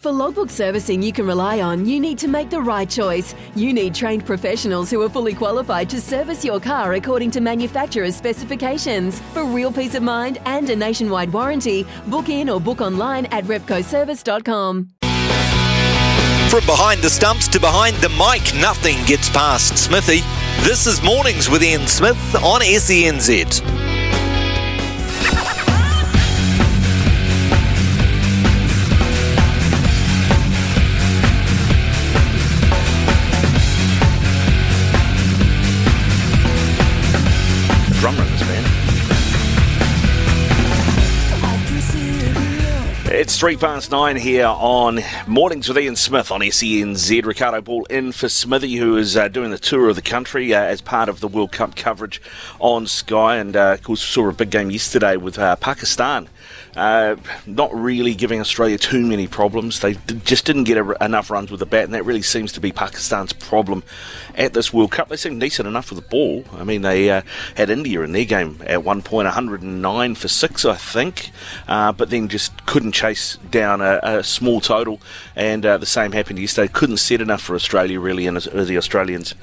For logbook servicing you can rely on, you need to make the right choice. You need trained professionals who are fully qualified to service your car according to manufacturer's specifications. For real peace of mind and a nationwide warranty, book in or book online at repcoservice.com. From behind the stumps to behind the mic, nothing gets past Smithy. This is Mornings with Ian Smith on SENZ. Three past nine here on Mornings with Ian Smith on SENZ. Ricardo Ball in for Smithy, who is uh, doing the tour of the country uh, as part of the World Cup coverage on Sky. And uh, of course, saw a big game yesterday with uh, Pakistan. Uh, not really giving Australia too many problems. They just didn't get enough runs with the bat, and that really seems to be Pakistan's problem at this World Cup. They seem decent enough with the ball. I mean, they uh, had India in their game at one point, 109 for six, I think, uh, but then just couldn't chase down a, a small total. And uh, the same happened yesterday. Couldn't set enough for Australia, really, and the Australians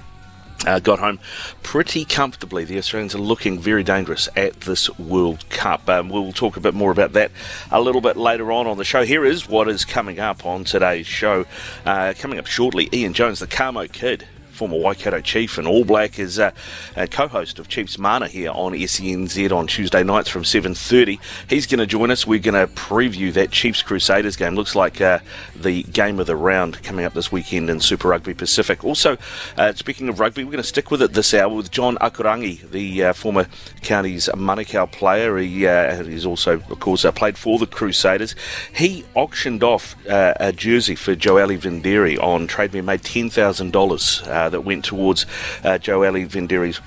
uh, got home pretty comfortably. The Australians are looking very dangerous at this World Cup. Um, we'll talk a bit more about that a little bit later on on the show. Here is what is coming up on today's show. Uh, coming up shortly, Ian Jones, the Kamo Kid former Waikato Chief and All Black, is uh, a co-host of Chiefs Mana here on SENZ on Tuesday nights from 7.30. He's going to join us. We're going to preview that Chiefs Crusaders game. Looks like uh, the game of the round coming up this weekend in Super Rugby Pacific. Also, uh, speaking of rugby, we're going to stick with it this hour with John Akurangi, the former Counties Manukau player. He, he's also, of course, played for the Crusaders. He auctioned off a jersey for Joeli Vidiri on Trade Me, made $10,000 uh, that went towards uh, Joeli Vidiri's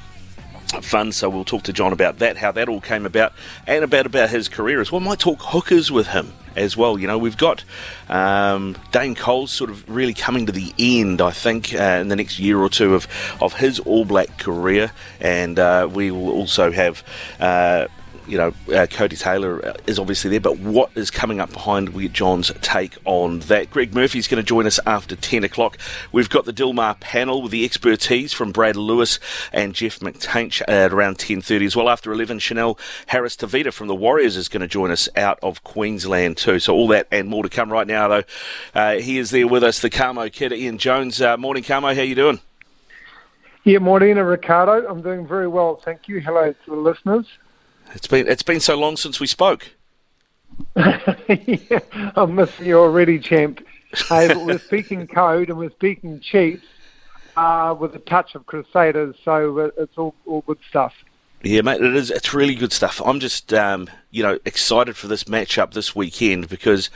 fun. So we'll talk to John about that, how that all came about, and about about his career as well. Might talk hookers with him as well. You know, we've got um, Dane Coles sort of really coming to the end, I think, uh, in the next year or two of of his All Black career, and uh, we will also have. Uh, you know, uh, Codie Taylor uh, is obviously there, but what is coming up behind? We get John's take on that. Greg Murphy's going to join us after 10 o'clock. We've got the Dilmar panel with the expertise from Brad Lewis and Jeff McTainch at around 10.30 as well. After 11, Chanel Harris Tavita from the Warriors is going to join us out of Queensland too. So all that and more to come right now, though. Uh, he is there with us, the Kamo kid, Ian Jones. Uh, morning, Kamo. How you doing? Yeah, Morena Ricardo. I'm doing very well, thank you. Hello to the listeners. It's been it's been so long since we spoke. yeah, I'm missing you already, champ. Hey, we're speaking code and we're speaking Chiefs uh, with a touch of Crusaders, so it's all all good stuff. Yeah, mate, it is. It's really good stuff. I'm just, um, you know, excited for this matchup this weekend because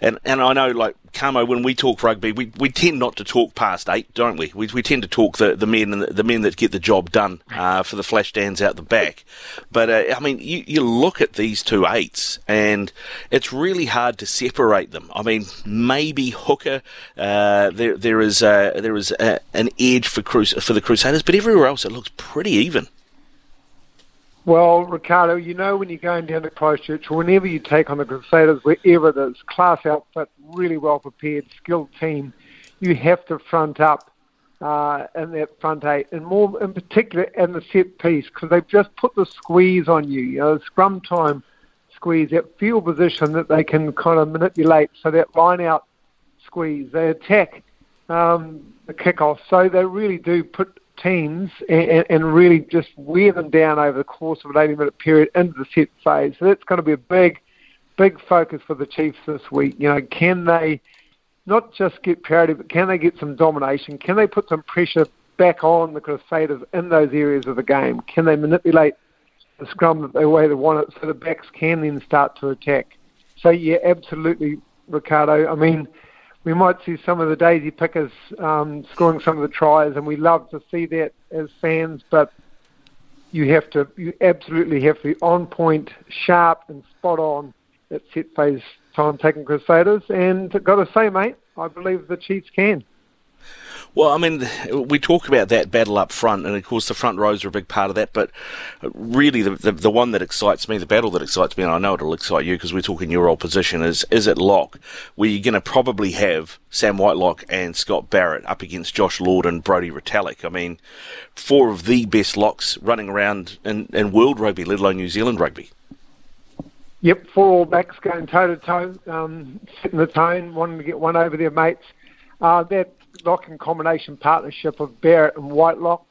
and and I know like Kamo, when we talk rugby, we, we tend not to talk past eight, don't we? We, we tend to talk the, the men and the, the men that get the job done uh, for the flash stands out the back. But uh, I mean, you, you look at these two eights, and it's really hard to separate them. I mean, maybe hooker uh, there there is there is an edge for Crus- for the Crusaders, but everywhere else it looks pretty even. Well, Ricardo, you know when you're going down to Christchurch, whenever you take on the Crusaders, wherever there's class outfit, really well prepared, skilled team, you have to front up uh, in that front eight, and more in particular in the set piece, because they've just put the squeeze on you. You know, scrum time squeeze, that field position that they can kind of manipulate. So that line out squeeze, they attack um, the kickoff. So they really do put teams and, and, really just wear them down over the course of an 80 minute period into the set phase. So that's going to be a big, big focus for the Chiefs this week. You know, can they not just get parity, but can they get some domination? Can they put some pressure back on the Crusaders in those areas of the game? Can they manipulate the scrum the way they want it so the backs can then start to attack? So, yeah, absolutely, Ricardo. I mean, we might see some of the daisy pickers um, scoring some of the tries, and we love to see that as fans. But you have to, you absolutely have to be on point, sharp, and spot on at set phase time taking Crusaders. And got to say, mate, I believe the Chiefs can. Well, I mean, we talk about that battle up front, and of course the front rows are a big part of that. But really, the, the, the one that excites me, the battle that excites me, and I know it'll excite you because we're talking your old position, is is at lock, where you're going to probably have Sam Whitelock and Scott Barrett up against Josh Lord and Brodie Retallick. I mean, four of the best locks running around in, in world rugby, let alone New Zealand rugby. Yep, four All Blacks going toe to toe, setting the tone, wanting to get one over their mates. Uh, that lock and combination partnership of Barrett and Whitelock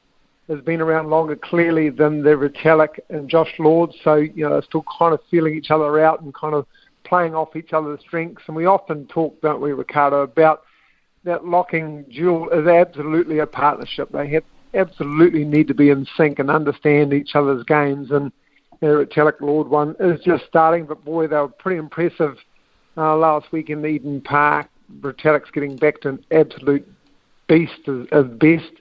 has been around longer clearly than the Retallick and Josh Lord. So, you know, they're still kind of feeling each other out and kind of playing off each other's strengths. And we often talk, don't we, Ricardo, about that locking duel is absolutely a partnership. They have absolutely need to be in sync and understand each other's games. And the Retallick Lord one is just starting, but boy, they were pretty impressive uh, last week in Eden Park. Retallick's getting back to an absolute beast of best.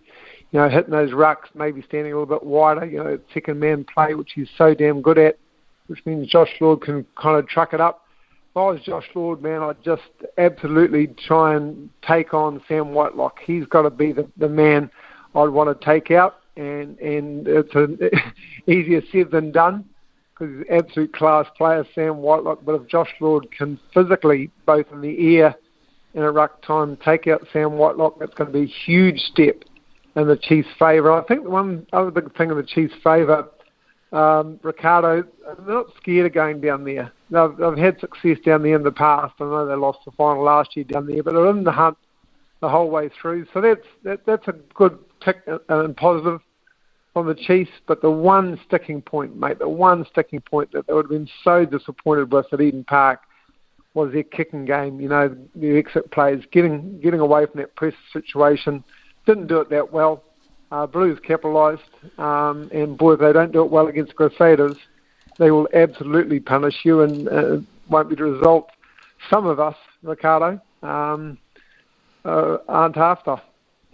You know, hitting those rucks, maybe standing a little bit wider. You know, second man play, which he's so damn good at, which means Josh Lord can kind of truck it up. If I was Josh Lord, man, I'd just absolutely try and take on Sam Whitelock. He's got to be the, the man I'd want to take out, and and it's an easier said than done because he's an absolute class player, Sam Whitelock. But if Josh Lord can physically, both in the air in a ruck time, take out Sam Whitelock. That's going to be a huge step in the Chiefs' favour. I think the one other big thing in the Chiefs' favour, um, Ricardo, they're not scared of going down there. They've, they've had success down there in the past. I know they lost the final last year down there, but they're in the hunt the whole way through. So that's that, that's a good tick and positive from the Chiefs. But the one sticking point, mate, the one sticking point that they would have been so disappointed with at Eden Park was their kicking game. You know, the exit plays, getting getting away from that press situation. Didn't do it that well. Uh, Blues capitalised, um, and boy, if they don't do it well against Crusaders, they will absolutely punish you, and uh, won't be the result. Some of us, Ricardo, um, uh, aren't after.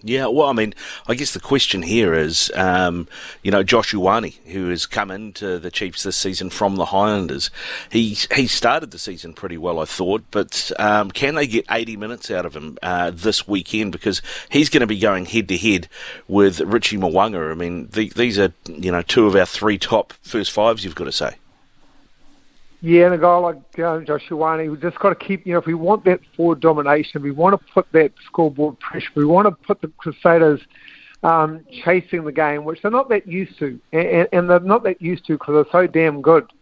Yeah, well, I mean, I guess the question here is, um, you know, Josh Ioane, who has come into the Chiefs this season from the Highlanders, he he started the season pretty well, I thought, but um, can they get 80 minutes out of him uh, this weekend? Because he's going to be going head to head with Richie Mo'unga. I mean, the, these are, you know, two of our three top first fives, you've got to say. Yeah, and a guy like uh, Josh Ioane, we just got to keep, you know, if we want that forward domination, we want to put that scoreboard pressure, we want to put the Crusaders um, chasing the game, which they're not that used to, and, and they're not that used to because they're so damn good,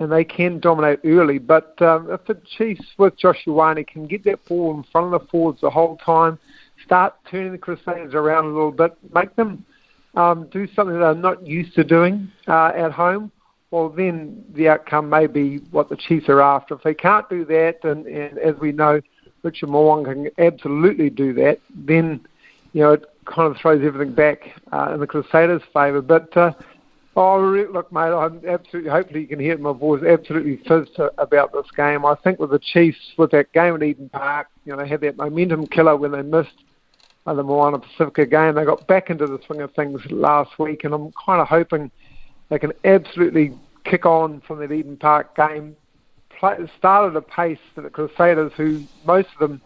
and they can dominate early. But um, if the Chiefs with Josh Ioane can get that ball in front of the forwards the whole time, start turning the Crusaders around a little bit, make them um, do something they're not used to doing uh, at home, well, then the outcome may be what the Chiefs are after. If they can't do that, and, and as we know, Richard Mo'unga can absolutely do that, then you know it kind of throws everything back uh, in the Crusaders' favour. But uh, oh, look, mate, I'm absolutely. Hopefully, you can hear my voice. Absolutely fizzed about this game. I think with the Chiefs, with that game at Eden Park, you know, they had that momentum killer when they missed uh, the Moana Pacifica game. They got back into the swing of things last week, and I'm kind of hoping they can absolutely kick on from the Eden Park game. Play, started a pace that the Crusaders, who most of them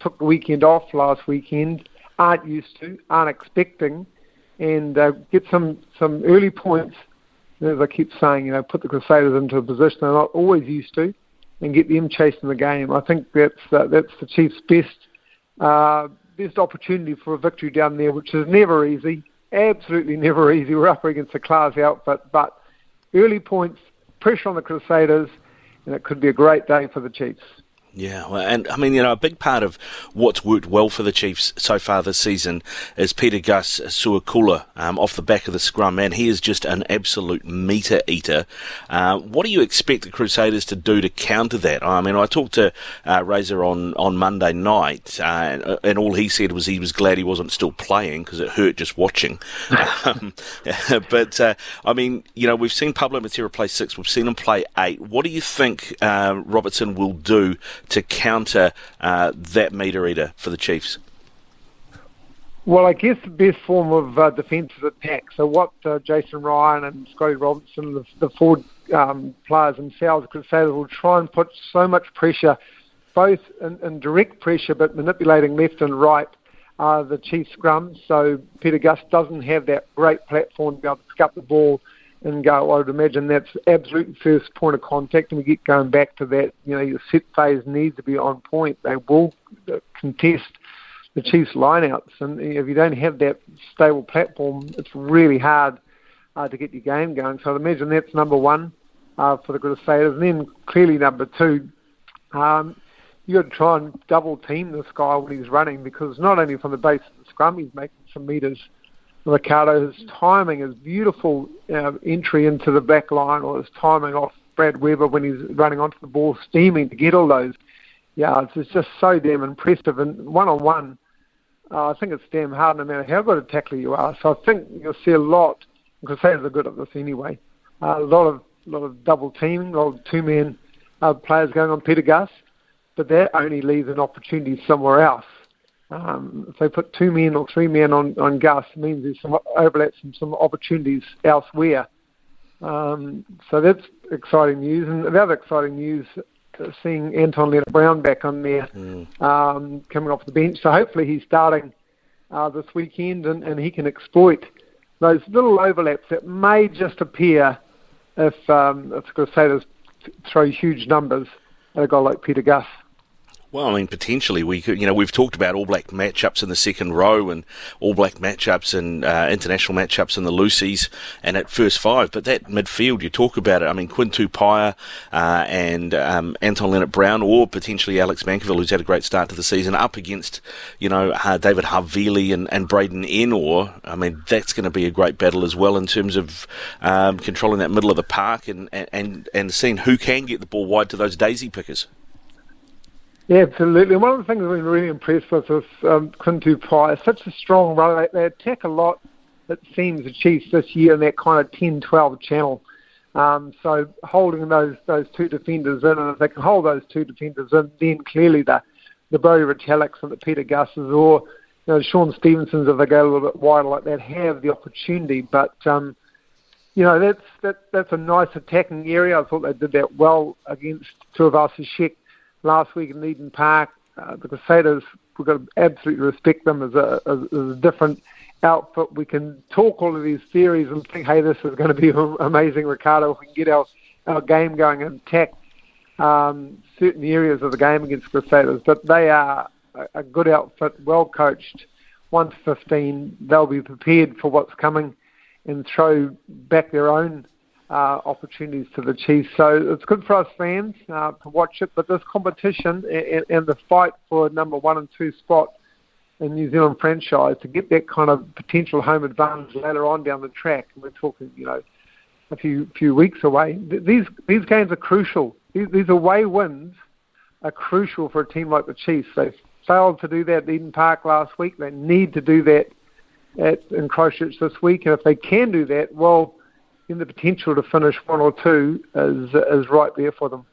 took the weekend off last weekend, aren't used to, aren't expecting, and uh, get some some early points. As I keep saying, you know, put the Crusaders into a position they're not always used to, and get them chasing the game. I think that's uh, that's the Chiefs' best uh, best opportunity for a victory down there, which is never easy absolutely never easy. We're up against a class outfit, but early points, pressure on the Crusaders, and it could be a great day for the Chiefs. Yeah, well, and I mean, you know, a big part of what's worked well for the Chiefs so far this season is Pita Gus Sowakula um, off the back of the scrum. and he is just an absolute meter eater. Uh, what do you expect the Crusaders to do to counter that? I mean, I talked to uh, Razor on, on Monday night, uh, and all he said was he was glad he wasn't still playing because it hurt just watching. um, but, uh, I mean, you know, we've seen Pablo Matera play six, we've seen him play eight. What do you think uh, Robertson will do? To counter uh, that meter eater for the Chiefs? Well, I guess the best form of uh, is attack. So what uh, Jason Ryan and Scotty Robertson, the, the forward um, players themselves, Crusaders, will try and put so much pressure, both in, in direct pressure but manipulating left and right uh, the Chiefs scrum. So Pita Gus doesn't have that great platform to be able to pick up the ball and go. I would imagine that's absolute first point of contact, and we get going back to that. You know, your set phase needs to be on point. They will contest the Chiefs lineouts, and if you don't have that stable platform, it's really hard uh, to get your game going. So I'd imagine that's number one uh, for the Crusaders. And then clearly number two, um, you got to try and double team this guy when he's running because not only from the base of the scrum, he's making some meters. Ricardo, his timing, his beautiful uh, entry into the back line or his timing off Brad Weber when he's running onto the ball, steaming to get all those yards. It's just so damn impressive. And one on one, I think it's damn hard no matter how good a tackler you are. So I think you'll see a lot because Crusaders are good at this anyway. Uh, a lot of lot of double teaming, a lot of two man uh, players going on Pita Gus, but that only leaves an opportunity somewhere else. Um, if they put two men or three men on, on Gus, it means there's some overlaps and some opportunities elsewhere. Um, so that's exciting news. And the other exciting news, uh, seeing Anton Lienert-Brown back on there, mm. um, coming off the bench. So hopefully he's starting uh, this weekend and, and he can exploit those little overlaps that may just appear if, um, if Crusaders throw huge numbers at a guy like Pita Gus. Well, I mean, potentially we could. You know, we've talked about All Black matchups in the second row and All Black matchups and uh, international matchups in the loosies and at first five. But that midfield, you talk about it. I mean, Quinn Tupaea uh, and um, Anton Lienert-Brown, or potentially Alex Nankivell, who's had a great start to the season, up against you know uh, David Havili and, and Braydon Ennor. I mean, that's going to be a great battle as well in terms of um, controlling that middle of the park and, and and seeing who can get the ball wide to those daisy pickers. Yeah, absolutely. One of the things I've been really impressed with is um, Quinn Tupaea. Such a strong runner. They, attack a lot, it seems, the Chiefs this year in that kind of 10-12 channel. Um, so holding those those two defenders in, and if they can hold those two defenders in, then clearly the the Brodie Retallicks and the Pita Gusses or you know, Shaun Stevensons, if they go a little bit wider like that, have the opportunity. But um, you know that's that that's a nice attacking area. I thought they did that well against Tuivasa-Sheck last week in Eden Park. Uh, the Crusaders, we've got to absolutely respect them as a, as, as a different outfit. We can talk all of these theories and think, hey, this is going to be amazing, Ricardo. If we can get our, our game going and um, certain areas of the game against Crusaders. But they are a, a good outfit, well coached, 1 15. They'll be prepared for what's coming and throw back their own uh, opportunities to the Chiefs. So it's good for us fans uh, to watch it. But this competition and, and the fight for number one and two spot in New Zealand franchise to get that kind of potential home advantage later on down the track. We're talking, you know, a few few weeks away. These these games are crucial. These, these away wins are crucial for a team like the Chiefs. They failed to do that at Eden Park last week. They need to do that at in Christchurch this week. And if they can do that, well then the potential to finish one or two is is right there for them.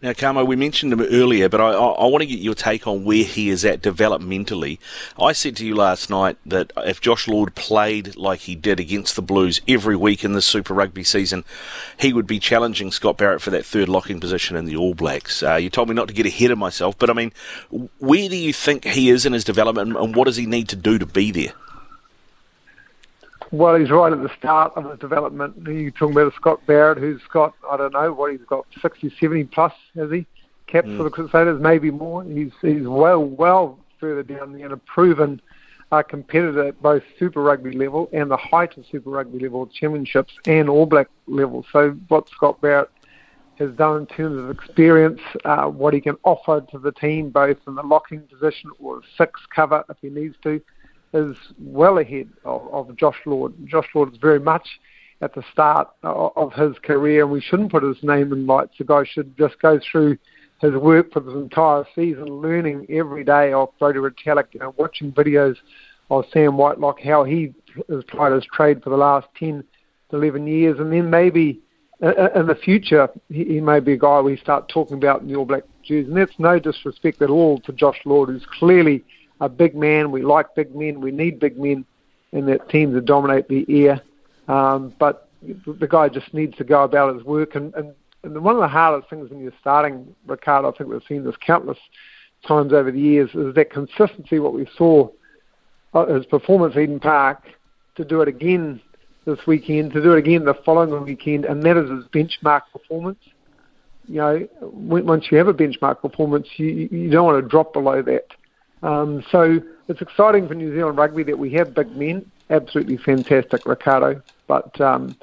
Now, Kamo, we mentioned him earlier, but I, I, I, want to get your take on where he is at developmentally. I said to you last night that if Josh Lord played like he did against the Blues every week in the Super Rugby season, he would be challenging Scott Barrett for that third locking position in the All Blacks. Uh, you told me not to get ahead of myself, but I mean, where do you think he is in his development, and what does he need to do to be there? Well, he's right at the start of his development. You're talking about Scott Barrett, who's got, I don't know, what he's got, 60, 70 plus, has he? Caps mm. for the Crusaders, maybe more. He's he's well, well further down and a proven uh, competitor at both Super Rugby level and the height of Super Rugby level championships and All Black level. So what Scott Barrett has done in terms of experience, uh, what he can offer to the team, both in the locking position or six cover if he needs to, is well ahead of, of Josh Lord. Josh Lord is very much at the start of his career, and we shouldn't put his name in lights. The guy should just go through his work for the entire season, learning every day of Brodie Retallick, you know, watching videos of Sam Whitelock, how he has tried his trade for the last 10 to 11 years, and then maybe in the future he, he may be a guy we start talking about in the All Black jersey. And that's no disrespect at all to Josh Lord, who's clearly – a big man. We like big men. We need big men in that team to dominate the air. Um, but the guy just needs to go about his work. And, and, and one of the hardest things when you're starting, Ricardo, I think we've seen this countless times over the years, is that consistency. What we saw his performance at Eden Park to do it again this weekend, to do it again the following weekend, and that is his benchmark performance. You know, once you have a benchmark performance, you, you don't want to drop below that. Um, so it's exciting for New Zealand rugby that we have big men. Absolutely fantastic, Ricardo. But um,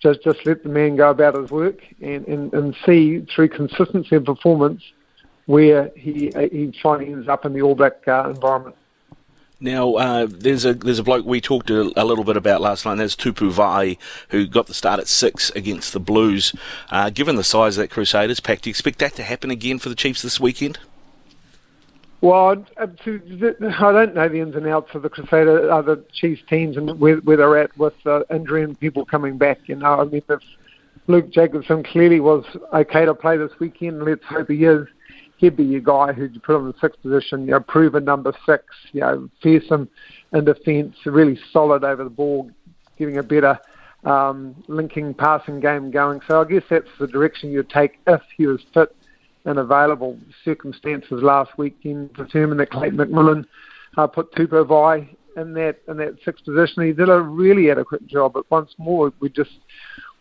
just just let the man go about his work and, and, and see through consistency and performance where he he finally ends up in the All Black uh, environment. Now, uh, there's a there's a bloke we talked a, a, little bit about last night. There's Tupou Vaa'i, who got the start at six against the Blues. Uh, given the size of that Crusaders pack, do you expect that to happen again for the Chiefs this weekend? Well, I don't know the ins and outs of the Crusader, the Chiefs teams, and where, where they're at with uh, injury and people coming back. You know, I mean, if Luke Jacobson clearly was okay to play this weekend, let's hope he is he'd be your guy who'd put him in the sixth position, you know, proven number six, you know, fearsome in defence, really solid over the ball, giving a better um, linking passing game going. So I guess that's the direction you'd take if he was fit and available. Circumstances last weekend determined that Clayton McMillan uh, put Tupou Vaa'i in that in that sixth position. He did a really adequate job, but once more we just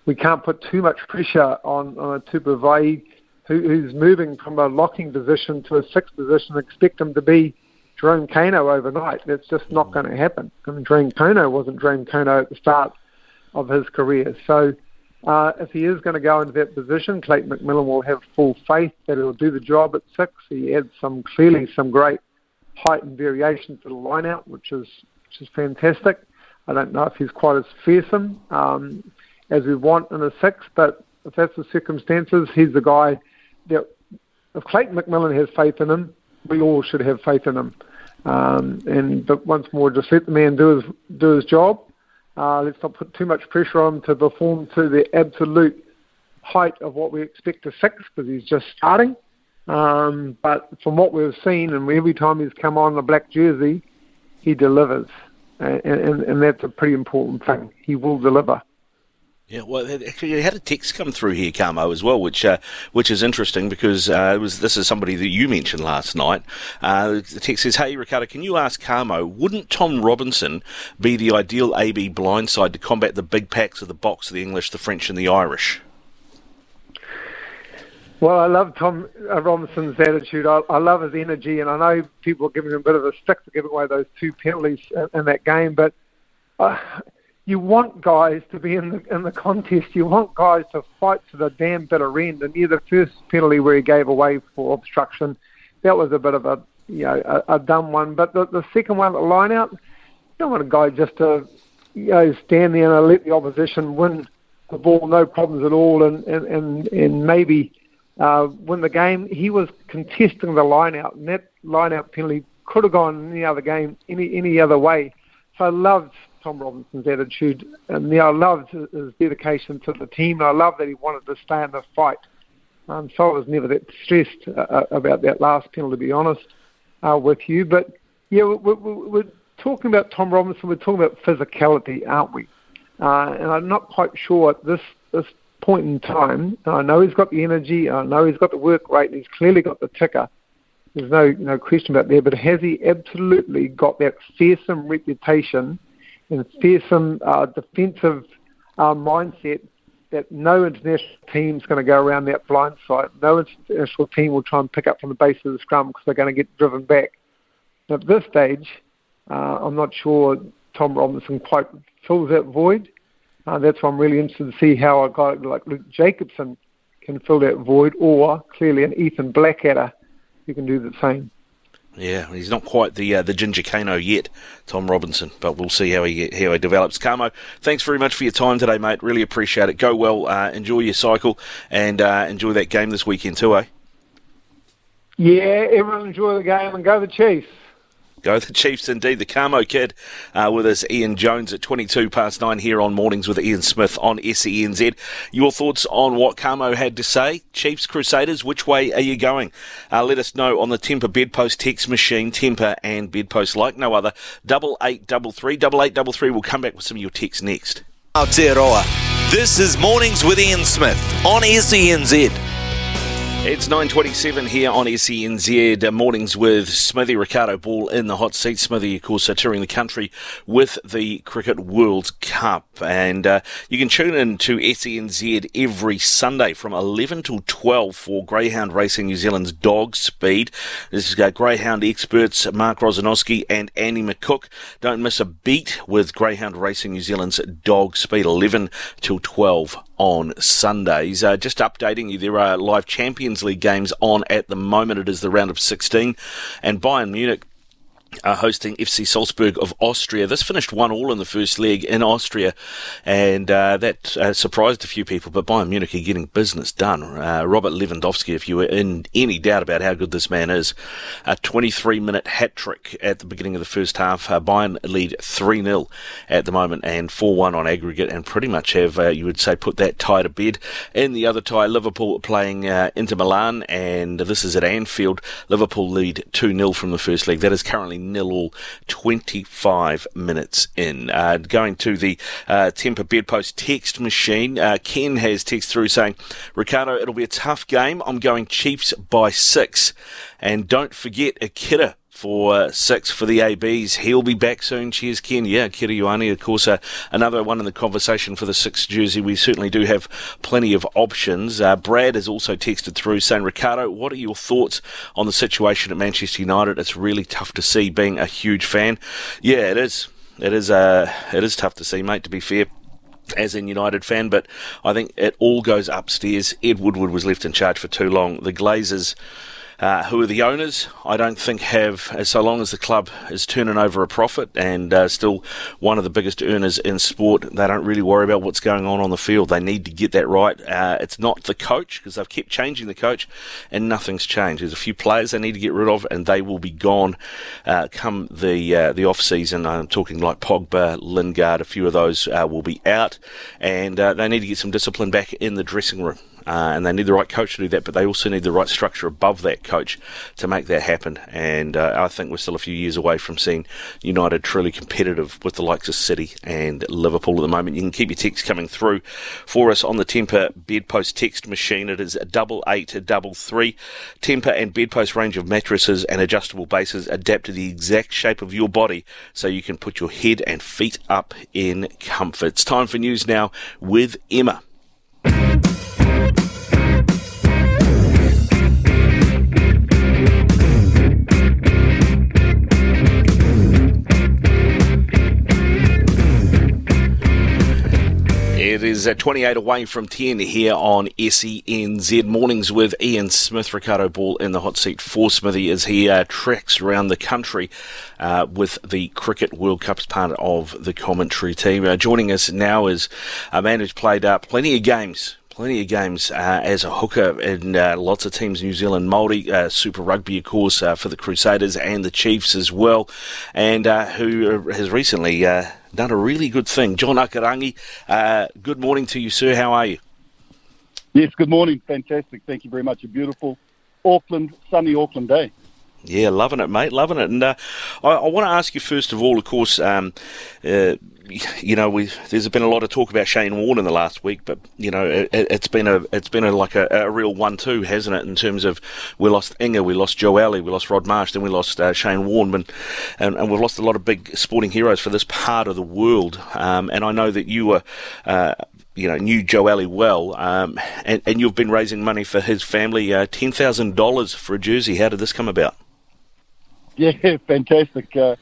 we can't put too much pressure on on a Tupou Vaa'i who, who's moving from a locking position to a sixth position, expect him to be Jerome Kaino overnight. That's just not going to happen. I mean, Jerome Kaino wasn't Jerome Kaino at the start of his career. So uh, if he is going to go into that position, Clayton McMillan will have full faith that he'll do the job at six. He adds some clearly some great height and variation to the lineout, which is which is fantastic. I don't know if he's quite as fearsome um, as we want in a six, but if that's the circumstances, he's the guy that if Clayton McMillan has faith in him, we all should have faith in him. Um, and but once more, just let the man do his do his job. Uh, let's not put too much pressure on him to perform to the absolute height of what we expect to six because he's just starting. Um, but from what we've seen, and every time he's come on the black jersey, he delivers, and, and, and that's a pretty important thing. He will deliver. Yeah, well, actually, you had a text come through here, Kamo, as well, which uh, which is interesting because uh, it was this is somebody that you mentioned last night. Uh, the text says, "Hey, Ricardo, can you ask Kamo, wouldn't Tom Robinson be the ideal AB blindside to combat the big packs of the Boks, the English, the French, and the Irish?" Well, I love Tom uh, Robinson's attitude. I, I love his energy, and I know people are giving him a bit of a stick for giving away those two penalties in, in that game, but. Uh, you want guys to be in the in the contest. You want guys to fight to the damn bitter end. And near the first penalty where he gave away for obstruction, that was a bit of a you know a, a dumb one. But the the second one, the line out, you don't want a guy just to you know stand there and let the opposition win the ball, no problems at all, and and and, and maybe uh, win the game. He was contesting the line out, and that line out penalty could have gone any other game, any any other way. So I loved Tom Robinson's attitude. And yeah, I loved his dedication to the team. I love that he wanted to stay in the fight. Um, so I was never that stressed uh, uh about that last penalty, to be honest, uh, with you. But yeah, we're, we're, we're, talking about Tom Robinson. We're talking about physicality, aren't we? Uh, and I'm not quite sure at this this point in time. I know he's got the energy. I know he's got the work rate. He's clearly got the ticker. There's no no question about that. But has he absolutely got that fearsome reputation and fearsome uh, defensive uh, mindset that no international team is going to go around that blind side. No international team will try and pick up from the base of the scrum because they're going to get driven back. At this stage, uh, I'm not sure Tom Robinson quite fills that void. Uh, that's why I'm really interested to see how a guy like Luke Jacobson can fill that void, or clearly an Ethan Blackadder who can do the same. Yeah, he's not quite the uh, the Ginger Kaino yet, Tom Robinson, but we'll see how he how he develops. Kamo, thanks very much for your time today, mate. Really appreciate it. Go well, uh, enjoy your cycle, and uh, enjoy that game this weekend too, eh? Yeah, everyone enjoy the game and go the Chiefs. Go the Chiefs indeed. The Kamo kid uh, with us, Ian Jones at 22 past 9 here on Mornings with Ian Smith on SENZ. Your thoughts on what Kamo had to say? Chiefs, Crusaders, which way are you going? Uh, let us know on the Tempur Bedpost text machine, Tempur and Bedpost like no other. Double eight double three, double eight double three. We'll come back with some of your texts next. Aotearoa. This is Mornings with Ian Smith on SENZ. It's 9.27 here on SENZ, mornings with Smithy Ricardo Ball in the hot seat. Smithy, of course, uh, touring the country with the Cricket World Cup. And uh, you can tune in to SENZ every Sunday from 11 till 12 for Greyhound Racing New Zealand's Dog Speed. This is uh, Greyhound experts Mark Rosanowski and Andy McCook. Don't miss a beat with Greyhound Racing New Zealand's Dog Speed, 11 till 12 on Sundays. Uh, just updating you, there are live Champions League games on at the moment. It is the round of 16, and Bayern Munich uh, hosting FC Salzburg of Austria. This finished one all in the first leg in Austria, and uh, that uh, surprised a few people. But Bayern Munich are getting business done. Uh, Robert Lewandowski, if you were in any doubt about how good this man is, a 23 minute hat trick at the beginning of the first half. Uh, Bayern lead 3 0 at the moment and 4 1 on aggregate, and pretty much have, uh, you would say, put that tie to bed. In the other tie, Liverpool playing Inter Milan, and this is at Anfield. Liverpool lead 2 0 from the first leg. That is currently nil all 25 minutes in. Uh, going to the uh, Tempur Bedpost text machine, uh, Ken has text through saying, Ricardo, it'll be a tough game. I'm going Chiefs by six. And don't forget Akira for six for the ABs. He'll be back soon. Cheers, Ken. Yeah, Kira Ioane, of course, uh, another one in the conversation for the six jersey. We certainly do have plenty of options. Uh, Brad has also texted through saying, Ricardo, what are your thoughts on the situation at Manchester United? It's really tough to see being a huge fan. Yeah, it is. It is, uh, it is tough to see, mate, to be fair as a United fan, but I think it all goes upstairs. Ed Woodward was left in charge for too long. The Glazers uh, who are the owners, I don't think have, as so long as the club is turning over a profit and uh, still one of the biggest earners in sport, they don't really worry about what's going on on the field. They need to get that right. Uh, it's not the coach because they've kept changing the coach and nothing's changed. There's a few players they need to get rid of and they will be gone uh, come the uh, the off season. I'm talking like Pogba, Lingard, a few of those uh, will be out, and they need to get some discipline back in the dressing room uh, and they need the right coach to do that, but they also need the right structure above that coach to make that happen. And uh, I think we're still a few years away from seeing United truly competitive with the likes of City and Liverpool at the moment. You can keep your text coming through for us on the Tempur Bedpost text machine. It is double eight double three. Tempur and Bedpost range of mattresses and adjustable bases adapt to the exact shape of your body so you can put your head and feet up in comfort. It's time for news now with Emma. Is at 28 away from 10 here on SENZ Mornings with Ian Smith. Ricardo Ball in the hot seat for Smithy as he uh, treks around the country uh, with the Cricket World Cup as part of the commentary team. Uh, joining us now is a man who's played uh, plenty of games plenty of games uh, as a hooker in uh, lots of teams New Zealand, Māori, uh, Super Rugby, of course, uh, for the Crusaders and the Chiefs as well, and uh, who has recently uh, done a really good thing. John Akurangi, good morning to you, sir. How are you? Yes, good morning. Fantastic. Thank you very much. A beautiful Auckland, sunny Auckland day. Yeah, loving it, mate, loving it. And uh, I, I want to ask you first of all, of course, um, uh, you know, we there's been a lot of talk about Shane Warne in the last week, but you know, it, has been a it's been a, like a, a real one-two, hasn't it? In terms of we lost Inga, we lost Joeli, we lost Rod Marsh, then we lost uh, Shane Warne, and, and, and we've lost a lot of big sporting heroes for this part of the world. Um, and I know that you were. Uh, you know, knew Joeli well, um, and, and you've been raising money for his family, uh, ten thousand dollars for a jersey. How did this come about? Yeah, fantastic. Uh,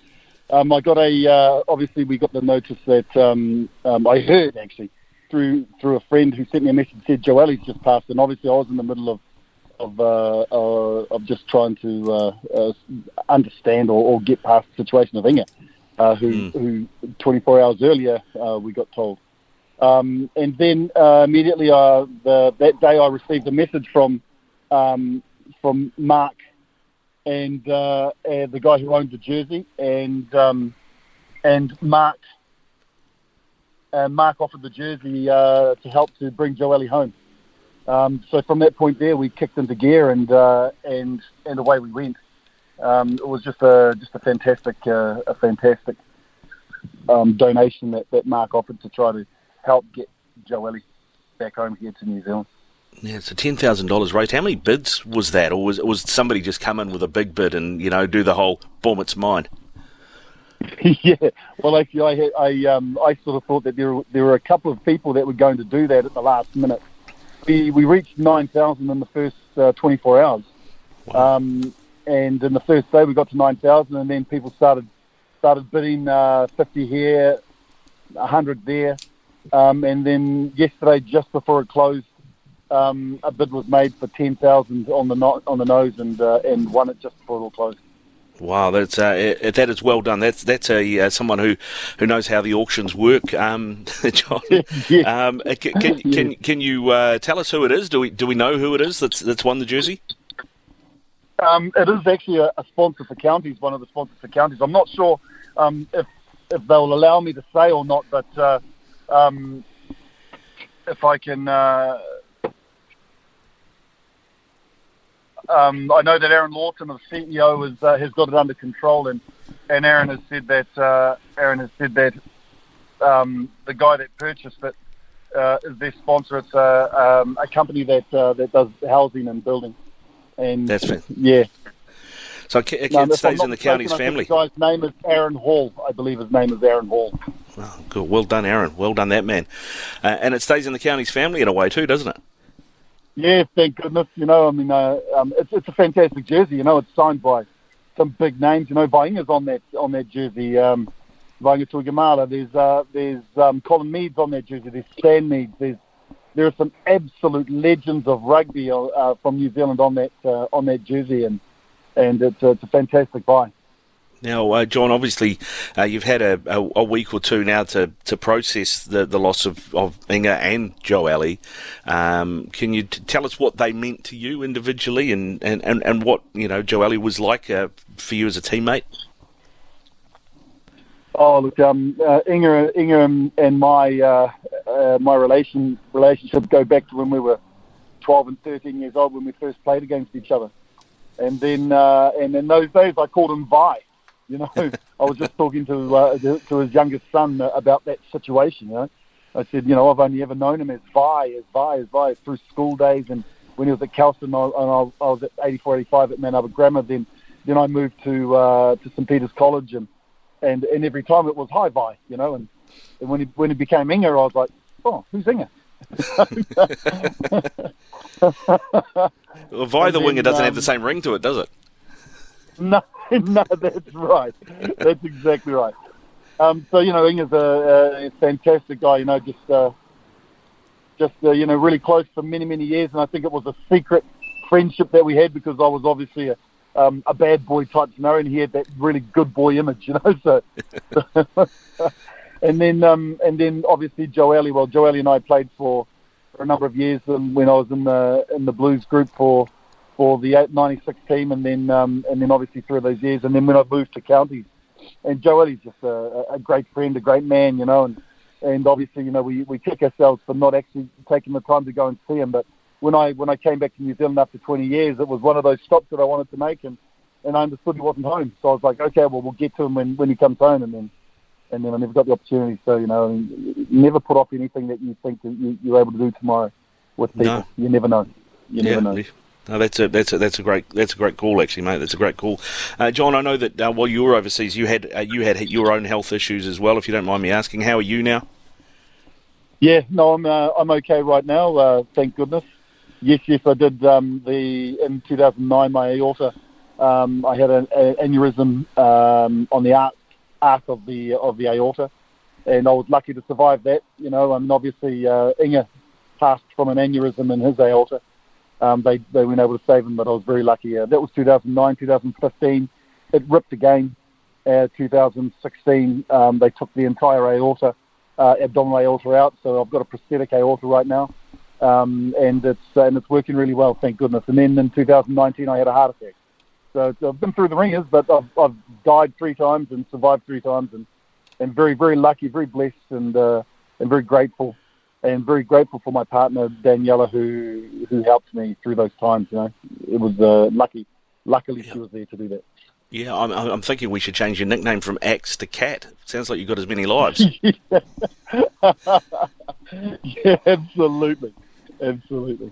um, I got a uh, obviously we got the notice that um, um, I heard actually through through a friend who sent me a message said Joeli's just passed, and obviously I was in the middle of of uh, uh, of just trying to uh, uh, understand or, or, get past the situation of Inga, uh, who mm. who 24 hours earlier uh, we got told, um, and then immediately the, that day I received a message from um, from Mark and, uh, and the guy who owned the jersey, and um, and Mark. Uh, Mark offered the jersey uh, to help to bring Joeli home. Um, so from that point there, we kicked into gear and uh, and and away we went. Um, it was just a just a fantastic uh, a fantastic um, donation that, that Mark offered to try to help get Joeli back home here to New Zealand. Yeah, so ten thousand dollars raised. How many bids was that, or was was somebody just come in with a big bid and you know do the whole boom, it's mine? yeah, well, actually, I had, I um, I sort of thought that there there were a couple of people that were going to do that at the last minute. We we reached nine thousand in the first uh, twenty four hours, wow. um, and in the first day we got to nine thousand, and then people started started bidding uh, fifty here, hundred there, um, and then yesterday just before it closed, um, a bid was made for ten thousand on the no- on the nose, and uh, and won it just before it all closed. Wow, that's uh, that is well done. That's that's a uh, someone who, who knows how the auctions work, um, John. yeah. um, can, can, can, can you uh, tell us who it is? Do we do we know who it is that's that's won the jersey? Um, it is actually a, a, sponsor for counties, one of the sponsors for counties. I'm not sure um, if if they'll allow me to say or not, but uh, um, if I can uh, um, I know that Aaron Lawton, the CEO, is, uh, has got it under control, and and Aaron has said that uh, Aaron has said that um, the guy that purchased it uh, is their sponsor. It's a, um, a company that uh, that does housing and building. And that's it. Yeah. So it, it no, stays in the county's family. The guy's name is Aaron Hall. I believe his name is Aaron Hall. Oh, good. Well done, Aaron. Well done, that man. Uh, and it stays in the county's family in a way too, doesn't it? Yeah, thank goodness. You know, I mean, uh, um, it's it's a fantastic jersey. You know, it's signed by some big names. You know, Vainga's on that on that jersey. Um, Vainga Tuigamala. There's uh, there's um, Colin Meads on that jersey. There's Stan Meads. There's there are some absolute legends of rugby uh, from New Zealand on that uh, on that jersey, and and it's, uh, it's a fantastic buy. Now, uh, John, obviously, uh, you've had a, a, a, week or two now to, to process the, the loss of, of Inga and Joeli. Um, can you t- tell us what they meant to you individually and, and, and, and what you know Joeli was like uh, for you as a teammate? Oh, look, um, uh, Inga, Inga and my uh, uh, my relation relationship go back to when we were 12 and 13 years old when we first played against each other. And then, and in those days, I called him Vi you know, I was just talking to uh, to his youngest son about that situation. You know, I said, you know, I've only ever known him as Vi, as Vi, as Vi through school days, and when he was at Kelston, and I, was at 84, 85 at Albert Grammar. Then, then I moved to uh, to St Peter's College, and and and every time it was hi Vi, you know, and, and when he when he became Inga, I was like, oh, who's Inga? well, Vi the winger doesn't um, have the same ring to it, does it? No, no, that's right. That's exactly right. Um, so you know, Inga's a, a fantastic guy. You know, just uh, just uh, you know, really close for many many years, and I think it was a secret friendship that we had because I was obviously a um, a bad boy type scenario, and he had that really good boy image, you know. So, and then um, and then obviously Joeli. Well, Joeli and I played for, for a number of years um, when I was in the in the Blues group for for the 96 team, and then um, and then obviously through those years, and then when I moved to counties, and Joeli's just a, a great friend, a great man, you know, and and obviously you know we we kick ourselves for not actually taking the time to go and see him, but when I when I came back to New Zealand after 20 years, it was one of those stops that I wanted to make, and and I understood he wasn't home, so I was like, okay, well we'll get to him when when he comes home, and then and then I never got the opportunity. So you know, I mean, never put off anything that you think that you, you're able to do tomorrow with people. No. You never know. You yeah, never know. No, that's a that's a that's a great that's a great call actually, mate. That's a great call, uh, John. I know that uh, while you were overseas, you had uh, you had your own health issues as well. If you don't mind me asking, how are you now? Yeah, no, I'm uh, I'm okay right now. Uh, thank goodness. Yes, yes, I did um, the in 2009 my aorta. Um, I had an, an aneurysm um, on the arc, arc of the of the aorta, and I was lucky to survive that. You know, I mean, obviously uh, Inga passed from an aneurysm in his aorta um, they they weren't able to save him, but I was very lucky. Uh, that was 2009, 2015. It ripped again. Uh, 2016, um, they took the entire aorta, uh, abdominal aorta out. So I've got a prosthetic aorta right now, um, and it's uh, and it's working really well, thank goodness. And then in 2019, I had a heart attack. So I've been through the ringers, but I've, I've died three times and survived three times, and and very very lucky, very blessed, and uh, and very grateful and very grateful for my partner Daniela who who helped me through those times. You know, it was uh, lucky. Luckily, yeah. she was there to do that. Yeah, I'm, I'm thinking we should change your nickname from Axe to Cat. Sounds like you've got as many lives. yeah, absolutely, absolutely.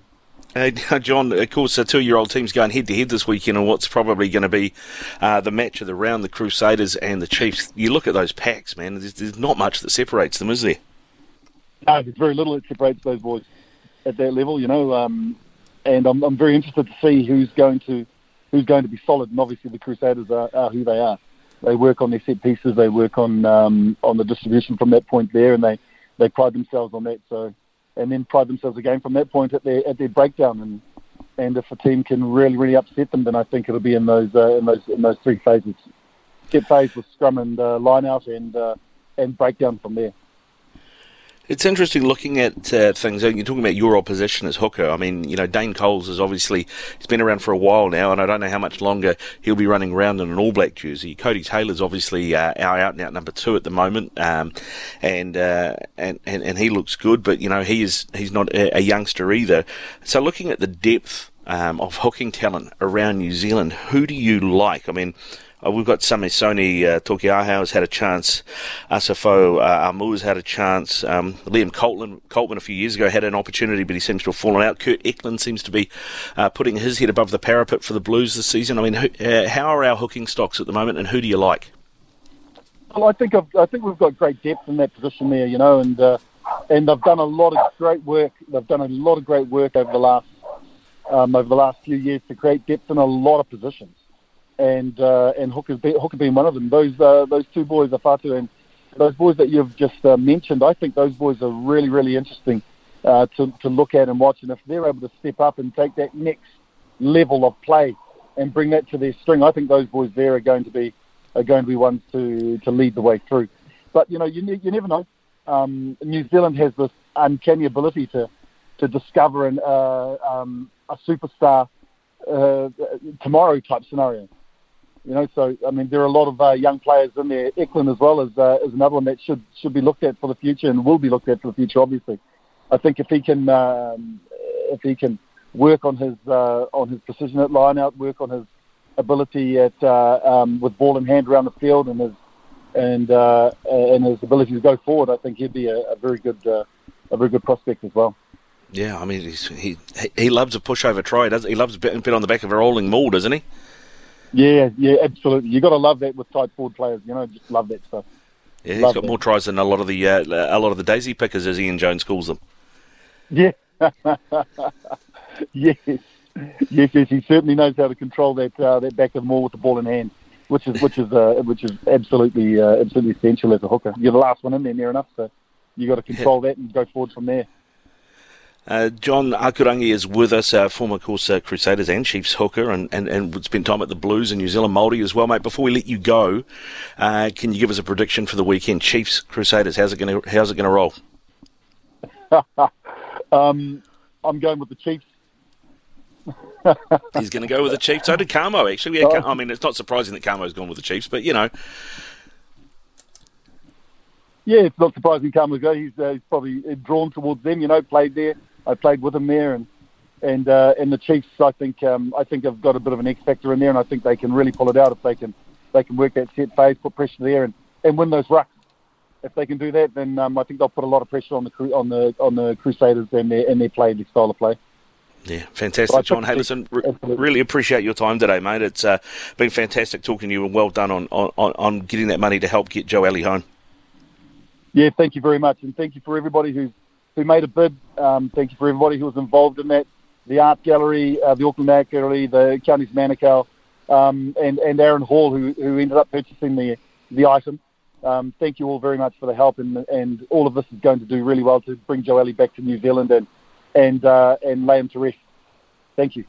Uh, John, of course, a two-year-old team's going head-to-head this weekend on what's probably going to be uh, the match of the round, the Crusaders and the Chiefs. You look at those packs, man. There's, there's not much that separates them, is there? No, there's very little that separates those boys at that level, you know. Um, and I'm, I'm very interested to see who's going to who's going to be solid. And obviously, the Crusaders are, are who they are. They work on their set pieces. They work on um, on the distribution from that point there, and they, they pride themselves on that. So, and then pride themselves again from that point at their at their breakdown. And and if a team can really really upset them, then I think it'll be in those uh, in those in those three phases. Set phase with scrum and uh, line out, and uh, and breakdown from there. It's interesting looking at uh, things. You're talking about your opposition as hooker. I mean, you know, Dane Coles is obviously he's been around for a while now, and I don't know how much longer he'll be running around in an All Black jersey. Codie Taylor's obviously uh, our out and out number two at the moment, um, and, uh, and and and he looks good, but you know he is he's not a, a youngster either. So looking at the depth um, of hooking talent around New Zealand, who do you like? I mean, uh, we've got Samisoni uh, Taukei'aho has had a chance. Asafo uh, has had a chance. Um, Liam Coltman, Coltman a few years ago had an opportunity, but he seems to have fallen out. Kurt Eklund seems to be uh, putting his head above the parapet for the Blues this season. I mean, who, uh, how are our hooking stocks at the moment, and who do you like? Well, I think I've, i think we've got great depth in that position there, you know, and uh, and they've done a lot of great work. They've done a lot of great work over the last um, over the last few years to create depth in a lot of positions and uh, and Hooker Hooker being one of them. Those uh, those two boys, Afatu and those boys that you've just uh, mentioned, I think those boys are really really interesting uh, to to look at and watch. And if they're able to step up and take that next level of play and bring that to their string, I think those boys there are going to be are going to be ones to to lead the way through. But you know, you you never know. Um, New Zealand has this uncanny ability to to discover an, uh, um, a superstar uh, tomorrow type scenario. You know, so I mean, there are a lot of uh, young players in there. Eklund as well as uh, is another one that should should be looked at for the future and will be looked at for the future. Obviously, I think if he can um, if he can work on his uh, on his precision at line out, work on his ability at uh, um, with ball in hand around the field, and his and uh, and his ability to go forward, I think he'd be a, a very good uh, a very good prospect as well. Yeah, I mean, he he loves a pushover try, doesn't he? He loves a bit, bit on the back of a rolling maul, doesn't he? Yeah, yeah, absolutely. You got to love that with tight forward players. You know, just love that stuff. Yeah, he's love got that. more tries than a lot of the uh, a lot of the daisy pickers, as Ian Jones calls them. Yeah, yes, yes, yes. He certainly knows how to control that uh, that back of the maul with the ball in hand, which is which is uh, which is absolutely uh, absolutely essential as a hooker. You're the last one in there near enough, so you got to control that and go forward from there. Uh, John Akurangi is with us, uh, former course uh, Crusaders and Chiefs hooker, and, and, and would spend time at the Blues and New Zealand Māori as well, mate. Before we let you go, uh, can you give us a prediction for the weekend? Chiefs Crusaders, how's it going to how's it going to roll? um, I'm going with the Chiefs. He's going to go with the Chiefs. So did Kamo actually. Yeah, I mean, it's not surprising that Kamo's gone with the Chiefs, but you know. Yeah, it's not surprising Kamo's go. He's, uh, he's probably drawn towards them. You know, played there I played with them there, and and uh, and the Chiefs, I think um, I think have got a bit of an X factor in there, and I think they can really pull it out if they can they can work that set phase, put pressure there, and, and win those rucks. If they can do that, then um, I think they'll put a lot of pressure on the on the on the Crusaders and their and their play, and their style of play. Yeah, fantastic, John Haylison. Re- really appreciate your time today, mate. It's uh, been fantastic talking to you, and well done on, on, on getting that money to help get Joeli home. Yeah, thank you very much, and thank you for everybody who's who made a bid. Um, thank you for everybody who was involved in that. The art gallery, uh, the Auckland Art Gallery, the Counties Manukau, um, and, and Aaron Hall, who, who ended up purchasing the, the item. Um, thank you all very much for the help, and, and all of this is going to do really well to bring Joeli back to New Zealand and, and, uh, and lay him to rest. Thank you.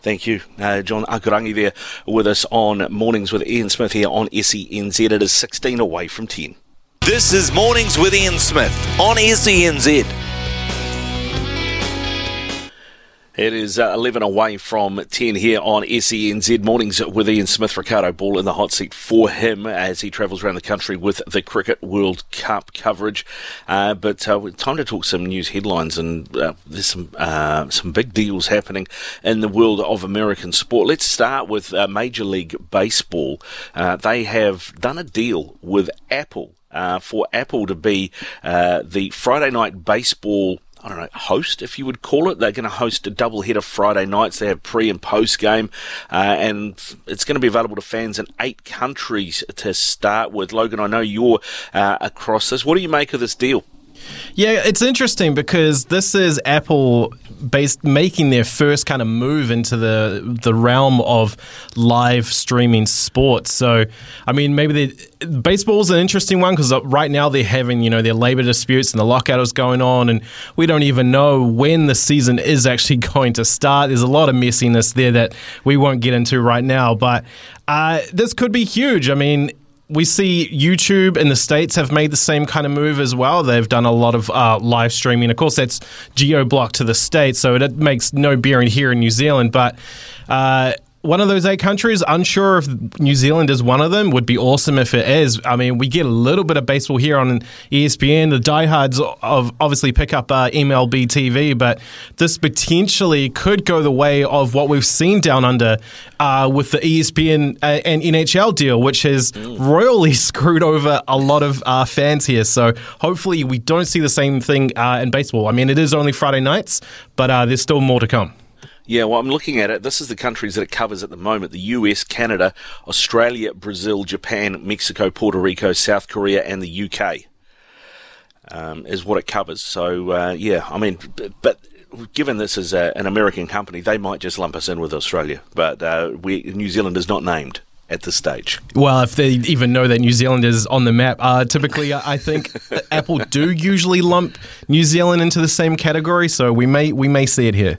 Thank you, uh, John Akurangi there with us on Mornings with Ian Smith here on SENZ. It is 16 away from 10. This is Mornings with Ian Smith on SENZ. It is uh, 11 away from 10 here on SENZ Mornings with Ian Smith. Ricardo Ball in the hot seat for him as he travels around the country with the Cricket World Cup coverage. Uh, but uh, time to talk some news headlines, and uh, there's some uh, some big deals happening in the world of American sport. Let's start with uh, Major League Baseball. they have done a deal with Apple. For Apple to be the Friday night baseball I don't know, host, if you would call it. They're going to host a double header Friday nights. They have pre and post game, uh, and it's going to be available to fans in eight countries to start with. Logan, I know you're uh, across this. What do you make of this deal? Yeah, it's interesting because this is Apple based making their first kind of move into the the realm of live streaming sports. So, I mean, maybe baseball's an interesting one because right now they're having you know their labor disputes and the lockout is going on, and we don't even know when the season is actually going to start. There's a lot of messiness there that we won't get into right now, but uh, this could be huge. I mean, we see YouTube in the States have made the same kind of move as well. They've done a lot of uh, live streaming. Of course, that's geo blocked to the States, so it makes no bearing here in New Zealand. But uh, one of those eight countries. Unsure if New Zealand is one of them. Would be awesome if it is. I mean, we get a little bit of baseball here on ESPN. The diehards of obviously pick up uh, MLB TV, but this potentially could go the way of what we've seen down under uh, with the ESPN uh, and NHL deal, which has royally screwed over a lot of uh, fans here. So hopefully, we don't see the same thing uh, in baseball. I mean, it is only Friday nights, but uh, there's still more to come. Yeah, well, I'm looking at it. This is the countries that it covers at the moment the US, Canada, Australia, Brazil, Japan, Mexico, Puerto Rico, South Korea, and the UK. Um, is what it covers. So, uh, yeah, I mean, but given this is a, an American company, they might just lump us in with Australia. But uh, we, New Zealand is not named at this stage. Well, if they even know that New Zealand is on the map, uh, typically I think Apple do usually lump New Zealand into the same category, so we may we may see it here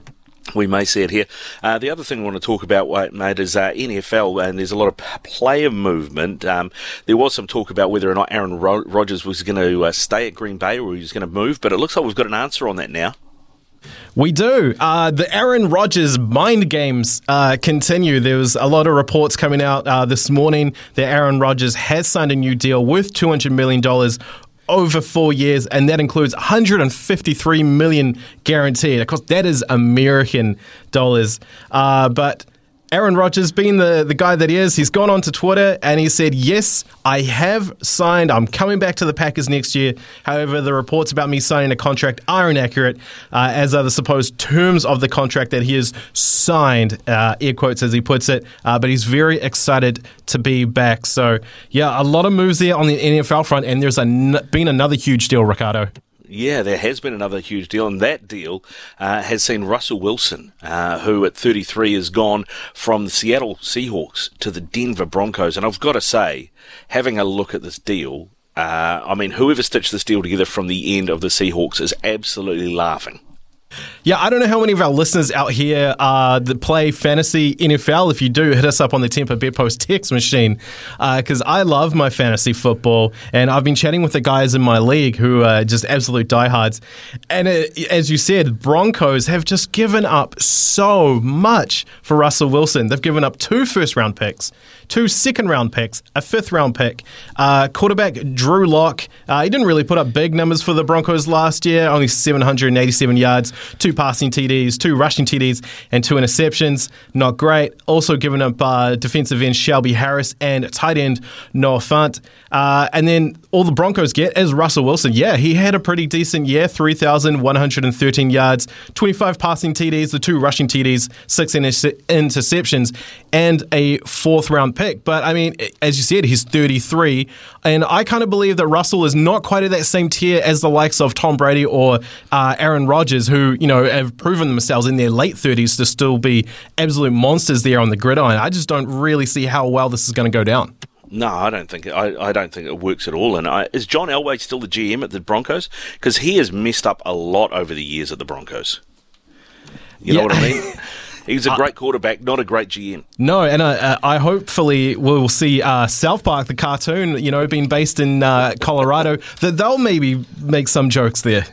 we may see it here. Uh, the other thing I want to talk about, mate, is uh, NFL, and there's a lot of player movement. Um, there was some talk about whether or not Aaron Rodgers was going to uh, stay at Green Bay or he was going to move, but it looks like we've got an answer on that now. We do. Uh, the Aaron Rodgers mind games uh, continue. There was a lot of reports coming out uh, this morning that Aaron Rodgers has signed a new deal worth $200 million over four years, and that includes 153 million guaranteed. Of course, that is American dollars. Uh, but Aaron Rodgers, being the, the guy that he is, he's gone on to Twitter and he said, Yes, I have signed. I'm coming back to the Packers next year. However, the reports about me signing a contract are inaccurate, uh, as are the supposed terms of the contract that he has signed, uh, air quotes as he puts it. Uh, but he's very excited to be back. So, yeah, a lot of moves there on the NFL front, and there's a, been another huge deal, Ricardo. Yeah, there has been another huge deal, and that deal uh, has seen Russell Wilson, uh, who at 33 has gone from the Seattle Seahawks to the Denver Broncos. And I've got to say, having a look at this deal, uh, I mean, whoever stitched this deal together from the end of the Seahawks is absolutely laughing. Yeah, I don't know how many of our listeners out here uh, that play fantasy NFL. If you do, hit us up on the Temper Bedpost text machine because uh, I love my fantasy football, and I've been chatting with the guys in my league who are just absolute diehards. And it, as you said, Broncos have just given up so much for Russell Wilson. They've given up two first round picks, two second round picks, a fifth round pick. Uh, quarterback Drew Lock. Uh, he didn't really put up big numbers for the Broncos last year, only 787 yards, two passing TDs, two rushing TDs, and two interceptions. Not great. Also given up uh, defensive end Shelby Harris and tight end Noah Fant. Uh, and then all the Broncos get is Russell Wilson. Yeah, he had a pretty decent year 3,113 yards, 25 passing TDs, the two rushing TDs, six interceptions, and a fourth round pick. But I mean, as you said, he's 33. And I kind of believe that Russell is not quite at that same tier as the likes of Tom Brady or uh, Aaron Rodgers, who, you know, have proven themselves in their late 30s to still be absolute monsters there on the gridiron. I just don't really see how well this is going to go down. No, I don't think I, I don't think it works at all. And I, is John Elway still the GM at the Broncos? Because he has messed up a lot over the years at the Broncos. You yeah. know what I mean? He's a uh, great quarterback, not a great GM. No, and I, uh, I hopefully will see uh, South Park, the cartoon, you know, being based in uh, Colorado, that they'll maybe make some jokes there.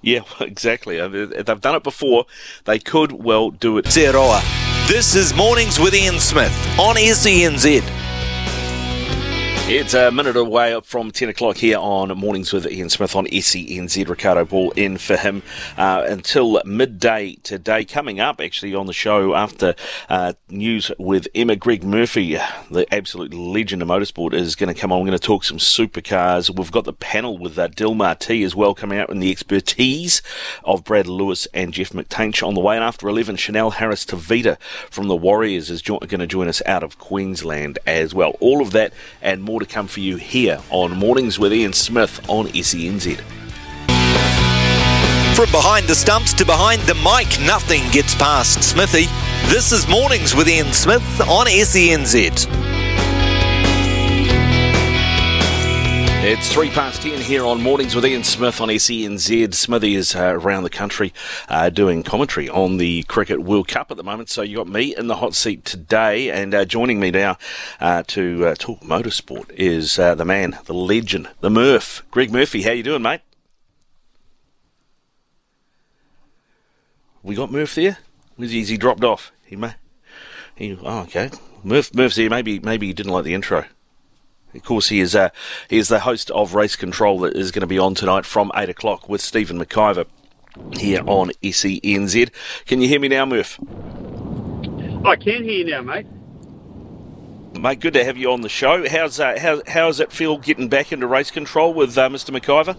Yeah, exactly. Uh, they've done it before. They could well do it. Zeroa. This is Mornings with Ian Smith on SENZ. It's a minute away from 10 o'clock here on Mornings with Ian Smith on SENZ. Ricardo Ball in for him uh, until midday today. Coming up, actually, on the show after uh, news with Emma Greg Murphy, the absolute legend of motorsport, is going to come on. We're going to talk some supercars. We've got the panel with uh, Dilmah T as well coming out and the expertise of Brad Lewis and Jeff McTainch on the way. And after 11, Chanel Harris Tavita from the Warriors is jo- going to join us out of Queensland as well. All of that and more to come for you here on Mornings with Ian Smith on SENZ. From behind the stumps to behind the mic, nothing gets past Smithy. This is Mornings with Ian Smith on SENZ. It's three past ten here on Mornings with Ian Smith on SENZ. Smithy is uh, around the country uh, doing commentary on the Cricket World Cup at the moment. So you got me in the hot seat today, and uh, joining me now uh, to uh, talk motorsport is uh, the man, the legend, the Murph, Greg Murphy. How you doing, mate? We got Murph there. Is he, is he dropped off? He may. He, oh, okay. Murph, Murph's here. Maybe, maybe he didn't like the intro. Of course, he is uh, he is the host of Race Control that is going to be on tonight from eight o'clock with Stephen McIver here on SENZ. Can you hear me now, Murph? I can hear you now, mate. Mate, good to have you on the show. How's uh, how how does it feel getting back into race control with uh, Mr. McIver?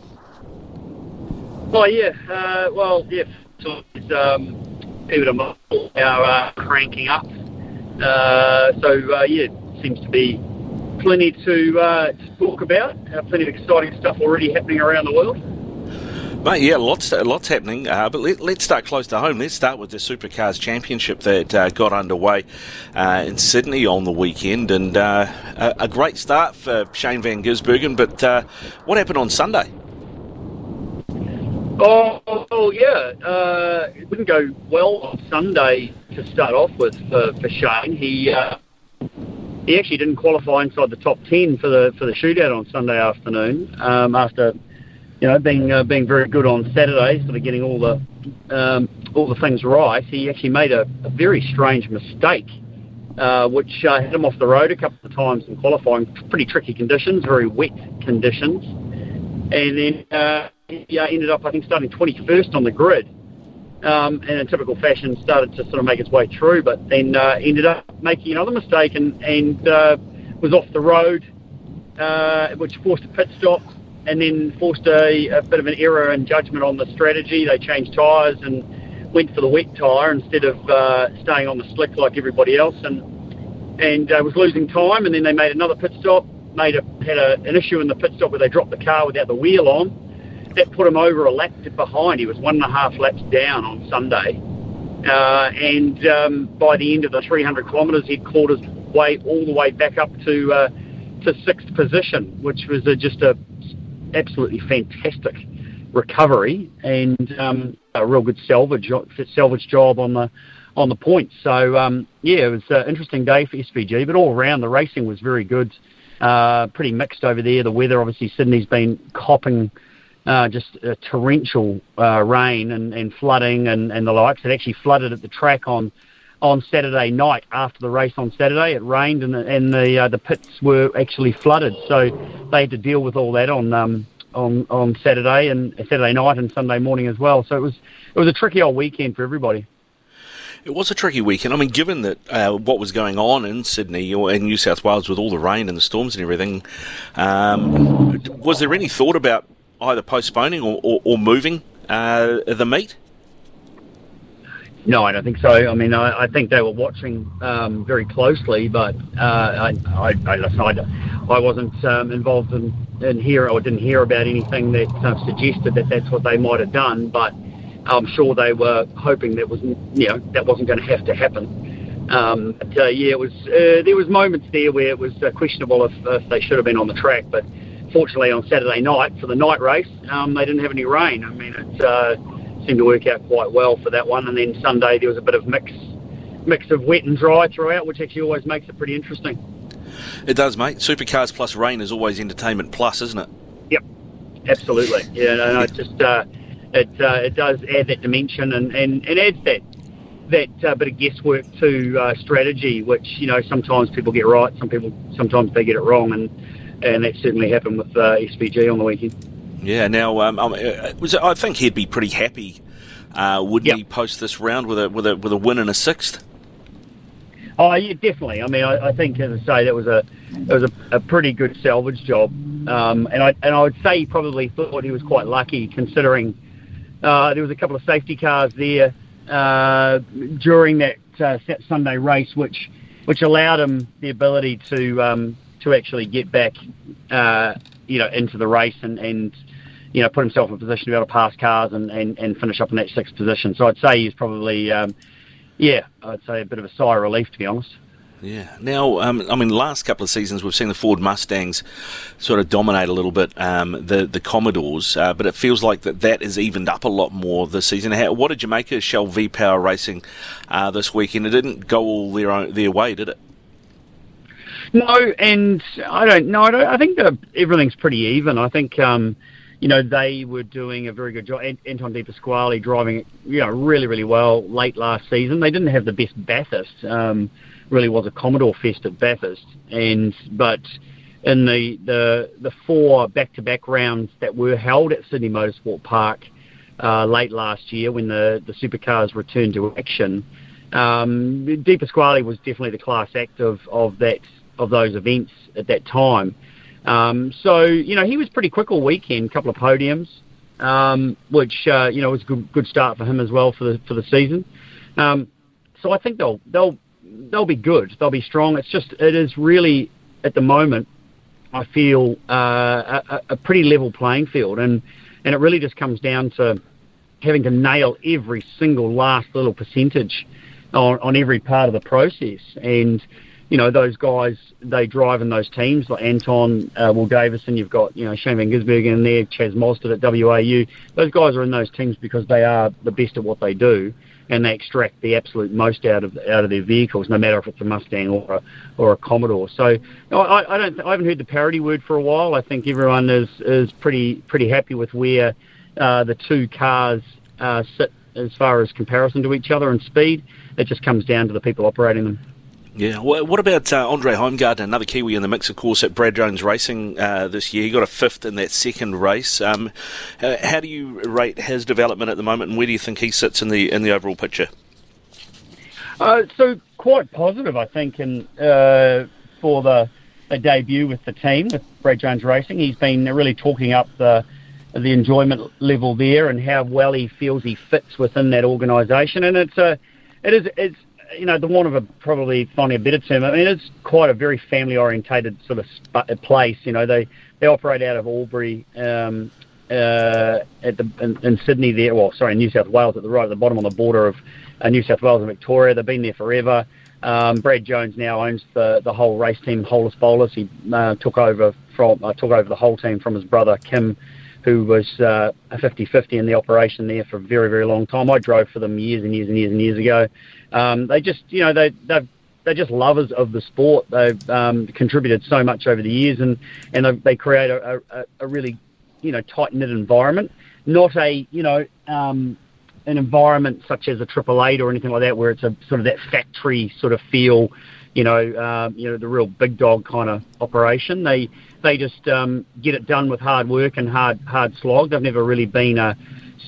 Oh yeah, uh, well yeah, so um, people are uh, cranking up. Uh, so uh, yeah, seems to be plenty to, uh, to talk about. Uh, plenty of exciting stuff already happening around the world. Mate, yeah, lots lots happening. Uh, but let, us start close to home. Let's start with the Supercars Championship that uh, got underway uh, in Sydney on the weekend, and uh, a, a, great start for Shane Van Gisbergen. But uh, what happened on Sunday? Oh, oh yeah, uh, it didn't go well on Sunday to start off with for, for Shane. He he actually didn't qualify inside the top ten for the for the shootout on Sunday afternoon. Um, after you know being uh, being very good on Saturday, sort of getting all the um, all the things right, he actually made a, a very strange mistake, uh, which uh, hit him off the road a couple of times in qualifying. Pretty tricky conditions, very wet conditions, and then uh, he uh, ended up I think starting 21st on the grid um, and in typical fashion started to sort of make its way through, but then uh, ended up making another mistake and, and uh, was off the road, uh, which forced a pit stop and then forced a, a, bit of an error in judgment on the strategy. They changed tyres and went for the wet tyre instead of uh, staying on the slick like everybody else, and and uh, was losing time. And then they made another pit stop, made a, had a, an issue in the pit stop where they dropped the car without the wheel on that put him over a lap behind. He was one and a half laps down on Sunday. Uh, and um, by the end of the 300 kilometres, he'd clawed his way all the way back up to uh, to sixth position, which was a, just a absolutely fantastic recovery and um, a real good salvage salvage job on the on the points. So um, yeah, it was an interesting day for SVG, but all around the racing was very good. Uh, pretty mixed over there. The weather, obviously, Sydney's been copping uh, just uh, torrential uh, rain and, and flooding and, and the likes. It actually flooded at the track on on Saturday night after the race on Saturday. It rained and the, and the uh, the pits were actually flooded, so they had to deal with all that on um, on on Saturday and Saturday night and Sunday morning as well. So it was it was a tricky old weekend for everybody. It was a tricky weekend. I mean, given that uh, what was going on in Sydney or in New South Wales with all the rain and the storms and everything, um, was there any thought about either postponing or, or, or moving uh, the meet? No, I don't think so. I mean, I, I think they were watching um, very closely, but uh, I, I, I, I, wasn't um, involved in, in here or didn't hear about anything that uh, suggested that that's what they might have done. But I'm sure they were hoping that was you know that wasn't going to have to happen. Um, but, uh, yeah, it was. Uh, there was moments there where it was uh, questionable if, if they should have been on the track, but fortunately on Saturday night for the night race, um, they didn't have any rain. I mean, it uh, seemed to work out quite well for that one. And then Sunday there was a bit of mix, mix of wet and dry throughout, which actually always makes it pretty interesting. It does, mate. Supercars plus rain is always entertainment plus, isn't it? Yep, absolutely. Yeah, no, no, just uh, it uh, it does add that dimension and, and, and adds that that uh, bit of guesswork to uh, strategy, which you know sometimes people get right, some people sometimes they get it wrong, and and that certainly happened with uh, SVG on the weekend. Yeah, now um, um, uh, was, I think he'd be pretty happy, uh, would Yep. he, post this round with a with a with a win and a sixth? Oh yeah, definitely. I mean, I, I think as I say, that was a it was a, a pretty good salvage job, um, and I and I would say he probably thought he was quite lucky considering uh, there was a couple of safety cars there uh, during that uh, Sunday race, which which allowed him the ability to um, to actually get back, uh, you know, into the race and and you know put himself in a position to be able to pass cars and, and, and finish up in that sixth position. So I'd say he's probably um, yeah, I'd say a bit of a sigh of relief to be honest. Yeah. Now, um, I mean, last couple of seasons we've seen the Ford Mustangs sort of dominate a little bit um, the the Commodores, uh, but it feels like that that is evened up a lot more this season. How, what did you make of Shell V Power Racing uh, this weekend? It didn't go all their own, their way, did it? No, and I don't know. I, I think that everything's pretty even. I think um, you know they were doing a very good job. Anton De Pasquale driving you know, really, really well late last season. They didn't have the best Bathurst. Um, really was a Commodore fest at Bathurst, and but in the the the four back-to-back rounds that were held at Sydney Motorsport Park uh, late last year when the the supercars returned to action. Um, Pasquale was definitely the class act of, of that of those events at that time. Um, so you know he was pretty quick all weekend, couple of podiums, um, which uh, you know was a good, good start for him as well for the for the season. Um, so I think they'll they'll they'll be good. They'll be strong. It's just it is really at the moment I feel uh, a, a pretty level playing field, and and it really just comes down to having to nail every single last little percentage on, on every part of the process. And you know those guys they drive in those teams like Anton, uh, Will Davison. You've got you know Shane Van Gisbergen in there, Chaz Mostert at WAU. Those guys are in those teams because they are the best at what they do. And they extract the absolute most out of out of their vehicles, no matter if it's a Mustang or a or a Commodore. So I, I don't I haven't heard the parity word for a while. I think everyone is is pretty pretty happy with where uh, the two cars uh, sit as far as comparison to each other in speed. It just comes down to the people operating them. Yeah. Wha- What about uh, Andre Heimgartner, another Kiwi in the mix, of course, at Brad Jones Racing uh, this year? He got a fifth in that second race. Um, uh, how do you rate his development at the moment, and where do you think he sits in the in the overall picture? Uh, so quite positive, I think, in, uh, for the, the debut with the team with Brad Jones Racing. He's been really talking up the the enjoyment level there and how well he feels he fits within that organisation. And it's a it is it's you know the a probably finding a better term. I mean it's quite a very family orientated sort of sp- place. You know they they operate out of Albury. Um, uh, at the in, in Sydney there, well, sorry, New South Wales at the right at the bottom on the border of uh, New South Wales and Victoria. They've been there forever. Um, Brad Jones now owns the, the whole race team, Holus Bolus. He uh, took over from uh, took over the whole team from his brother Kim, who was uh, a 50-50 in the operation there for a very very long time. I drove for them years and years and years and years ago. Um, they just you know they they've they're just lovers of the sport. They've um, contributed so much over the years, and and they, create a, a, a really you know tight knit environment, not a you know um, an environment such as a Triple Eight or anything like that, where it's a sort of that factory sort of feel, you know, um, you know the real big dog kind of operation. They they just um, get it done with hard work and hard hard slog. They've never really been a,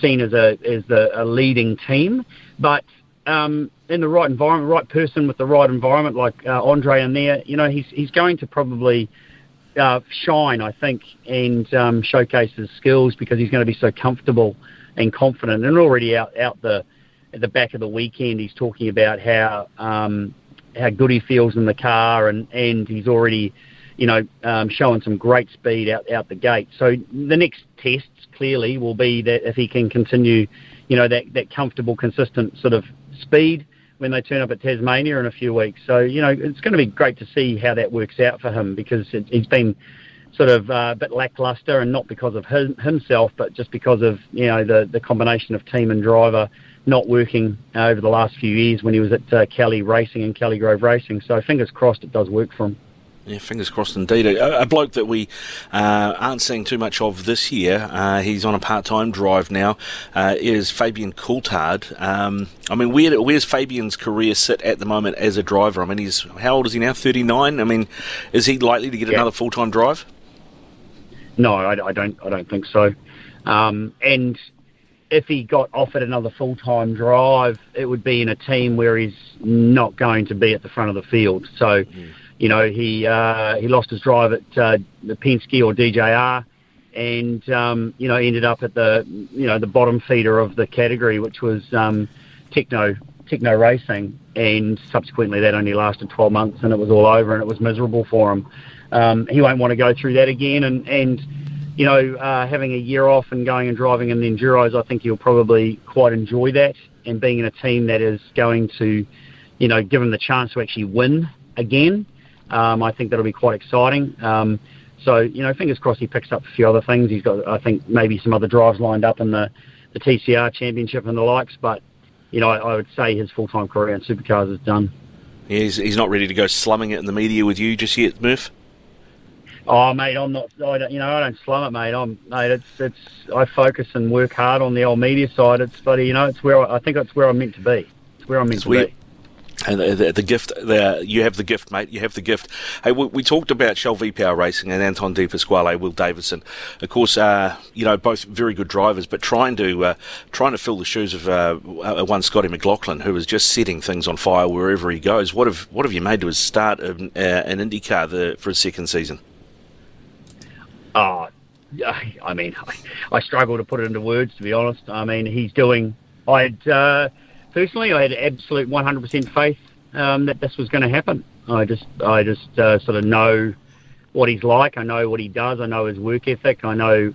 seen as a as the, a leading team, but um, in the right environment, right person with the right environment, like uh, Andre in there, you know, he's he's going to probably uh, shine, I think, and um, showcase his skills because he's going to be so comfortable and confident. And already out out the at the back of the weekend, he's talking about how um, how good he feels in the car, and and he's already, you know, um, showing some great speed out out the gate. So the next tests clearly will be that if he can continue, you know, that that comfortable, consistent sort of speed when they turn up at Tasmania in a few weeks. So, you know, it's going to be great to see how that works out for him because it, he's been sort of uh, a bit lackluster and not because of his, himself, but just because of, you know, the, the combination of team and driver not working uh, over the last few years when he was at uh, Kelly Racing and Kelly Grove Racing. So fingers crossed it does work for him. Yeah, fingers crossed indeed. A, a bloke that we uh, aren't seeing too much of this year, uh, he's on a part time drive now, uh, is Fabian Coulthard. Um, I mean, where, where's Fabian's career sit at the moment as a driver? I mean, he's how old is he now? 39? I mean, is he likely to get yeah. another full time drive? No, I, I, don't. I don't think so. Um, and if he got offered another full time drive, it would be in a team where he's not going to be at the front of the field. So. Mm you know, he uh, he lost his drive at uh, the Penske or DJR, and um, you know ended up at the you know the bottom feeder of the category, which was um, Tekno Tekno Racing, and subsequently that only lasted 12 months, and it was all over, and it was miserable for him. Um, he won't want to go through that again, and and you know uh, having a year off and going and driving in the enduros, I think he'll probably quite enjoy that, and being in a team that is going to, you know, give him the chance to actually win again. Um, I think that'll be quite exciting. Um, so, you know, fingers crossed he picks up a few other things. He's got, I think, maybe some other drives lined up in the, the TCR Championship and the likes. But, you know, I, I would say his full time career in supercars is done. Yeah, he's, he's not ready to go slumming it in the media with you just yet, Murph. Oh, mate, I'm not. I don't, you know, I don't slum it, mate. I'm, mate. It's, it's. I focus and work hard on the old media side. It's, but you know, it's where I, I think it's where I'm meant to be. It's where I'm meant it's to where, be. And the, the, the gift, the, you have the gift, mate. You have the gift. Hey, we, we talked about Shell V Power Racing and Anton De Pasquale, Will Davison. Of course, uh, you know both very good drivers, but trying to uh, trying to fill the shoes of uh, one Scotty McLaughlin, who is just setting things on fire wherever he goes. What have what have you made to his start in, uh, in IndyCar the, for his second season? Oh, I mean, I, I struggle to put it into words. To be honest, I mean, he's doing. Uh, personally, I had absolute 100% faith um, that this was going to happen. I just, I just uh, sort of know what he's like. I know what he does. I know his work ethic. I know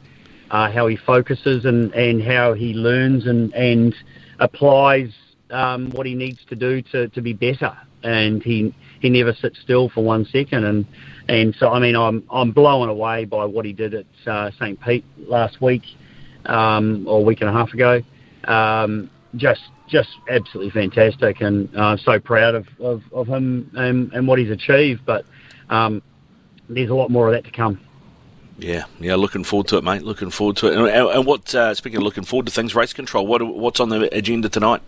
uh, how he focuses and, and how he learns and, and applies um, what he needs to do to, to be better. And he he never sits still for one second. And and so I mean I'm I'm blown away by what he did at uh, St Pete last week um, or a week and a half ago. Um, just just absolutely fantastic, and uh, so proud of, of, of him and, and, what he's achieved. But um, there's a lot more of that to come. Yeah, yeah, looking forward to it, mate. Looking forward to it. And, and what, uh, speaking of looking forward to things, race control. What what's on the agenda tonight?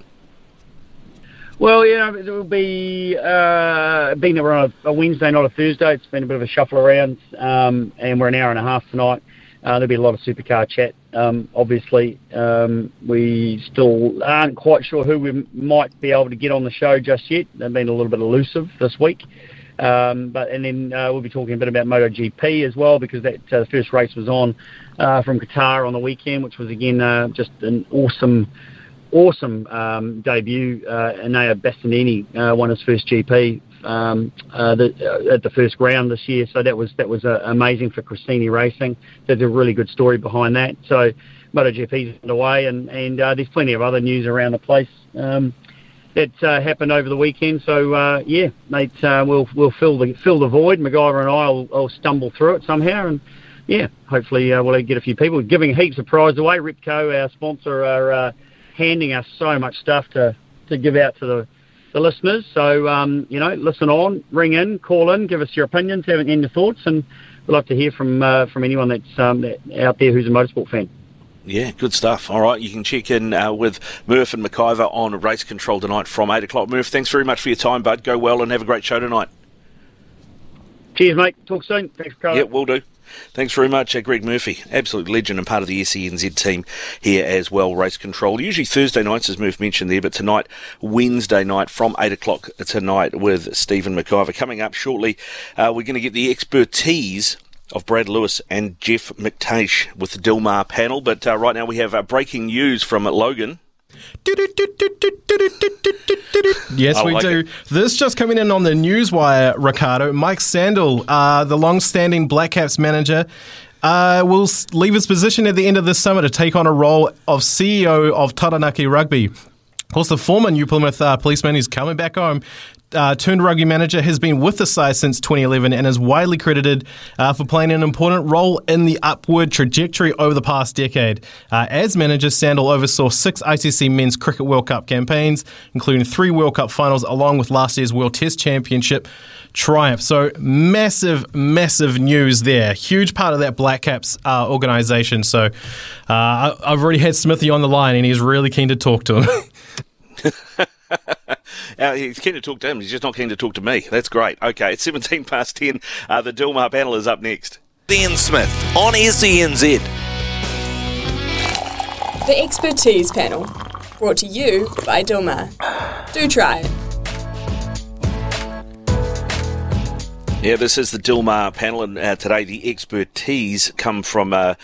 Well, you know, it will be uh, being that we're on a, a, Wednesday, not a Thursday. It's been a bit of a shuffle around, um, and we're an hour and a half tonight. Uh, there'll be a lot of supercar chat. Um, obviously, um, we still aren't quite sure who we might be able to get on the show just yet. They've been a little bit elusive this week. Um, but and then uh, we'll be talking a bit about MotoGP as well because that uh, first race was on uh, from Qatar on the weekend, which was again uh, just an awesome, awesome um, debut. Uh, Enea Bastianini won his first GP um, uh, the, uh, at the first round this year. So that was that was uh, amazing for Gresini Racing. There's a really good story behind that. So MotoGP's underway, and and uh, there's plenty of other news around the place um, that uh, happened over the weekend. So uh, yeah, mate, we'll we'll fill the fill the void. McIver and I will, will stumble through it somehow, and yeah, hopefully we'll get a few people giving heaps of prize away. Ripco, our sponsor, are handing us so much stuff to to give out to the the listeners. So, um, you know, listen on, ring in, call in, give us your opinions, have any thoughts, and we'd love to hear from uh, from anyone that's um, out there who's a motorsport fan. Yeah, good stuff. All right, you can check in uh, with Murph and McIver on race control tonight from 8 o'clock. Murph, thanks very much for your time, bud. Go well and have a great show tonight. Cheers, mate. Talk soon. Thanks for coming. Yeah, we'll do. Thanks very much, uh, Greg Murphy, absolute legend and part of the SENZ team here as well, race control. Usually Thursday nights, as Murph mentioned there, but tonight, Wednesday night from 8 o'clock tonight with Stephen McIver. Coming up shortly, uh, we're going to get the expertise of Brad Lewis and Jeff McTash with the Dilmah panel, but uh, right now we have uh, breaking news from Logan. Yes, we like do. It. This just coming in on the newswire, Ricardo. Mike Sandle, uh, the long-standing Black Caps manager, uh, will leave his position at the end of this summer to take on a role of CEO of Taranaki Rugby. Of course, the former New Plymouth uh, policeman is coming back home uh, turned rugby manager, has been with the side since 2011 and is widely credited uh, for playing an important role in the upward trajectory over the past decade. Uh, as manager, Sandle oversaw six ICC Men's Cricket World Cup campaigns, including three World Cup finals, along with last year's World Test Championship triumph. So massive, massive news there. Huge part of that Black Caps uh, organisation. So uh, I've already had Smithy on the line, and he's really keen to talk to him. Uh, he's keen to talk to him. He's just not keen to talk to me. That's great. Okay, it's 17 past 10. Uh, the Dilmah panel is up next. Ian Smith on SENZ. The Expertise Panel, brought to you by Dilmah. Do try it. Yeah, this is the Dilmah panel, and uh, today the expertise come from a uh,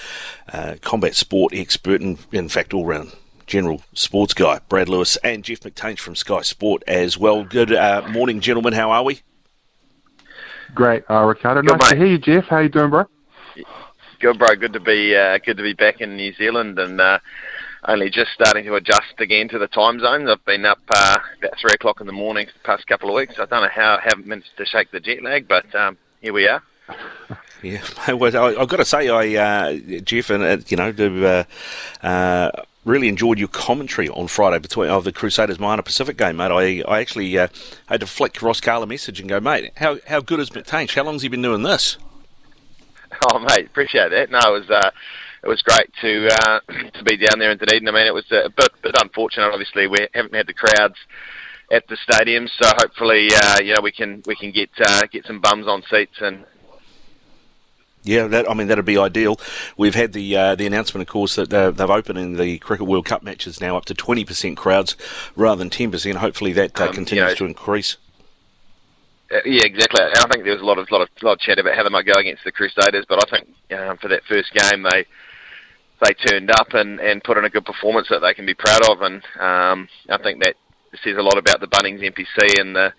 uh, combat sport expert, and in fact, all round general sports guy, Brad Lewis, and Jeff McTainch from Sky Sport as well. Good uh, morning, gentlemen. How are we? Great, uh, Ricardo. Good, nice mate. to hear you, Jeff. How you doing, bro? Good, bro. Good to be uh, good to be back in New Zealand, and uh, only just starting to adjust again to the time zones. I've been up uh, about three o'clock in the morning for the past couple of weeks. I don't know how I haven't managed to shake the jet lag, but um, here we are. Yeah, well, I, have got to say, I uh, Jeff, and uh, you know, to, uh, uh, really enjoyed your commentary on Friday between of the Crusaders Moana Pasifika game, mate. I, I actually uh, had to flick Ross Karl a message and go, mate, how how good is McTainch? How long's he been doing this? Oh, mate, appreciate that. No, it was it was great to uh, to be down there in Dunedin. I mean, it was a bit, bit unfortunate. Obviously, we haven't had the crowds at the stadium, so hopefully, uh, you know, we can we can get uh, get some bums on seats and. Yeah, that, I mean that'd be ideal. We've had the uh, the announcement, of course, that uh, they've opened in the Cricket World Cup matches now up to twenty percent crowds rather than ten percent. Hopefully, that uh, um, continues you know, to increase. Uh, yeah, exactly. And I think there was a lot of lot of lot of chat about how they might go against the Crusaders, but I think um, for that first game they they turned up and, and put in a good performance that they can be proud of. And um, I think that says a lot about the Bunnings NPC and the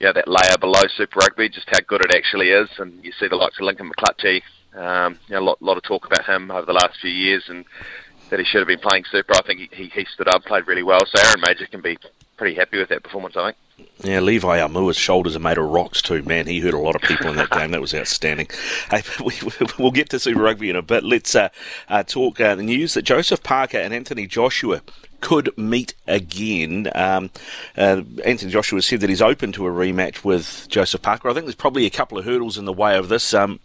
you know, that layer below Super Rugby, just how good it actually is. And you see the likes of Lincoln McClutchie, um, you know, a lot, lot of talk about him over the last few years and that he should have been playing Super. I think he, he, stood up, played really well. So Aaron Mauger can be pretty happy with that performance, I think. Yeah, Levi Aumua's shoulders are made of rocks too. Man, he hurt a lot of people in that game. That was outstanding. Hey, we, will get to Super Rugby in a bit. Let's uh, uh, talk uh, the news that Joseph Parker and Anthony Joshua could meet again. Um, uh, Anthony Joshua said that he's open to a rematch with Joseph Parker. I think there's probably a couple of hurdles in the way of this. Um,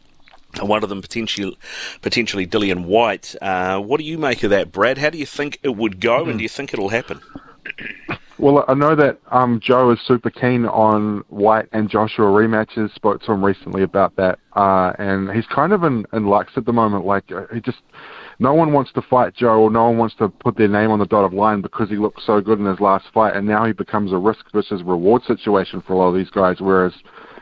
one of them potentially, potentially Dillian Whyte. Uh, what do you make of that, Brad? How do you think it would go, mm-hmm. and do you think it'll happen? Well, I know that um, Joe is super keen on Whyte and Joshua rematches. Spoke to him recently about that, uh, and he's kind of in, in lux at the moment. Like uh, he just, no one wants to fight Joe, or no one wants to put their name on the dotted line because he looked so good in his last fight, and now he becomes a risk versus reward situation for a lot of these guys. Whereas,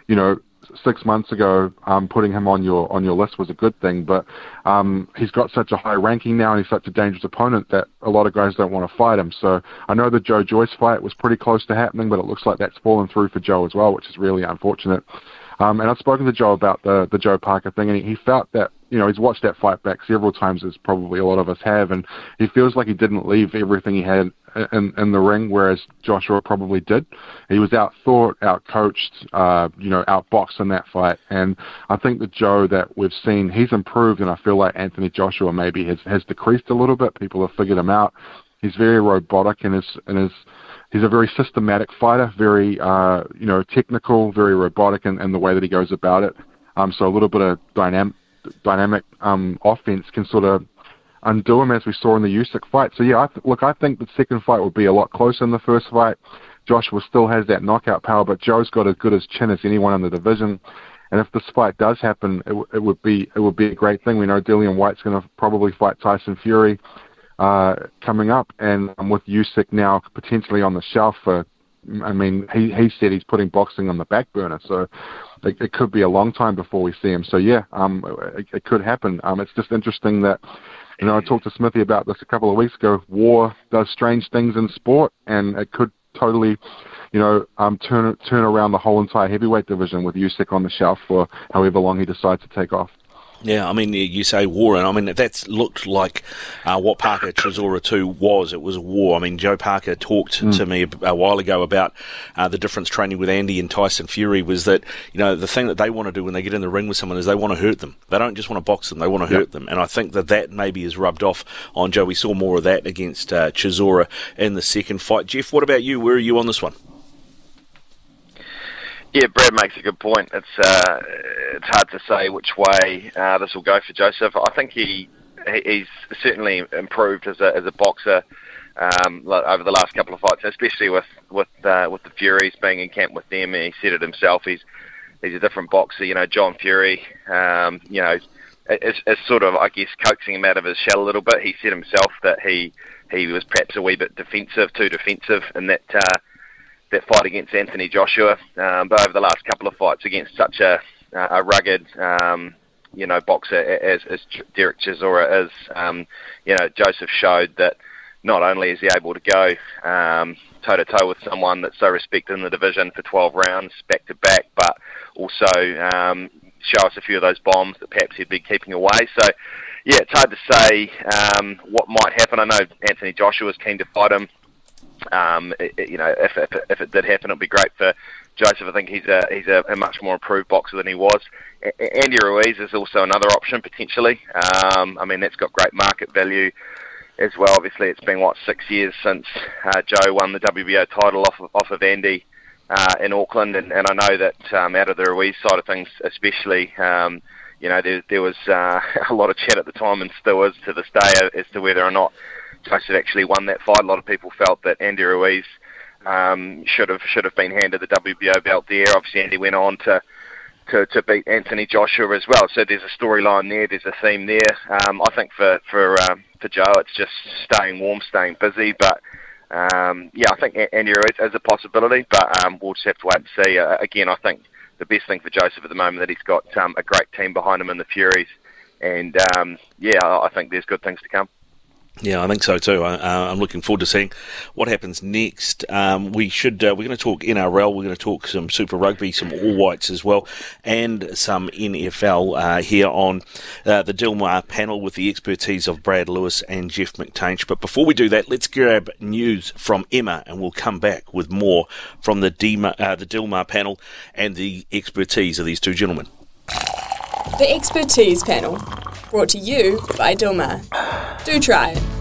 you know, six months ago, um, putting him on your on your list was a good thing. But um, he's got such a high ranking now, and he's such a dangerous opponent that a lot of guys don't want to fight him. So I know the Joe Joyce fight was pretty close to happening, but it looks like that's fallen through for Joe as well, which is really unfortunate. Um, and I've spoken to Joe about the the Joe Parker thing, and he, he felt that you know he's watched that fight back several times, as probably a lot of us have, and he feels like he didn't leave everything he had in, in the ring, whereas Joshua probably did. He was out thought, out coached, uh, you know, outboxed in that fight. And I think the Joe that we've seen, he's improved, and I feel like Anthony Joshua maybe has has decreased a little bit. People have figured him out. He's very robotic in his in his he's a very systematic fighter, very uh, you know technical, very robotic in, in the way that he goes about it. Um, so a little bit of dynamic dynamic um, offense can sort of undo him as we saw in the Usyk fight. So yeah, I th- look, I think the second fight will be a lot closer than the first fight. Joshua still has that knockout power, but Joe's got as good as chin as anyone in the division. And if this fight does happen, it, w- it would be it would be a great thing. We know Dillian Whyte's going to probably fight Tyson Fury uh, coming up, and um, with Usyk now potentially on the shelf for. I mean, he he said he's putting boxing on the back burner, so it, it could be a long time before we see him. So yeah, um, it, it could happen. Um, it's just interesting that you know, I talked to Smithy about this a couple of weeks ago. War does strange things in sport, and it could totally, you know, um, turn turn around the whole entire heavyweight division with Usyk on the shelf for however long he decides to take off. Yeah, I mean, you say war, and I mean, that's looked like uh, what Parker Chisora 2 was. It was a war. I mean, Joe Parker talked mm. to me a, a, while ago about uh, the difference training with Andy and Tyson Fury was that, you know, the thing that they want to do when they get in the ring with someone is they want to hurt them. They don't just want to box them, they want to yep. hurt them. And I think that that maybe is rubbed off on Joe. We saw more of that against uh, Chisora in the second fight. Jeff, what about you? Where are you on this one? Yeah, Brad makes a good point. It's uh, it's hard to say which way uh, this will go for Joseph. I think he he's certainly improved as a as a boxer um, over the last couple of fights, especially with with uh, with the Furies being in camp with them. He said it himself. He's he's a different boxer. You know, John Fury. Um, you know, is, is sort of I guess coaxing him out of his shell a little bit. He said himself that he he was perhaps a wee bit defensive, too defensive, and that. Uh, that fight against Anthony Joshua, um, but over the last couple of fights against such a, a rugged, um, you know, boxer as, as Derek Chisora is, um, you know, Joseph showed that not only is he able to go toe to toe with someone that's so respected in the division for 12 rounds back to back, but also um, show us a few of those bombs that perhaps he'd be keeping away. So, yeah, it's hard to say um, what might happen. I know Anthony Joshua was keen to fight him. Um, it, you know, if, if, if it did happen, it'd be great for Joseph. I think he's a he's a, a much more improved boxer than he was. A- Andy Ruiz is also another option potentially. Um, I mean, that's got great market value as well. Obviously, it's been what six years since uh, Joe won the WBO title off of, off of Andy uh, in Auckland, and, and I know that um, out of the Ruiz side of things, especially. Um, you know, there, there was uh, a lot of chat at the time, and still is to this day, as to whether or not Tyson actually won that fight. A lot of people felt that Andy Ruiz um, should have should have been handed the WBO belt there. Obviously, Andy went on to to, to beat Anthony Joshua as well. So there's a storyline there. There's a theme there. Um, I think for for um, for Joe, it's just staying warm, staying busy. But um, yeah, I think Andy Ruiz is a possibility, but um, we'll just have to wait and see. Uh, again, I think the best thing for Joseph at the moment that he's got um, a great team behind him in the Furies, and um, yeah, I think there's good things to come. Yeah, I think so too. I, am looking forward to seeing what happens next. Um, we should. Uh, we're going to talk NRL. We're going to talk some Super Rugby, some All Whites as well, and some NFL uh, here on uh, the Dilmah panel with the expertise of Brad Lewis and Jeff McTainch. But before we do that, let's grab news from Emma, and we'll come back with more from the Dima, uh, the Dilmah panel and the expertise of these two gentlemen. The expertise panel, brought to you by Dilmah. Do try it.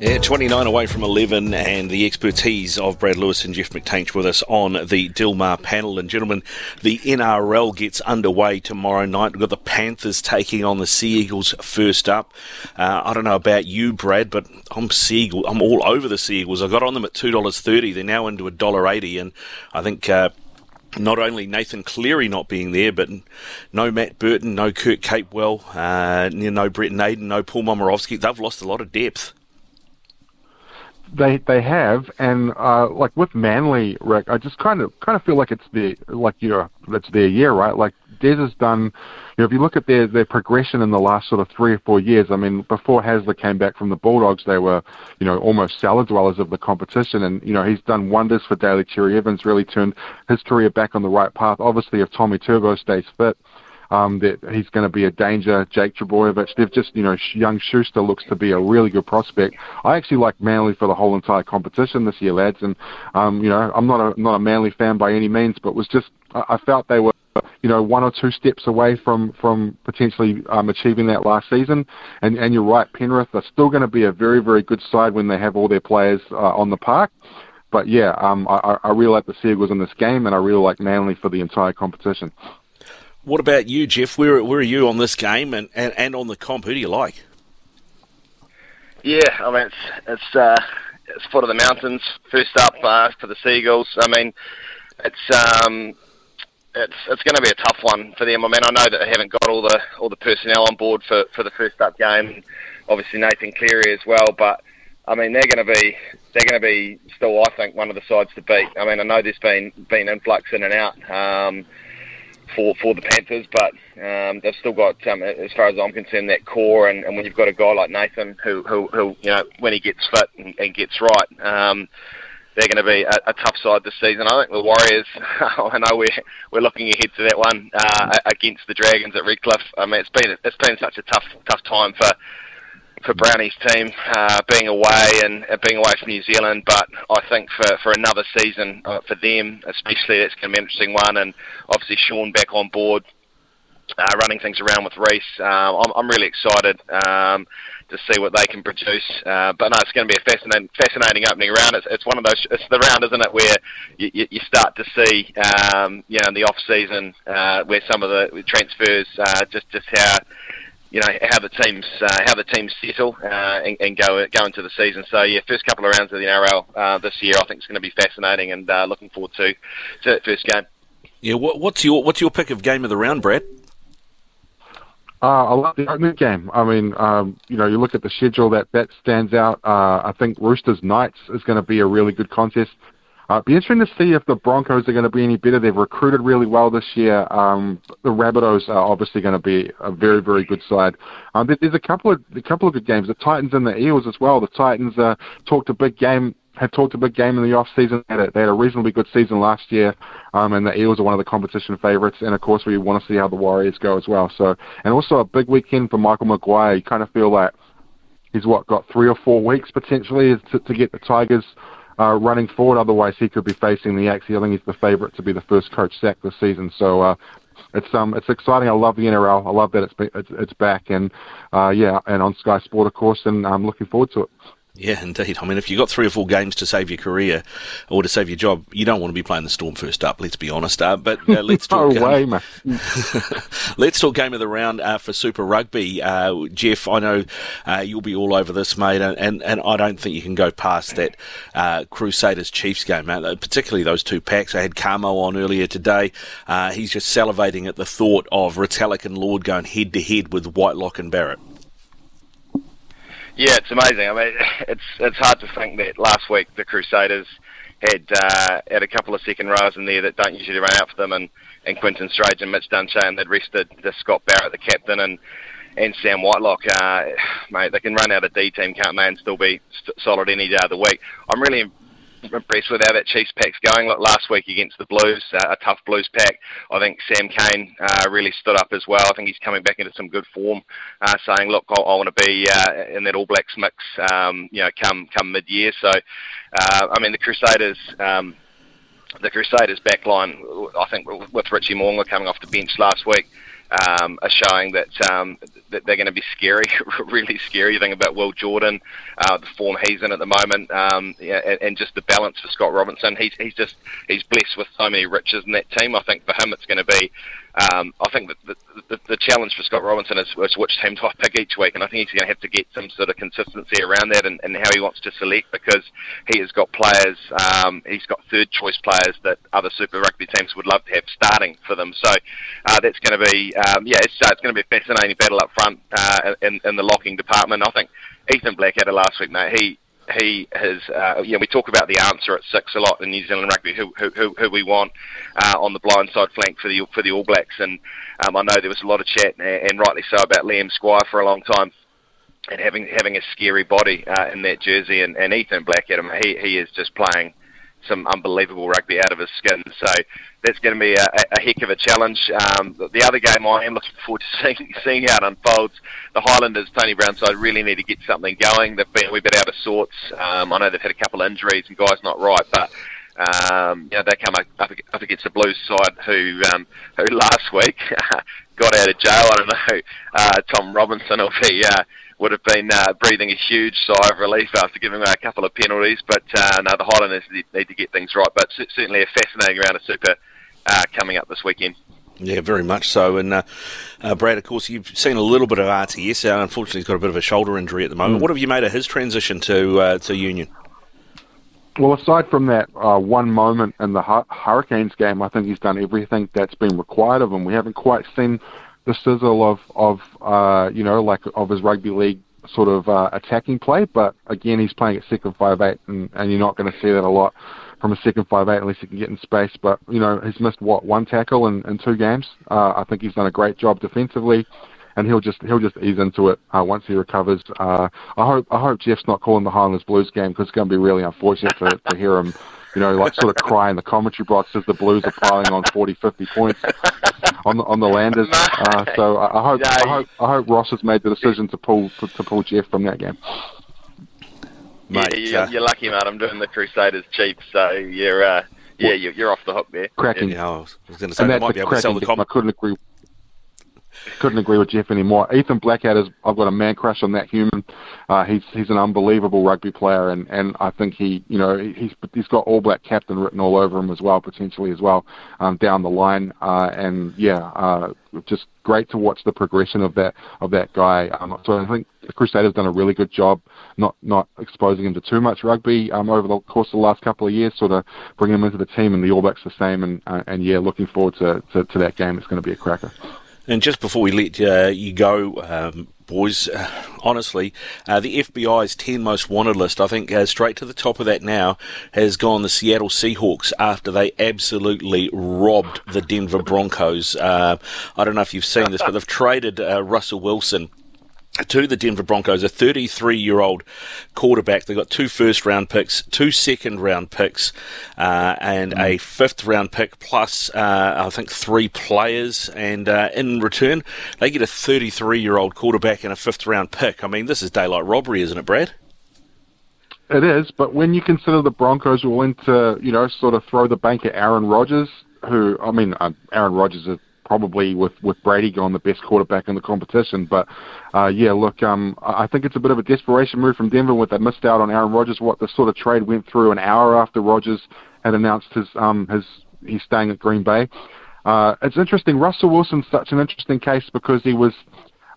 Yeah, 29 away from 11, and the expertise of Brad Lewis and Jeff McTainch with us on the Dilmah panel. And, gentlemen, the NRL gets underway tomorrow night. We've got the Panthers taking on the Sea Eagles first up. Uh, I don't know about you, Brad, but I'm Sea. I'm all over the Sea Eagles. I got on them at $2.30. They're now into $1.80, and I think. Uh, not only Nathan Cleary not being there, but no Matt Burton, no Kurt Capewell, uh, no Brent Naden, no Paul Momirovski. They've lost a lot of depth. They they have, and uh, like with Manly, Rick, I just kind of kind of feel like it's the like you know that's their year, right? Like Des has done you know, if you look at their their progression in the last sort of three or four years, I mean, before Hasler came back from the Bulldogs, they were, you know, almost cellar dwellers of the competition, and you know, he's done wonders for Daly Cherry Evans, really turned his career back on the right path. Obviously, if Tommy Turbo stays fit. Um, that he's going to be a danger. Jake Trbojevic, they've just, you know, young Schuster looks to be a really good prospect. I actually like Manly for the whole entire competition this year, lads. And, um, you know, I'm not a not a Manly fan by any means, but was just I, I felt they were you know, one or two steps away from from potentially um, achieving that last season. And and you're right, Penrith are still going to be a very very good side when they have all their players uh, on the park. But yeah, um, I, I really like the Seagulls in this game, and I really like Manly for the entire competition. What about you, Jeff? Where where are you on this game and, and, and on the comp? Who do you like? Yeah, I mean it's it's uh, it's foot of the mountains. First up uh, for the Seagulls. I mean, it's um, it's it's going to be a tough one for them. I mean, I know that they haven't got all the all the personnel on board for, for the first up game. Obviously, Nathan Cleary as well, but I mean, they're going to be they're going to be still, I think, one of the sides to beat. I mean, I know there's been been influx in and out um, for for the Panthers, but um, they've still got, um, as far as I'm concerned, that core. And, and when you've got a guy like Nathan, who who, who you know, when he gets fit and, and gets right. They're going to be a, a tough side this season. I think the Warriors. I know we're we're looking ahead to that one uh, against the Dragons at Redcliffe. I mean, it's been it's been such a tough tough time for for Brownie's team uh, being away and uh, being away from New Zealand. But I think for, for another season uh, for them, especially, that's going to be an interesting one. And obviously, Shaun back on board uh, running things around with Reece. Um, I'm, I'm really excited um, to see what they can produce. Uh, but no, it's going to be a fascinating, fascinating opening round. It's, it's one of those. It's the round, isn't it, where you, you start to see, um, you know, in the off season uh, where some of the transfers, uh, just just how. You know how the teams uh, how the teams settle uh, and, and go go into the season. So yeah, first couple of rounds of the NRL uh, this year, I think it's going to be fascinating, and uh, looking forward to to that first game. Yeah, what, what's your what's your pick of game of the round, Brad? Uh, I love the opening game. I mean, um, you know, you look at the schedule that that stands out. Uh, I think Roosters Knights is going to be a really good contest. Uh, be interesting to see if the Broncos are going to be any better. They've recruited really well this year. Um, the Rabbitohs are obviously going to be a very, very good side. Um, there's a couple of a couple of good games. The Titans and the Eels as well. The Titans uh, talked a big game had talked a big game in the off season. They had a, they had a reasonably good season last year, um, and the Eels are one of the competition favourites. And of course, we want to see how the Warriors go as well. So, and also a big weekend for Michael Maguire. You kind of feel like he's what got three or four weeks potentially to, to get the Tigers uh, running forward. Otherwise, he could be facing the Axie. I think he's the favourite to be the first coach sacked this season. So. Uh, it's um it's exciting. I love the NRL. I love that it's it's, it's back and uh, yeah, and on Sky Sport of course, and I'm looking forward to it. Yeah, indeed. I mean, if you've got three or four games to save your career or to save your job, you don't want to be playing the Storm first up. Let's be honest. Uh, but uh, let's talk. no way, um, let's talk game of the round uh, for Super Rugby. Uh, Jeff, I know uh, you'll be all over this, mate, and, and, and I don't think you can go past that uh, Crusaders Chiefs game, mate. Particularly those two packs. I had Kamo on earlier today. he's just salivating at the thought of Retallick and Lord going head to head with Whitelock and Barrett. Yeah, it's amazing. I mean, it's it's hard to think that last week the Crusaders had uh, had a couple of second rows in there that don't usually run out for them, and, and Quinten Strange and Mitch Dunshea, and they'd rested the Scott Barrett, the captain, and and Sam Whitelock. Uh, mate, they can run out a D team, can't they, and still be st- solid any day of the week. I'm really impressed with how that Chiefs pack's going. Look, last week against the Blues, uh, a tough Blues pack. I think Sam Cane uh, really stood up as well. I think he's coming back into some good form, uh, saying, "Look, I, I want to be uh, in that All Blacks mix, um, you know, come come mid year." So, uh, I mean, the Crusaders. Um, the Crusaders backline, I think, with Richie Mo'unga coming off the bench last week, um, are showing that, um, that they're going to be scary, really scary. You think about Will Jordan, uh, the form he's in at the moment, um, yeah, and, and just the balance for Scott Robertson. He's he's just he's blessed with so many riches in that team. I think for him it's going to be um, I think that the, the, the challenge for Scott Robertson is, is which team to pick each week, and I think he's going to have to get some sort of consistency around that and, and how he wants to select because he has got players, um, he's got third choice players that other Super Rugby teams would love to have starting for them. So uh, that's going to be, um, yeah, it's, uh, it's going to be a fascinating battle up front uh, in, in the locking department. I think Ethan Blackadder last week, mate, he he has, uh, yeah, we talk about the answer at six a lot in New Zealand rugby, who, who, who we want uh, on the blind side flank for the for the All Blacks. And um, I know there was a lot of chat, and rightly so, about Liam Squire for a long time. And having having a scary body uh, in that jersey, and, and Ethan Blackadder, he he is just playing some unbelievable rugby out of his skin. So that's going to be a, a heck of a challenge. Um, the other game I am looking forward to seeing, seeing how it unfolds. The Highlanders, Tony Brown side, really need to get something going. They've been a wee bit out of sorts. Um, I know they've had a couple of injuries and guys not right, but um, you know, they come up, up against the Blues side who, um, who last week got out of jail. I don't know, uh, Tom Robinson will be uh, would have been uh, breathing a huge sigh of relief after giving away a couple of penalties. But uh, no, the Highlanders need to get things right. But certainly a fascinating round of super uh, coming up this weekend. Yeah, very much so. And uh, uh, Brad, of course, you've seen a little bit of RTS. Uh, unfortunately, he's got a bit of a shoulder injury at the moment. Mm. What have you made of his transition to uh, to Union? Well, aside from that uh, one moment in the Hurricanes game, I think he's done everything that's been required of him. We haven't quite seen the sizzle of of uh, you know like of his rugby league sort of uh, attacking play. But again, he's playing at second five eight, and, and you're not going to see that a lot from a second five eight unless he can get in space. But you know, he's missed what one tackle in, in two games. Uh, I think he's done a great job defensively. and he'll just he'll just ease into it uh, once he recovers. Uh, I hope I hope Jeff's not calling the Highlanders Blues game because it's going to be really unfortunate to, to hear him, you know, like sort of cry in the commentary box as the Blues are piling on 40, 50 points on the on the Landers. Uh, so I, I hope I hope I hope Ross has made the decision to pull to, to pull Jeff from that game. Mate, yeah, you're, uh, you're, lucky, mate. I'm doing the Crusaders Chiefs, so you're uh, yeah, you're, you're off the hook there. Cracking. Yeah, I was, was going to say they might be able to sell the I couldn't agree couldn't agree with Jeff anymore. Ethan Blackadder, I've got a man crush on that human. Uh, he's he's an unbelievable rugby player, and, and I think he you know he's he's got All Black captain written all over him as well, potentially as well um, down the line. Uh, and yeah, uh, just great to watch the progression of that of that guy. Um, so I think the Crusaders done a really good job not not exposing him to too much rugby um, over the course of the last couple of years, sort of bringing him into the team, and the All Blacks the same. And uh, and yeah, looking forward to, to, to that game. It's going to be a cracker. And just before we let uh, you go, um, boys, uh, honestly, uh, the FBI's 10 most wanted list, I think uh, straight to the top of that now has gone the Seattle Seahawks after they absolutely robbed the Denver Broncos. Uh, I don't know if you've seen this, but they've traded uh, Russell Wilson to the Denver Broncos, a 33 year old quarterback. They've got two first round picks, two second round picks, uh, and mm. a fifth round pick, plus uh, I think three players. And uh, in return, they get a 33 year old quarterback and a fifth round pick. I mean, this is daylight robbery, isn't it, Brad? It is, but when you consider the Broncos were willing to, you know, sort of throw the bank at Aaron Rodgers, who, I mean, uh, Aaron Rodgers is probably with with Brady going the best quarterback in the competition. But uh, yeah, look, um, I think it's a bit of a desperation move from Denver with they missed out on Aaron Rodgers. What the sort of trade went through an hour after Rodgers had announced his um his he's staying at Green Bay. Uh, it's interesting. Russell Wilson's such an interesting case because he was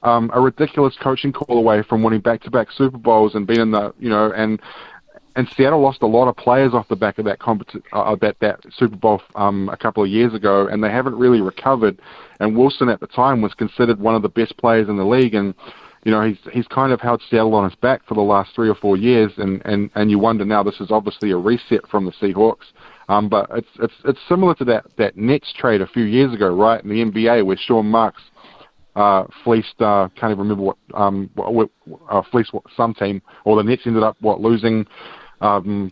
um, a ridiculous coaching call away from winning back-to-back Super Bowls and being in the you know and and Seattle lost a lot of players off the back of that competi- uh, that that Super Bowl um, a couple of years ago, and they haven't really recovered. And Wilson at the time was considered one of the best players in the league, and you know he's he's kind of held Seattle on his back for the last three or four years, and and and you wonder now this is obviously a reset from the Seahawks. Um, but it's it's it's similar to that that Nets trade a few years ago, right in the NBA, where Sean Marks uh, fleeced uh, can't even remember what um what, uh, fleeced some team, or the Nets ended up what losing um,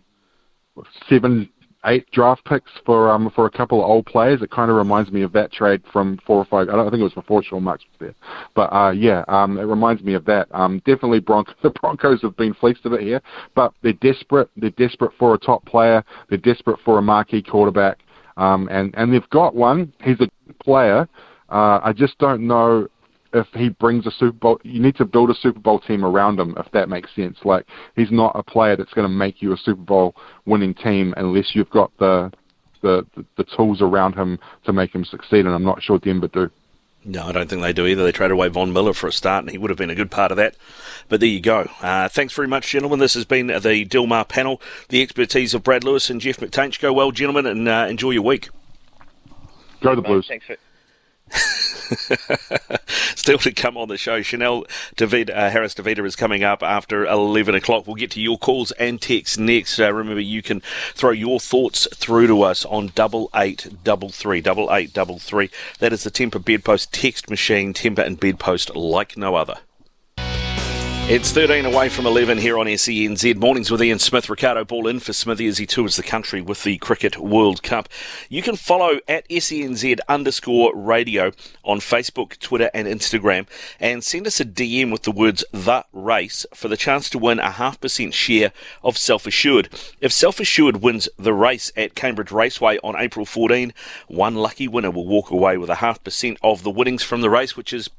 seven, eight draft picks for um, for a couple of old players. It kind of reminds me of that trade from four or five. I don't I think it was before Sean Marks was there, but uh, yeah, um, it reminds me of that. Um, definitely, Bronco, the Broncos have been fleeced a bit here, but they're desperate. They're desperate for a top player. They're desperate for a marquee quarterback, um, and and they've got one. He's a player. Uh, I just don't know if he brings a Super Bowl, you need to build a Super Bowl team around him, if that makes sense. Like he's not a player that's going to make you a Super Bowl winning team unless you've got the, the the the tools around him to make him succeed. And I'm not sure Denver do. No, I don't think they do either. They traded away Von Miller for a start, and he would have been a good part of that. But there you go. Uh, thanks very much, gentlemen. This has been the Dilmah panel, the expertise of Brad Lewis and Jeff McTainch. Go well, gentlemen, and uh, enjoy your week. Go the Blues. Thanks for- Still to come on the show, Chanel David, uh, Harris Tavita is coming up after 11 o'clock. We'll get to your calls and texts next. Uh, remember, you can throw your thoughts through to us on double eight double three double eight double three. That is the Tempur Bedpost text machine, Tempur and Bedpost like no other. It's 13 away from 11 here on SENZ. Mornings with Ian Smith. Ricardo Ball in for Smithy as he tours the country with the Cricket World Cup. You can follow at SENZ underscore radio on Facebook, Twitter, and Instagram and send us a DM with the words The Race for the chance to win a half percent share of Self Assured. If Self Assured wins the race at Cambridge Raceway on April 14, one lucky winner will walk away with a half percent of the winnings from the race, which is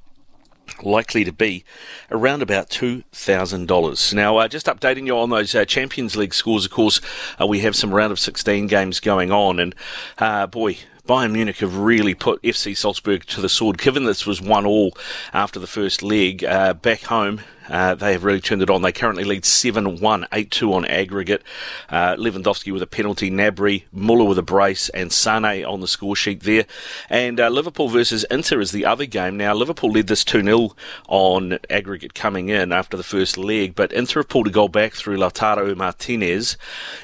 likely to be around about $2,000. Now, uh, just updating you on those uh, Champions League scores, of course, uh, we have some round of 16 games going on, and uh, boy, Bayern Munich have really put FC Salzburg to the sword. Given this was one all after the first leg, uh, back home Uh, they have really turned it on. They currently lead 7 1, 8 2 on aggregate. Uh, Lewandowski with a penalty, Gnabry, Muller with a brace, and Sane on the score sheet there. And uh, Liverpool versus Inter is the other game. Now, Liverpool led this 2 0 on aggregate coming in after the first leg, but Inter have pulled a goal back through Lautaro Martinez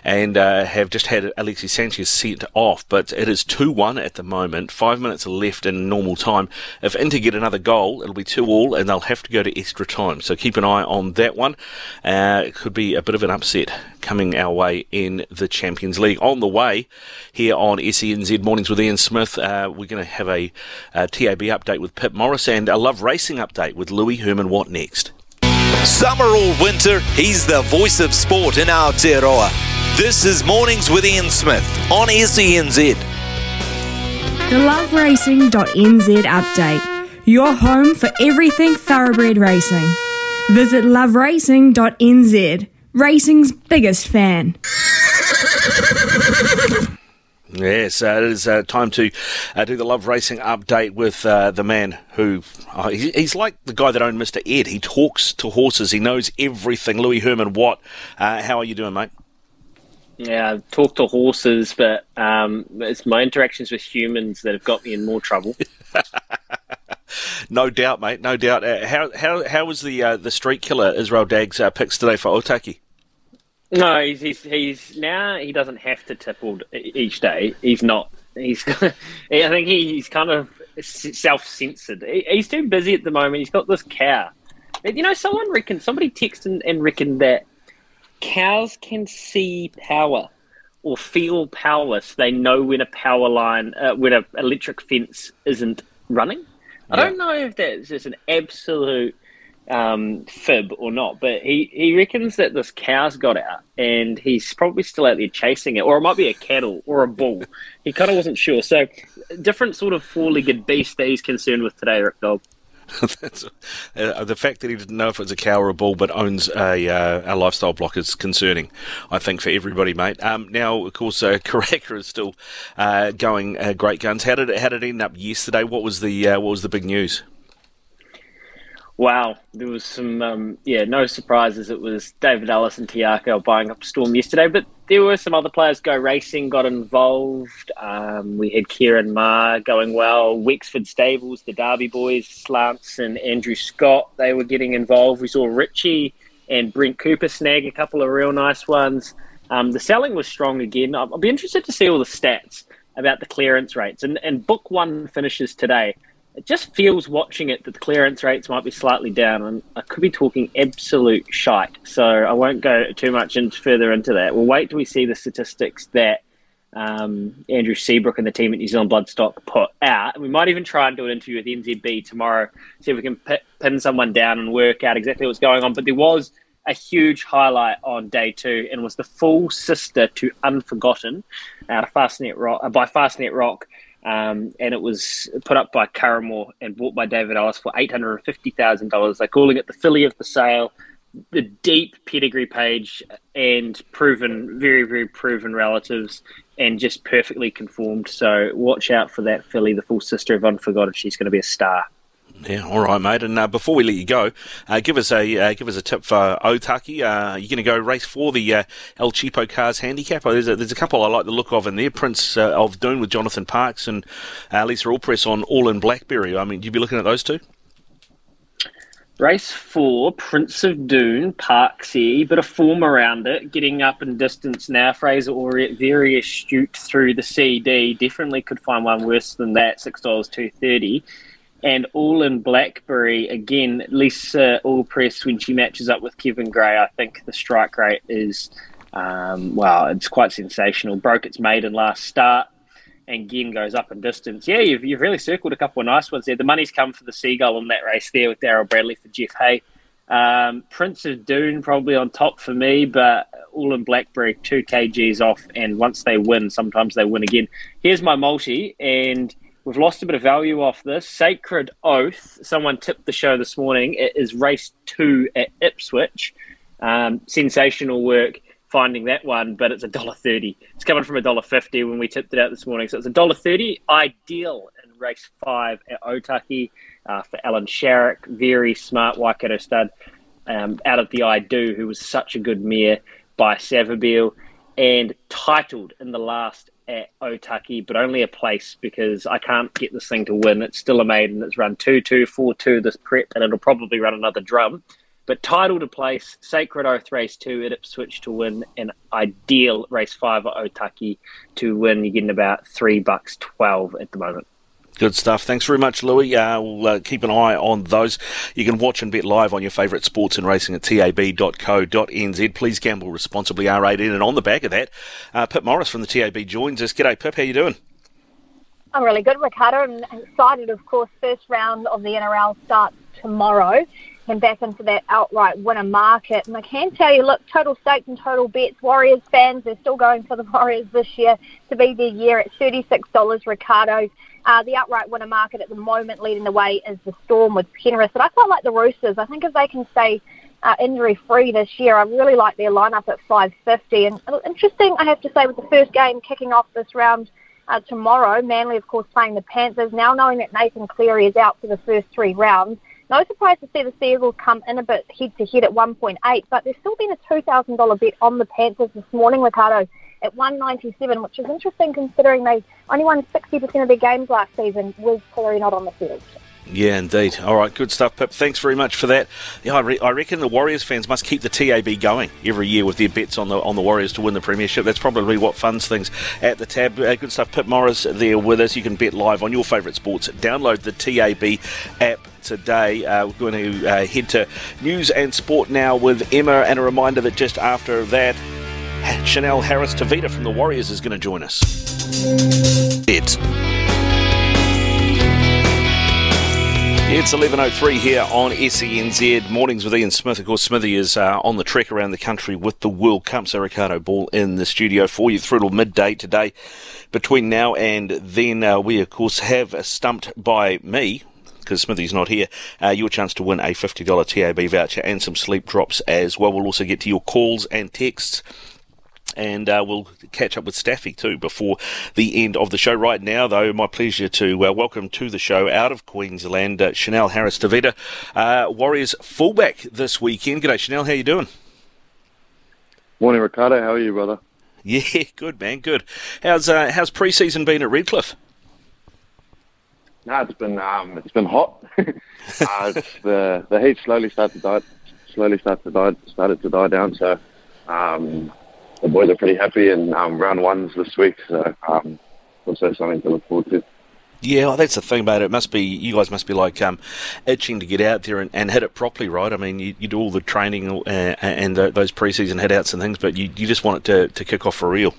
and uh, have just had Alexis Sanchez sent off. But it is 2 1 at the moment. Five minutes left in normal time. If Inter get another goal, it'll be 2 all, and they'll have to go to extra time. So keep an eye on that one. Uh, it could be a bit of an upset coming our way in the Champions League. On the way here on SENZ Mornings with Ian Smith, uh, we're going to have a, a TAB update with Pip Morris and a Love Racing update with Louis Herman Watt next. Summer or winter, he's the voice of sport in our Aotearoa. This is Mornings with Ian Smith on SENZ. The loveracing.nz update, your home for everything thoroughbred racing. Visit loveracing.nz, racing's biggest fan. Yes, uh, it is uh, time to uh, do the Love Racing update with uh, the man who uh, he, he's like the guy that owned Mr. Ed. He talks to horses. He knows everything. Louis Herman Watt. Uh, how are you doing, mate? Yeah, I talk to horses, but um, it's my interactions with humans that have got me in more trouble. no doubt, mate. No doubt. Uh, how how how was the uh, the street killer Israel Dagg's uh, picks today for Otaki? No, he's, he's he's now he doesn't have to tipple each day. He's not. He's. I think he's kind of self-censored. He's too busy at the moment. He's got this cow. You know, someone reckoned somebody texted and reckoned that cows can see power or feel powerless. They know when a power line, uh, when an electric fence isn't running. I don't know if that's just an absolute um, fib or not, but he, he reckons that this cow's got out and he's probably still out there chasing it, or it might be a cattle or a bull. He kind of wasn't sure. So, different sort of four legged beast that he's concerned with today, Rick Dog. uh, the fact that he didn't know if it was a cow or a bull, but owns a, uh, a lifestyle block is concerning, I think, for everybody, mate. Um, now, of course, uh, Karaka is still uh, going uh, great guns. How did it, how did it end up yesterday? What was the uh, what was the big news? Wow, there was some, um, yeah, no surprises. It was David Ellis and Te Akau buying up Storm yesterday, but there were some other players go racing, got involved. Um, we had Kieran Maher going well, Wexford Stables, the Derby boys, Slants and Andrew Scott, they were getting involved. We saw Richie and Brent Cooper snag a couple of real nice ones. Um, the selling was strong again. I'll, I'll be interested to see all the stats about the clearance rates. And, and book one finishes today it just feels watching it that the clearance rates might be slightly down, and I could be talking absolute shite. So I won't go too much into, further into that. We'll wait till we see the statistics that um, Andrew Seabrook and the team at New Zealand Bloodstock put out. And we might even try and do an interview with NZB tomorrow, see if we can p- pin someone down and work out exactly what's going on. But there was a huge highlight on day two, and was the full sister to Unforgotten out of Fastnet Rock uh, by Fastnet Rock um, and it was put up by Curraghmore and bought by David Ellis for $850,000. They're calling it the filly of the sale, the deep pedigree page, and proven, very, very proven relatives, and just perfectly conformed. So watch out for that filly, the full sister of Unforgotten. She's going to be a star. Yeah, all right, mate. And uh, before we let you go, uh, give us a uh, give us a tip for Otaki. Uh, you're going to go race for the uh, El Cheapo Cars Handicap. Oh, there's a, there's a couple I like the look of in there. Prince uh, of Doon with Jonathan Parks and Lisa Allpress on All in Blackberry. I mean, you'd be looking at those two. Race four, Prince of Doon, Parksy, bit of form around it, getting up in distance now. Fraser Aureate, very astute through the CD. Definitely could find one worse than that, $6, 230 and all in Blackberry again. Lisa Allpress when she matches up with Kevin Gray, I think the strike rate is um, well, it's quite sensational. Broke its maiden last start, and again goes up in distance. Yeah, you've, you've really circled a couple of nice ones there. The money's come for the Seagull in that race there with Daryl Bradley for Jeff Hay. Um, Prince of Dune probably on top for me, but all in Blackberry, two kgs off, and once they win, sometimes they win again. Here's my multi, and We've lost a bit of value off this. Sacred Oath, someone tipped the show this morning. It is race two at Ipswich. Um, sensational work finding that one, but it's a dollar thirty. It's coming from a dollar fifty when we tipped it out this morning, so it's a dollar thirty. Ideal in race five at Otaki uh, for Alan Sharrock. Very smart Waikato stud. um, out of the I Do, who was such a good mare by Savabeel, and titled in the last at Otaki, but only a place because I can't get this thing to win. It's still a maiden. It's run 2 2 4 2 this prep, and it'll probably run another drum. But titled a place, Sacred Oath race 2 at Ipswich to win, and ideal race 5 at Otaki to win. You're getting about 3 bucks 12 at the moment. Good stuff. Thanks very much, Louis. Uh, we'll uh, keep an eye on those. You can watch and bet live on your favourite sports and racing at tab.co.nz. Please gamble responsibly, R18. And on the back of that, uh, Pip Morris from the TAB joins us. G'day, Pip. How you doing? I'm really good, Ricardo. I'm excited, of course. First round of the NRL starts tomorrow. And back into that outright winner market. And I can tell you, look, total stakes and total bets. Warriors fans, they're still going for the Warriors this year to be their year at $36, Ricardo. Uh, the outright winner market at the moment leading the way is the Storm with Penrith. But I quite like the Roosters. I think if they can stay uh, injury free this year, I really like their lineup at 550. And interesting, I have to say, with the first game kicking off this round uh, tomorrow, Manly, of course, playing the Panthers. Now knowing that Nathan Cleary is out for the first three rounds, no surprise to see the Sea Eagles come in a bit head to head at 1.8, but there's still been a $2,000 bet on the Panthers this morning, Ricardo at 197, which is interesting considering they only won 60% of their games last season with Cleary not on the field. Yeah, indeed. All right, good stuff, Pip. Thanks very much for that. Yeah, I, re- I, reckon the Warriors fans must keep the TAB going every year with their bets on the on the Warriors to win the premiership. That's probably what funds things at the tab. Uh, good stuff, Pip Morris there with us. You can bet live on your favourite sports. Download the TAB app today. Uh, we're going to uh, head to news and sport now with Emma, and a reminder that just after that. Chanel Harris Tavita from the Warriors is going to join us. It's It's 11.03 here on SENZ. Mornings with Ian Smith. Of course, Smithy is uh, on the trek around the country with the World Cup. So Ricardo Ball in the studio for you through till midday today. Between now and then, uh, we, of course, have stumped by me, because Smithy's not here, uh, your chance to win a $50 TAB voucher and some sleep drops as well. We'll also get to your calls and texts and uh, we'll catch up with Staffy too before the end of the show. Right now, though, my pleasure to uh, welcome to the show out of Queensland uh, Chanel Harris Tavita, uh, Warriors fullback this weekend. G'day, Chanel. How you doing? Morning, Ricardo. How are you, brother? Yeah, good man, good. How's uh, how's preseason been at Redcliffe? No, it's been um, it's been hot. Uh, it's the the heat slowly started to die, slowly started to die, started to die down. So um, the boys are pretty happy, and um, round one's this week, so um, also something to look forward to. Yeah, well, that's the thing about it. it. Must be you guys must be like um, itching to get out there and, and hit it properly, right? I mean, you, you do all the training uh, and the, those preseason headouts and things, but you, you just want it to, to kick off for real.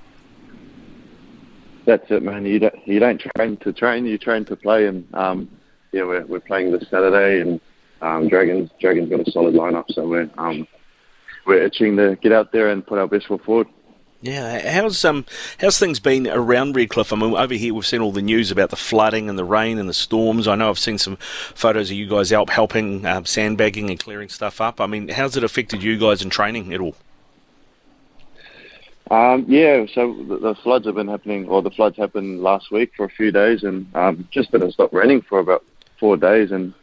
That's it, man. You don't you don't train to train, you train to play, and um, yeah, we're we're playing this Saturday, and um, Dragons Dragons got a solid lineup, so we're um, we're itching to get out there and put our best foot forward. Yeah, how's um how's things been around Redcliffe? I mean, over here we've seen all the news about the flooding and the rain and the storms. I know I've seen some photos of you guys out helping um, sandbagging and clearing stuff up. I mean, how's it affected you guys in training at all? Um, yeah, so the, the, floods have been happening, or the floods happened last week for a few days, and um, just didn't stop raining for about four days. And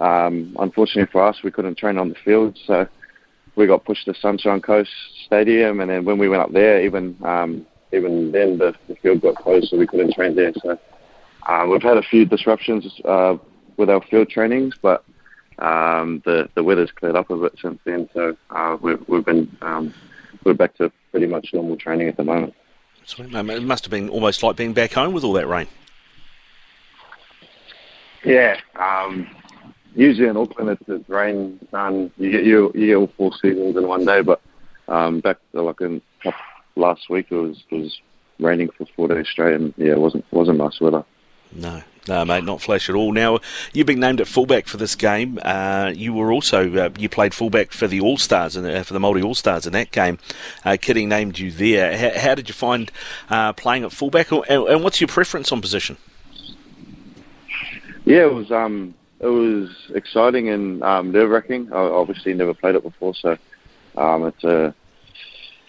um, unfortunately for us, we couldn't train on the field, so we got pushed to Sunshine Coast Stadium, and then when we went up there, even um, even then the, the field got closed, so we couldn't train there. So uh, we've had a few disruptions uh, with our field trainings, but um, the the weather's cleared up a bit since then. So uh, we've we've been um, we're back to pretty much normal training at the moment. Sweet, It must have been almost like being back home with all that rain. Yeah, um, usually in Auckland it's, it's rain, sun. You get you, you get all four seasons in one day. But um, back to, like in last week, it was it was raining for four days straight, and yeah, it wasn't wasn't nice weather. No, no, mate, not flash at all. Now you've been named at fullback for this game. Uh, you were also uh, you played fullback for the All Stars and uh, for the Māori All Stars in that game. Uh, Kitty named you there. How, how did you find uh, playing at fullback, and, and what's your preference on position? Yeah, it was um, it was exciting and um, nerve wracking. I obviously never played it before, so um, it's a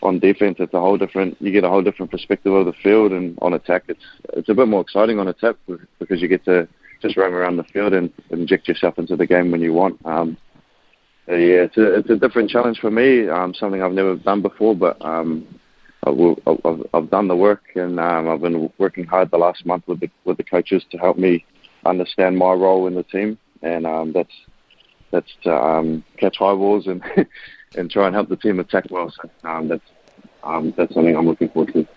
on defense. It's a whole different. You get a whole different perspective of the field, and on attack, it's it's a bit more exciting on attack because you get to just roam around the field and inject yourself into the game when you want. Um, Uh, yeah, it's a, it's a different challenge for me. Um, something I've never done before, but um, I will, I've, I've done the work, and um, I've been working hard the last month with the with the coaches to help me understand my role in the team, and um, that's that's to um, catch high balls and and try and help the team attack well. So um, that's um, that's something I'm looking forward to.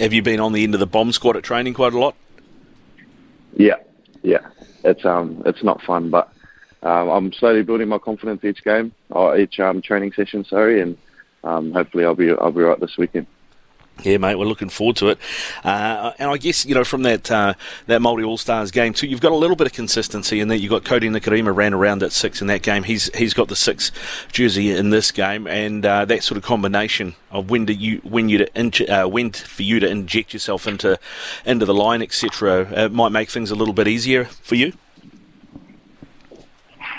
Have you been on the end of the bomb squad at training quite a lot? Yeah, yeah. It's um it's not fun, but um, I'm slowly building my confidence each game or each um, training session. Sorry, and um, hopefully I'll be I'll be right this weekend. Yeah, mate, we're looking forward to it. Uh, and I guess, you know, from that uh, that Māori All Stars game too, you've got a little bit of consistency in that you've got Kodi Nikorima ran around at six in that game. He's he's got the six jersey in this game, and uh, that sort of combination of when do you when you to inj- uh, when for you to inject yourself into into the line, etc., uh, might make things a little bit easier for you.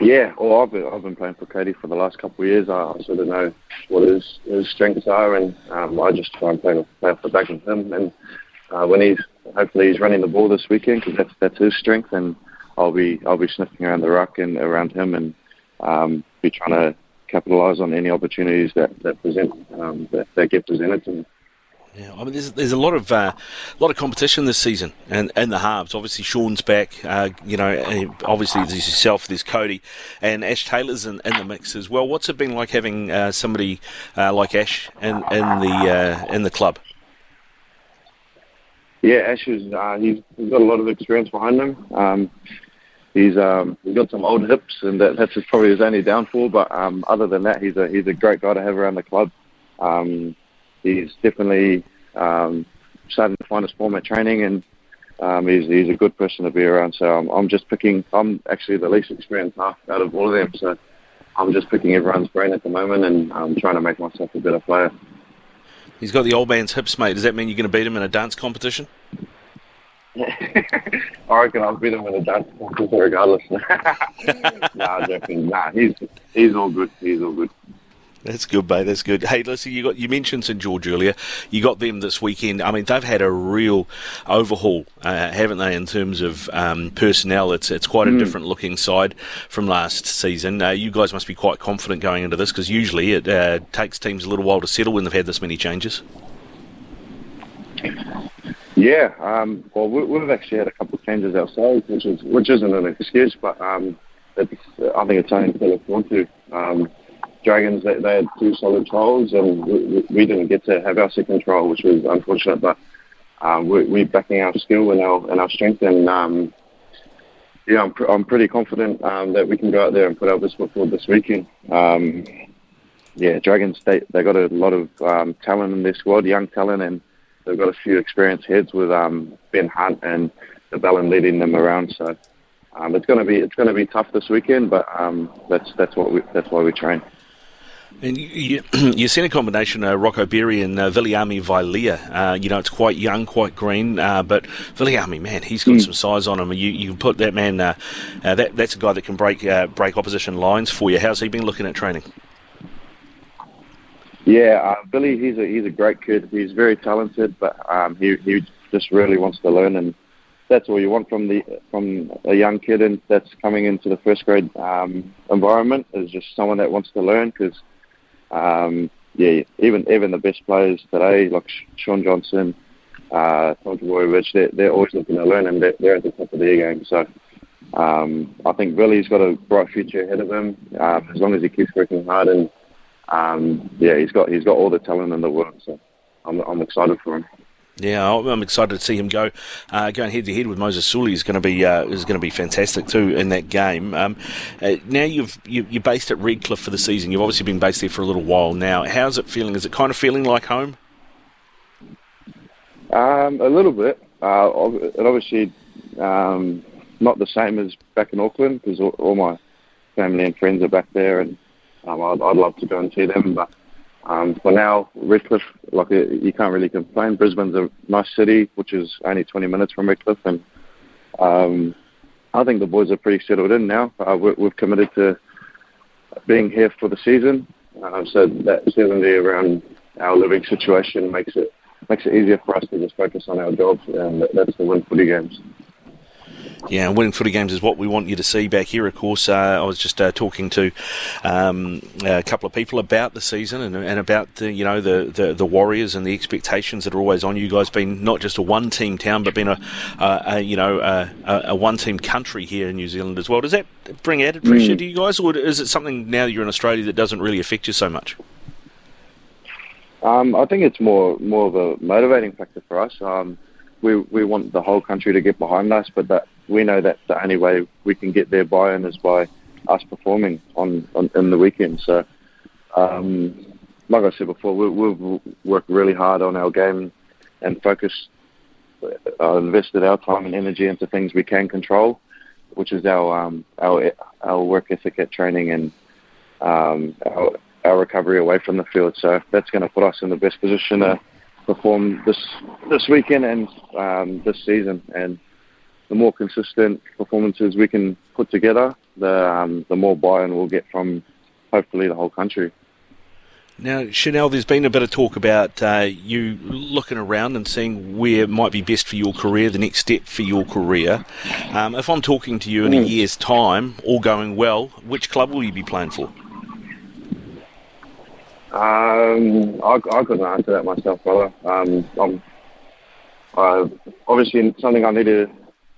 Yeah, well, I've been, I've been playing for Kodi for the last couple of years. I, I sort of know what his, his strengths are, and um, I just try and play, play off the back of him. And uh, when he's hopefully he's running the ball this weekend because that's that's his strength, and I'll be I'll be sniffing around the ruck and around him, and um, be trying to capitalise on any opportunities that that present um, that, that get presented to me. Yeah, I mean, there's there's a lot of uh, lot of competition this season, and and the halves. Obviously, Shaun's back. Uh, you know, obviously there's yourself, there's Kodi, and Ash Taylor's in, in the mix as well. What's it been like having uh, somebody uh, like Ash in in the uh, in the club? Yeah, Ash is uh, he's, he's got a lot of experience behind him. Um, he's um, he's got some old hips, and that, that's probably his only downfall. But um, other than that, he's a he's a great guy to have around the club. Um, he's definitely um, starting to find his form at training, and um, he's he's a good person to be around. So I'm, I'm just picking. I'm actually the least experienced half out of all of them. So I'm just picking everyone's brain at the moment, and I'm trying to make myself a better player. He's got the old man's hips, mate. Does that mean you're going to beat him in a dance competition? I reckon I'll beat him in a dance competition regardless. nah, joking. Nah, he's he's all good. He's all good. That's good, mate. That's good. Hey, listen, you got you mentioned St George earlier. You got them this weekend. I mean, they've had a real overhaul, uh, haven't they? In terms of um, personnel, it's it's quite a Mm. different looking side from last season. Uh, you guys must be quite confident going into this because usually it uh, takes teams a little while to settle when they've had this many changes. Yeah, um, well, we, we've actually had a couple of changes ourselves, which is which isn't an excuse, but um, it's, I think it's something to look forward to. Dragons, they, they had two solid trials, and we, we- didn't get to have our second trial, which was unfortunate. But um, we, we're backing our skill and our and our strength, and um, yeah, I'm, pr- I'm pretty confident um, that we can go out there and put our best foot forward this weekend. Um, yeah, Dragons, they they got a lot of um, talent in their squad, young talent, and they've got a few experienced heads with um, Ben Hunt and the Bellin leading them around. So um, it's going to be it's to be tough this weekend, but um, that's that's what we, that's why we train. And you, you, you've seen a combination, uh, Rocco Berry and uh, Viliami Vailea. Uh, you know, it's quite young, quite green, uh, but Viliami, man, he's got some size on him. You, you can put that man, uh, uh, that, that's a guy that can break uh, break opposition lines for you. How's he been looking at training? Yeah, uh, Billy, he's a he's a great kid. He's very talented, but um, he he just really wants to learn, and that's all you want from the from a young kid, and that's coming into the first grade um, environment is just someone that wants to learn. Because um, yeah, even even the best players today, like Shaun Johnson, uh, Dvojevic, they're, they're always looking to learn, and they're, they're at the top of their game. So. Um, I think Billy's got a bright future ahead of him um, as long as he keeps working hard and um, yeah, he's got he's got all the talent in the world. So I'm I'm excited for him. Yeah, I'm excited to see him go. Uh, going head to head with Moses Suli is going to be uh, is going to be fantastic too in that game. Um, uh, now you've you, you're based at Redcliffe for the season. You've obviously been based there for a little while now. How's it feeling? Is it kind of feeling like home? Um, a little bit. Uh, it obviously um, not the same as back in Auckland because all, all my family and friends are back there, and um, I'd, I'd love to go and see them. But um, for now, Redcliffe, like uh, you can't really complain. Brisbane's a nice city, which is only 20 minutes from Redcliffe, and um, I think the boys are pretty settled in now. Uh, we we've committed to being here for the season, uh, so that certainty around our living situation makes it makes it easier for us to just focus on our jobs, and that's to win footy games. Yeah, winning footy games is what we want you to see back here. Of course, uh, I was just uh, talking to um, a couple of people about the season and, and about the you know the, the, the Warriors and the expectations that are always on you guys. Being not just a one team town, but being a, a, a you know a, a one team country here in New Zealand as well. Does that bring added pressure Mm. to you guys, or is it something now that you're in Australia that doesn't really affect you so much? Um, I think it's more more of a motivating factor for us. Um, we we want the whole country to get behind us, but that we know that the only way we can get their buy-in is by us performing on, on in the weekend. So, um, like I said before, we, we've worked really hard on our game and focused, uh, invested our time and energy into things we can control, which is our um, our our work ethic at training and um, our, our recovery away from the field. So that's going to put us in the best position to perform this this weekend and um, this season. And the more consistent performances we can put together, the um, the more buy-in we'll get from hopefully the whole country. Now, Chanel, there's been a bit of talk about uh, you looking around and seeing where might be best for your career, the next step for your career. Um, if I'm talking to you in a Mm. year's time, all going well, which club will you be playing for? Um, I, I couldn't answer that myself, brother. Um, I'm, uh, obviously, something I need to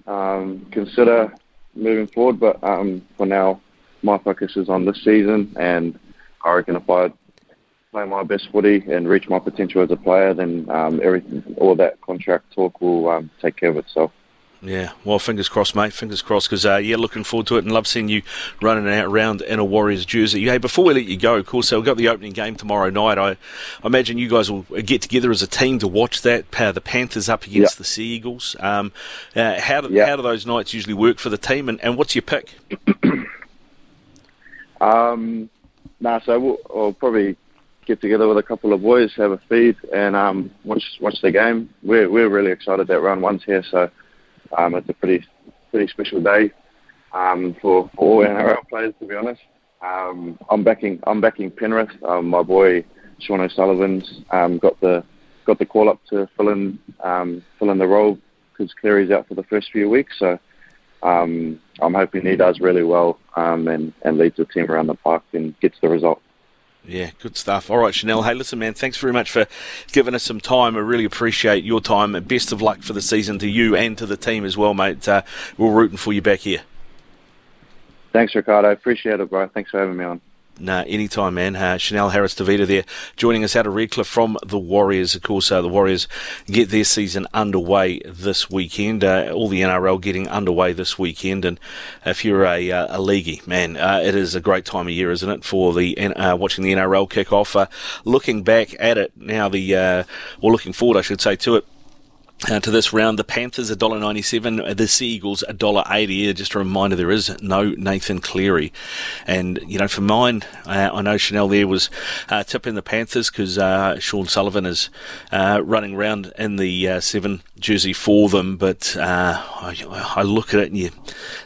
um, consider moving forward, but um, for now, my focus is on this season, and I reckon if I play my best footy and reach my potential as a player, then um, everything, all that contract talk will um, take care of itself. Yeah, well, fingers crossed, mate. Fingers crossed, because uh, yeah, looking forward to it, and love seeing you running out around in a Warriors jersey. Hey, before we let you go, of course, so we've got the opening game tomorrow night. I, I imagine you guys will get together as a team to watch that. Uh, the Panthers up against Yeah. the Sea Eagles. Um, uh, how do Yeah. how do those nights usually work for the team, and, and what's your pick? Um, nah, so we'll, we'll probably get together with a couple of boys, have a feed, and um, watch watch the game. We're we're really excited that round one's here, so um, it's a pretty pretty special day um, for, all NRL players, to be honest. Um, I'm backing I'm backing Penrith. Um, my boy Sean O'Sullivan's um, got the got the call up to fill in um, fill in the role because Cleary's out for the first few weeks, so. I'm hoping he does really well and, and leads the team around the park and gets the result. Yeah, good stuff. All right, Chanel. Hey, listen, man, thanks very much for giving us some time. I really appreciate your time. And best of luck for the season to you and to the team as well, mate. Uh, we're rooting for you back here. Thanks, Ricardo. Appreciate it, bro. Thanks for having me on. Nah, anytime, man. Uh, Chanel Harris Tavita there joining us out of Redcliffe from the Warriors. Of course, uh, the Warriors get their season underway this weekend. Uh, all the NRL getting underway this weekend. And if you're a, uh, a leaguey, man, uh, it is a great time of year, isn't it, for the uh, watching the NRL kick off. Looking back at it now, the or looking forward, I should say, to it. Uh, to this round, the Panthers $1.97, the Sea Eagles $1.80. Just a reminder, there is no Nathan Cleary. And, you know, for mine, uh, I know Chanel there was uh, tipping the Panthers because uh, Sean Sullivan is uh, running around in the uh, seven jersey for them. But uh, I, I look at it and you,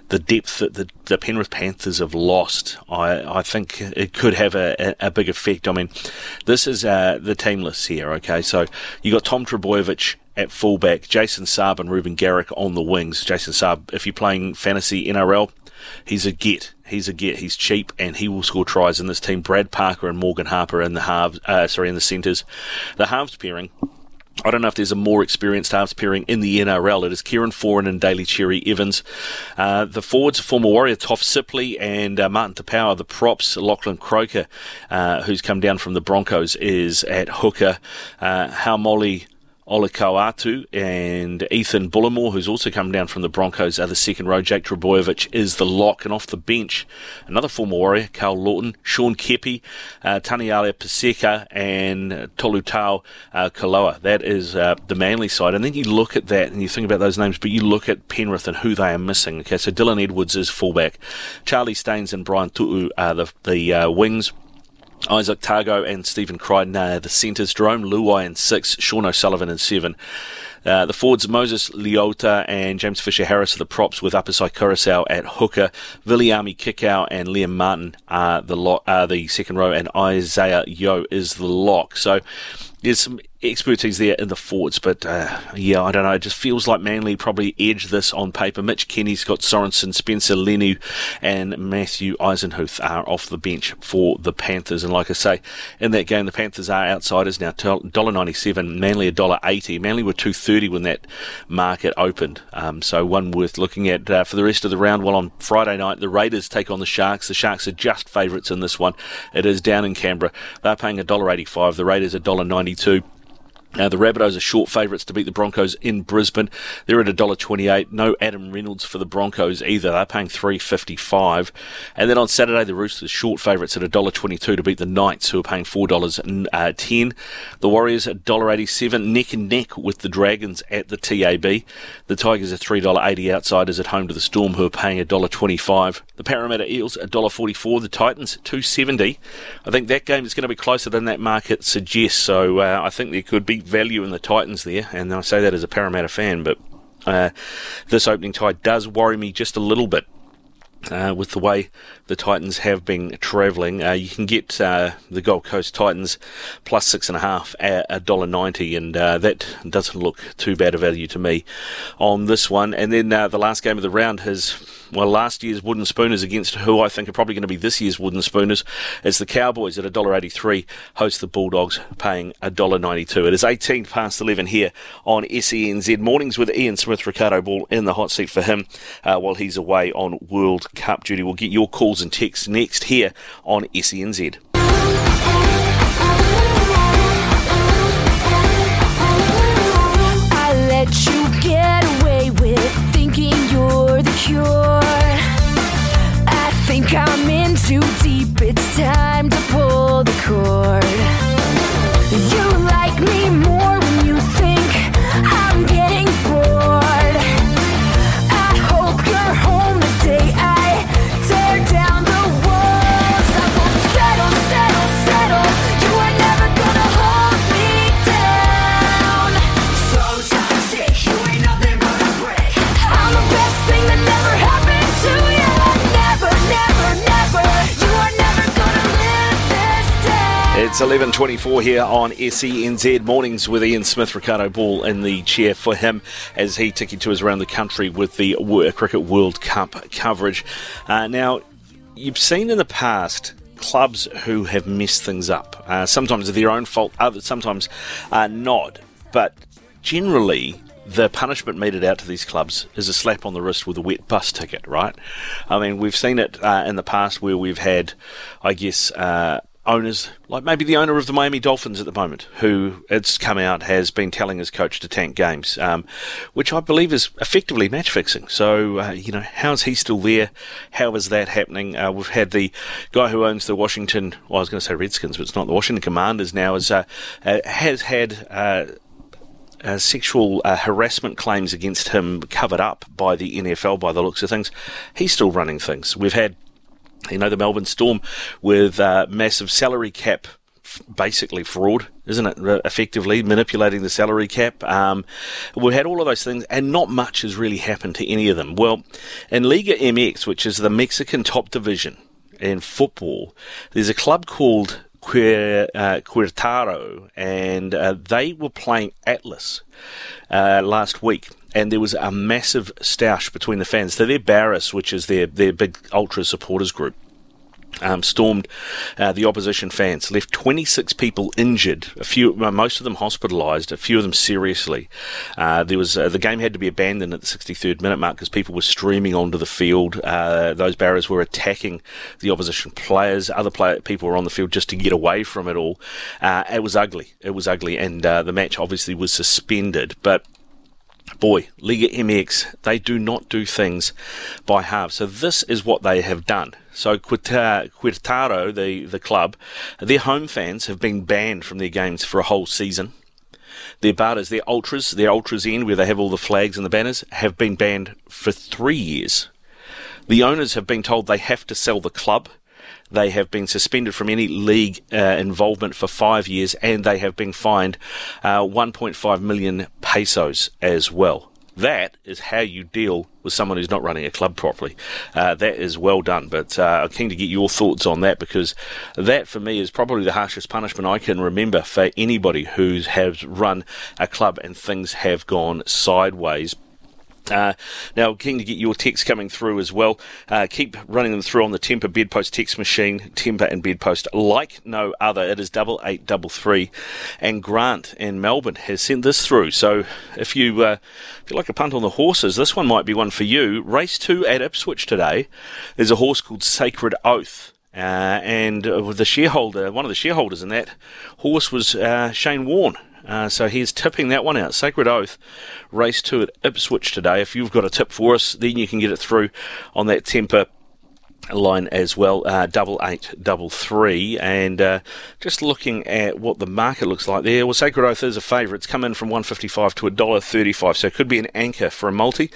the depth that the, the Penrith Panthers have lost, I, I think it could have a, a, a big effect. I mean, this is uh, the team list here, okay? So you got Tom Trbojevic at fullback, Jason Saab and Reuben Garrick on the wings. Jason Saab, if you're playing fantasy NRL, he's a get. He's a get. He's cheap and he will score tries in this team. Brad Parker and Morgan Harper in the halves, uh, sorry, in the centres. The halves pairing. I don't know if there's a more experienced halves pairing in the NRL. It is Kieran Foran and Daly Cherry Evans. Uh, the forwards, former Warrior Toff Sipley and uh, Martin Taupau. The props, Lachlan Croker, uh, who's come down from the Broncos, is at hooker. Uh, Olakauatu and Ethan Bullemor, who's also come down from the Broncos, are the second row. Jake Trbojevic is the lock, and off the bench, another former Warrior, Karl Lawton, Sean Keppie, uh, Taniela Paseka, and Tolutau uh, Koula. That is uh, the Manly side. And then you look at that and you think about those names, but you look at Penrith and who they are missing. Okay, so Dylan Edwards is fullback, Charlie Staines and Brian To'o are the, the uh, wings. Izack Tago and Stephen Crichton are the centres. Jarome Luai in six. Sean O'Sullivan in seven. Uh, the forwards, Moses Leota and James Fisher Harris are the props with Apisai Koroisau at hooker. Viliami Kikau and Liam Martin are the, lo- are the second row, and Isaah Yeo is the lock. So there's some expertise there in the forwards, but uh, yeah, I don't know. It just feels like Manly probably edged this on paper. Mitch Kenny, Scott Sorensen, Spencer Leniu, and Matthew Eisenhuth are off the bench for the Panthers. And like I say, in that game, the Panthers are outsiders now. Dollar ninety seven, Manly a dollar eighty. Manly were two thirty when that market opened, um, so one worth looking at uh, for the rest of the round. Well, on Friday night, the Raiders take on the Sharks. The Sharks are just favourites in this one. It is down in Canberra. They're paying a dollar eighty five. The Raiders a dollar ninety two. Uh, the Rabbitohs are short favourites to beat the Broncos in Brisbane. They're at $1.28. No Adam Reynolds for the Broncos either. They're paying three fifty five. And then on Saturday, the Roosters short favourites at $1.22 to beat the Knights, who are paying $4.10. Uh, the Warriors at $1.87, neck and neck with the Dragons at the TAB. The Tigers are $3.80 outsiders at home to the Storm, who are paying $1.25. The Parramatta Eels $1.44. The Titans two seventy. I think that game is going to be closer than that market suggests. So uh, I think there could be value in the Titans there, and I say that as a Parramatta fan, but uh, this opening tie does worry me just a little bit. Uh, with the way the Titans have been travelling, uh, you can get uh, the Gold Coast Titans plus six and a half at a dollar ninety, and uh, that doesn't look too bad a value to me on this one. And then uh, the last game of the round has well, last year's Wooden Spooners against who I think are probably going to be this year's Wooden Spooners. It's the Cowboys at $1.83, host the Bulldogs paying $1.92. It is 18 past 11 here on SENZ Mornings with Ian Smith, Ricardo Ball in the hot seat for him uh, while he's away on World Cup duty. We'll get your calls and texts next here on SENZ. Let you get away with thinking you're the cure. Think I'm in too deep. It's time to pull the cord. You like me more It's 11.24 here on SENZ Mornings with Ian Smith, Ricardo Ball in the chair for him as he ticket tours around the country with the Cricket World Cup coverage. Uh, now, you've seen in the past clubs who have messed things up. Uh, sometimes their own fault, other, sometimes uh, not. But generally, the punishment meted out to these clubs is a slap on the wrist with a wet bus ticket, right? I mean, we've seen it uh, in the past where we've had, I guess, uh, owners, like maybe the owner of the Miami Dolphins at the moment, who it's come out has been telling his coach to tank games, um, which I believe is effectively match fixing. So, uh, you know, how is he still there? How is that happening? Uh, we've had the guy who owns the Washington, well, I was going to say Redskins, but it's not the Washington Commanders now, is, uh, uh, has had. Uh, uh, sexual uh, harassment claims against him covered up by the NFL by the looks of things. He's still running things. We've had, you know, the Melbourne Storm with uh, massive salary cap. Basically, fraud, isn't it? Effectively manipulating the salary cap. Um, we've had all of those things, and not much has really happened to any of them. Well, in Liga MX, which is the Mexican top division in football, there's a club called Quer, uh, Querétaro, and uh, they were playing Atlas uh, last week. And there was a massive stoush between the fans. So they're Barris, which is their, their big ultra supporters group. Um, stormed uh, the opposition fans, left 26 people injured, a few, most of them hospitalised, a few of them seriously. Uh, there was uh, the game had to be abandoned at the 63rd minute mark because people were streaming onto the field. Uh, those barriers were attacking the opposition players. Other people were on the field just to get away from it all. Uh, it was ugly. It was ugly, and uh, the match obviously was suspended. But boy, Liga MX, they do not do things by halves. So this is what they have done. So Querétaro, the, the club, their home fans have been banned from their games for a whole season. Their Bardas, their ultras, their ultras end where they have all the flags and the banners, have been banned for three years. The owners have been told they have to sell the club. They have been suspended from any league uh, involvement for five years, and they have been fined uh, 1.5 million pesos as well. That is how you deal with someone who's not running a club properly. Uh, that is well done. But uh, I'm keen to get your thoughts on that because that, for me, is probably the harshest punishment I can remember for anybody who has run a club and things have gone sideways. Uh, now, keen to get your text coming through as well. Uh, keep running them through on the Temper Bedpost text machine, Temper and Bedpost, like no other. It is double eight double three, and Grant in Melbourne has sent this through. So, if you uh, if you like a punt on the horses, this one might be one for you. Race two at Ipswich today. There's a horse called Sacred Oath. Uh, and uh, the shareholder, one of the shareholders in that horse was uh, Shane Warne, uh, so he's tipping that one out. Sacred Oath, race two at Ipswich today. If you've got a tip for us, then you can get it through on that temper line as well, uh, double eight, double three, and uh, just looking at what the market looks like there. Well, Sacred Oath is a favourite. It's come in from one fifty five to a dollar thirty five, so it could be an anchor for a multi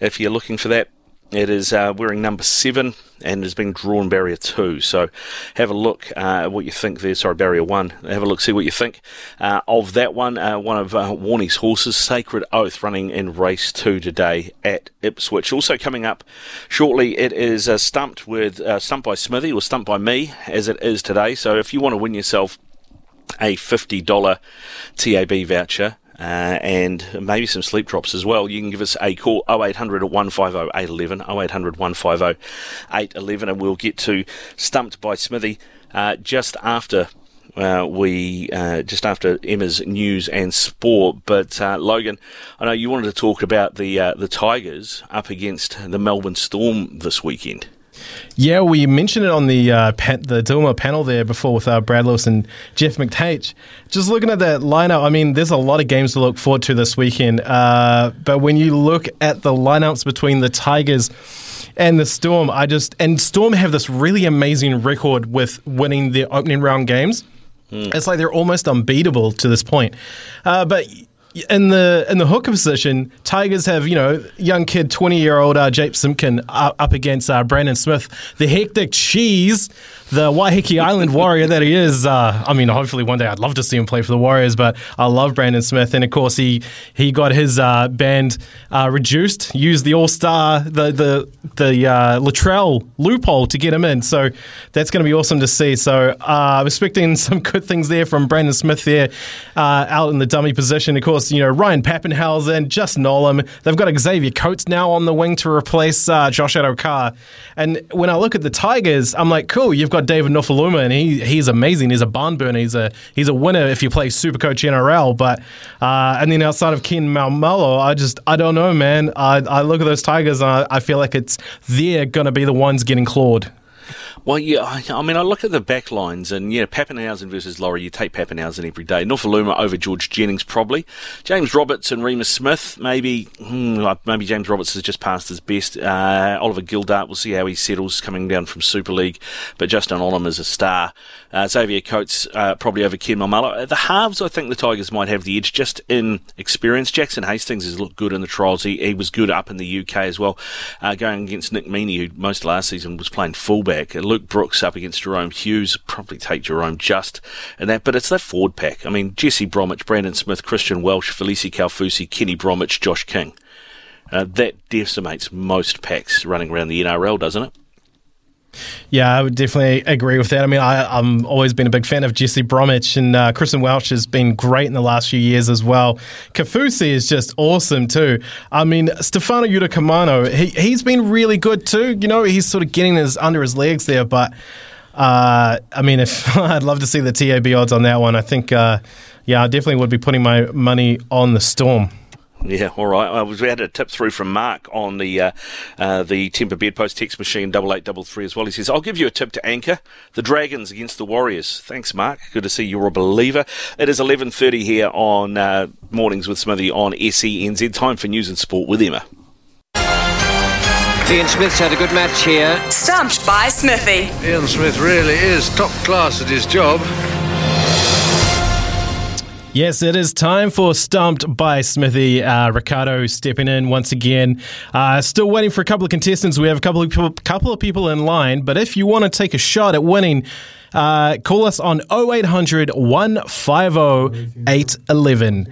if you're looking for that. It is uh, wearing number seven and has been drawn barrier two. So have a look uh, at what you think there. Sorry, barrier one. Have a look, see what you think uh, of that one. Uh, one of uh, Warnie's horses, Sacred Oath, running in race two today at Ipswich. Also coming up shortly, it is uh, stumped with uh, stumped by Smithy or stumped by me as it is today. So if you want to win yourself a $50 TAB voucher uh, and maybe some sleep drops as well, you can give us a call 0800 150 811, 0800 150 811, and we'll get to Stumped by Smithy uh, just after. Uh, we uh, just after Emma's news and sport, but uh, Logan, I know you wanted to talk about the uh, the Tigers up against the Melbourne Storm this weekend. Yeah, we mentioned it on the uh, the Dilmah panel there before with uh, Brad Lewis and Jeff McTage. Just looking at that lineup, I mean, there's a lot of games to look forward to this weekend. Uh, but when you look at the lineups between the Tigers and the Storm, I just and Storm have this really amazing record with winning their opening round games. It's like they're almost unbeatable to this point. Uh, but in the in the hooker position, Tigers have you know young kid, twenty year old uh, Jake Simpkin up, up against uh, Brandon Smith, the hectic cheese, the Waiheke Island warrior that he is. Uh, I mean, hopefully one day I'd love to see him play for the Warriors, but I love Brandon Smith, and of course he he got his uh, band uh, reduced, used the All Star the the the uh, Latrell loophole to get him in. So that's going to be awesome to see. So uh, I'm expecting some good things there from Brandon Smith there uh, out in the dummy position. Of course, you know Ryan Papenhuyzen, Justin Olam. They've got Xavier Coates now on the wing to replace uh, Josh Addo-Carr. And when I look at the Tigers, I'm like, cool. You've got David Nofoaluma, and he he's amazing. He's a barn burner. He's a he's a winner if you play Super Coach NRL. But uh, and then outside of Ken Maumalo, I just I don't know, man. I, I look at those Tigers, and I, I feel like it's they're going to be the ones getting clawed. Well, yeah, I, mean, I look at the back lines, and yeah, Papenhuyzen versus Laurie, you take Papenhuyzen every day. Nofoaluma over George Jennings, probably. James Roberts and Reimis Smith, maybe. Hmm, maybe James Roberts has just passed his best. Uh, Oliver Gildart, we'll see how he settles coming down from Super League. But Justin Olam is a star. Uh, Xavier Coates, uh, probably over Ken Maumalo. At the halves, I think the Tigers might have the edge just in experience. Jackson Hastings has looked good in the trials. He, he was good up in the UK as well, uh, going against Nick Meaney, who most last season was playing fullback. Luke Brooks up against Jahrome Hughes, probably take Jahrome just and that. But it's that forward pack. I mean, Jesse Bromwich, Brandon Smith, Christian Welch, Felise Kaufusi, Kenny Bromwich, Josh King. Uh, that decimates most packs running around the NRL, doesn't it? Yeah, I would definitely agree with that. I mean, I, I'm always been a big fan of Jesse Bromwich, and uh, Christian Welch has been great in the last few years as well. Kaufusi is just awesome too. I mean, Stefano Udakamano, he he's been really good too. You know, he's sort of getting his under his legs there, but. Uh, I mean, if I'd love to see the TAB odds on that one. I think, uh, yeah, I definitely would be putting my money on the Storm. Yeah, all right. I was, we had a tip through from Mark on the uh, uh, the Temper Bedpost text machine double eight double three as well. He says, "I'll give you a tip to anchor the Dragons against the Warriors." Thanks, Mark. Good to see you're a believer. It is eleven thirty here on uh, mornings with Smithy on SENZ. Time for news and sport with Emma. Ian Smith's had a good match here. Stumped by Smithy. Ian Smith really is top class at his job. Yes, it is time for Stumped by Smithy. Uh, Ricardo stepping in once again. Uh, still waiting for a couple of contestants. We have a couple of people, couple of people in line, but if you want to take a shot at winning, uh, call us on 0800 150 811.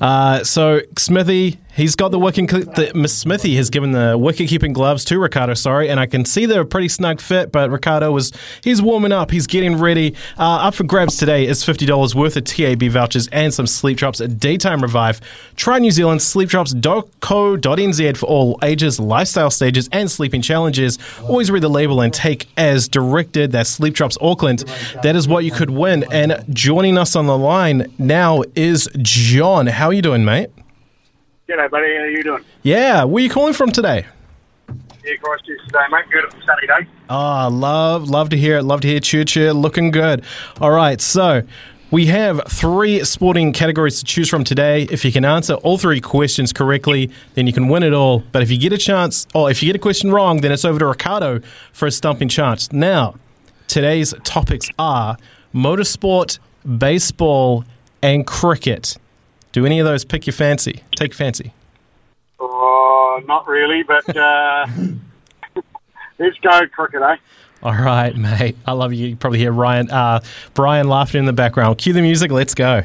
Uh, so Smithy, He's got the wicket. The, Miss Smithy has given the wicket keeping gloves to Ricardo. Sorry, and I can see they're a pretty snug fit. But Ricardo was he's warming up. He's getting ready. Uh, up for grabs today is fifty dollars worth of TAB vouchers and some sleep drops at Daytime Revive. Try New Zealand sleepdrops.co.nz for all ages, lifestyle stages, and sleeping challenges. Always read the label and take as directed. That's Sleep Drops Auckland. That is what you could win. And joining us on the line now is John. How are you doing, mate? G'day, buddy. How are you doing? Yeah, where are you calling from today? Yeah, Christchurch today, mate. Beautiful sunny day. Ah, love, love to hear it. Love to hear Choo Choo looking good. All right, so we have three sporting categories to choose from today. If you can answer all three questions correctly, then you can win it all. But if you get a chance, or if you get a question wrong, then it's over to Ricardo for a stumping chance. Now, today's topics are motorsport, baseball, and cricket. Do any of those pick your fancy? Take fancy. Oh, not really, but uh, let's go cricket, eh? All right, mate. I love you. You probably hear Ryan, uh, Brian laughing in the background. Cue the music. Let's go.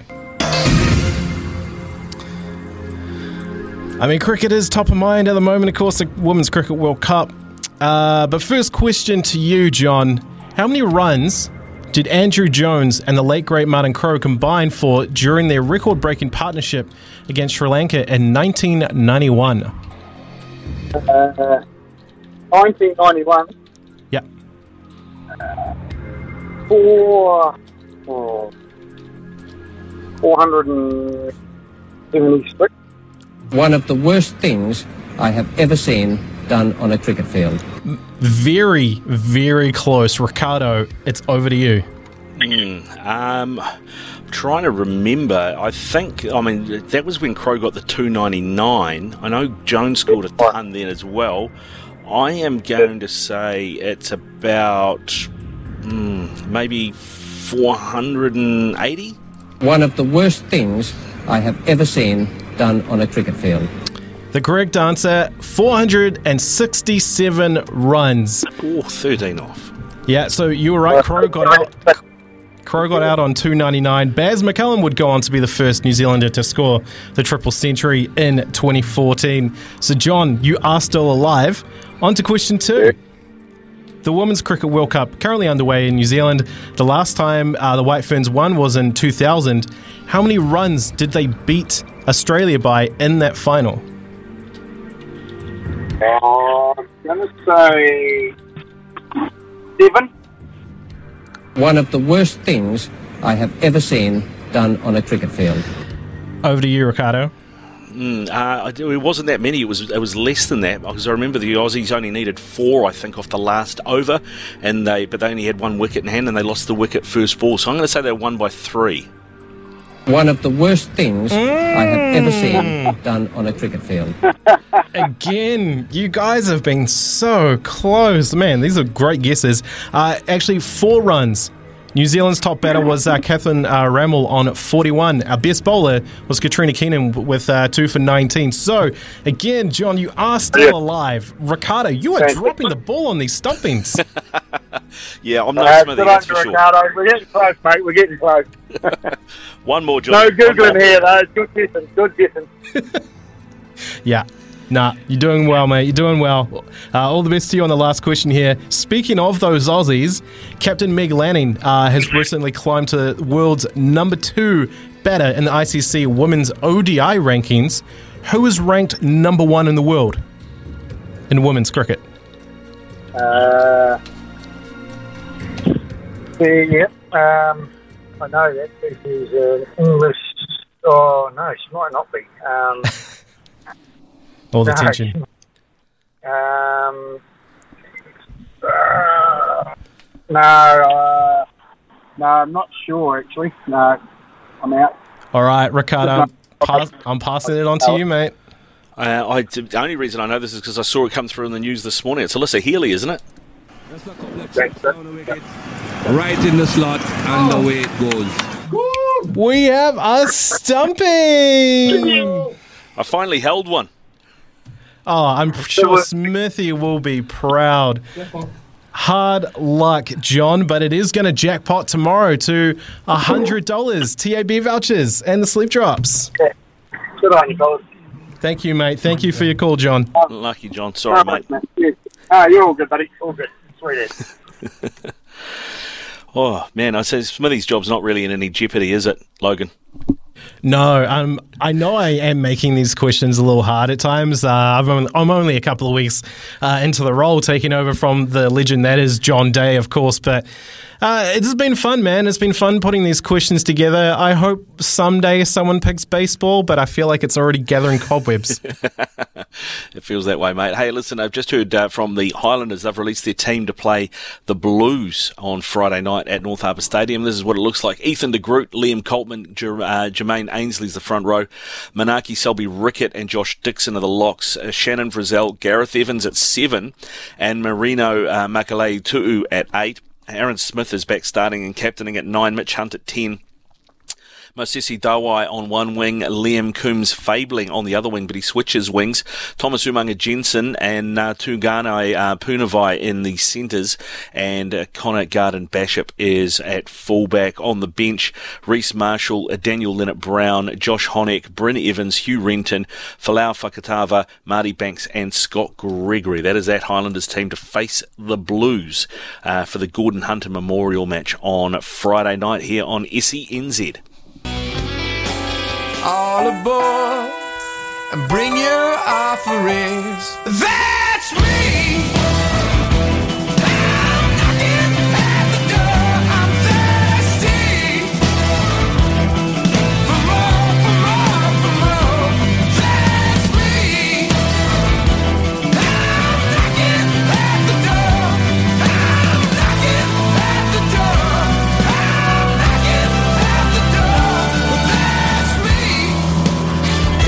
I mean, cricket is top of mind at the moment. Of course, the Women's Cricket World Cup. Uh, but first question to you, John: How many runs did Andrew Jones and the late great Martin Crowe combine for during their record-breaking partnership against Sri Lanka in 1991? Uh, 1991. Yeah. Four, oh, 476. One of the worst things I have ever seen done on a cricket field. Very, very close. Ricardo, it's over to you. Mm, um, I'm trying to remember. I think, I mean, that was when Crowe got the 299. I know Jones scored a ton then as well. I am going to say it's about mm, maybe 480. One of the worst things I have ever seen done on a cricket field. The correct answer 467 runs. Oh, 13 off. Yeah, so you were right. Crowe got out. Crowe got out on 299. Baz McCullum would go on to be the first New Zealander to score the triple century in 2014. So, John, you are still alive. On to question two. The Women's Cricket World Cup currently underway in New Zealand. The last time uh, the White Ferns won was in 2000. How many runs did they beat Australia by in that final? Uh, I'm going to say seven. One of the worst things I have ever seen done on a cricket field. Over to you, Ricardo. Mm, uh, it wasn't that many. It was it was less than that because I remember the Aussies only needed four, I think, off the last over, and they but they only had one wicket in hand and they lost the wicket first ball. So I'm going to say they won by three. One of the worst things I have ever seen done on a cricket field. Again, you guys have been so close. Man, these are great guesses. Uh, actually, four runs. New Zealand's top batter was uh, Catherine uh, Ramel on 41. Our best bowler was Katrina Keenan with uh, 2 for 19. So, again, John, you are still alive. Ricardo, you are dropping the ball on these stumpings. Yeah, I'm no Uh, Smithy, that's for you, sure. Ricardo. We're getting close, mate. We're getting close. One more, John. No googling here, though. Good guessing. Good guessing. Yeah. Nah, you're doing well, mate. You're doing well. Uh, all the best to you on the last question here. Speaking of those Aussies, Captain Meg Lanning uh, has recently climbed to the world's number two batter in the ICC Women's ODI rankings. Who is ranked number one in the world in women's cricket? Uh, yeah, um, I know that this is an English. Oh no, she might not be. Um, All the No. tension. um, uh, no, uh, no, I'm not sure actually. No, I'm out. All right, Ricardo, pass, I'm passing it on to you, mate. Uh, I, the only reason I know this is because I saw it come through in the news this morning. It's Alyssa Healy, isn't it? Right in the slot, and away it goes. We have a stumping. I finally held one. Oh, I'm sure Smithy will be proud. Hard luck, John, but it is going to jackpot tomorrow to $100 TAB vouchers and the sleep drops. Good on you, fellas. Thank you, mate. Thank you for your call, John. Lucky John. Sorry, mate. Yeah. Ah, you're all good, buddy. All good. Sweet as. Oh man, I say Smithy's job's not really in any jeopardy, is it, Logan? No, um, I know I am making these questions a little hard at times. Uh, I'm, only, a couple of weeks uh, into the role, taking over from the legend that is John Day, of course. But uh, it's been fun, man. It's been fun putting these questions together. I hope someday someone picks baseball, but I feel like it's already gathering cobwebs. It feels that way, mate. Hey, listen, I've just heard uh, from the Highlanders. They've released their team to play the Blues on Friday night at North Harbour Stadium. This is what it looks like. Ethan de Groot, Liam Coltman, Jer- uh, Jermaine Ainsley's the front row. Manaki Selby Rickit and Josh Dixon are the locks. Uh, Shannon Frizzell, Gareth Evans at seven, and Marino uh, Mikaele Tu'u at eight. Aaron Smith is back starting and captaining at nine. Mitch Hunt at ten. Mosesi Dawai on one wing, Liam Coombes fabling on the other wing, but he switches wings. Thomas Umaga Jensen and uh, Tugane uh, Punavai in the centres, and uh, Connor Garden Bachop is at fullback on the bench. Rhys Marshall, Daniel Lienert Brown, Josh Hohneck, Bryn Evans, Hugh Renton, Folau Fakatava, Marty Banks, and Scott Gregory. That is that Highlanders team to face the Blues uh, for the Gordon Hunter Memorial match on Friday night here on SENZ. All aboard and bring your offerings. That's me.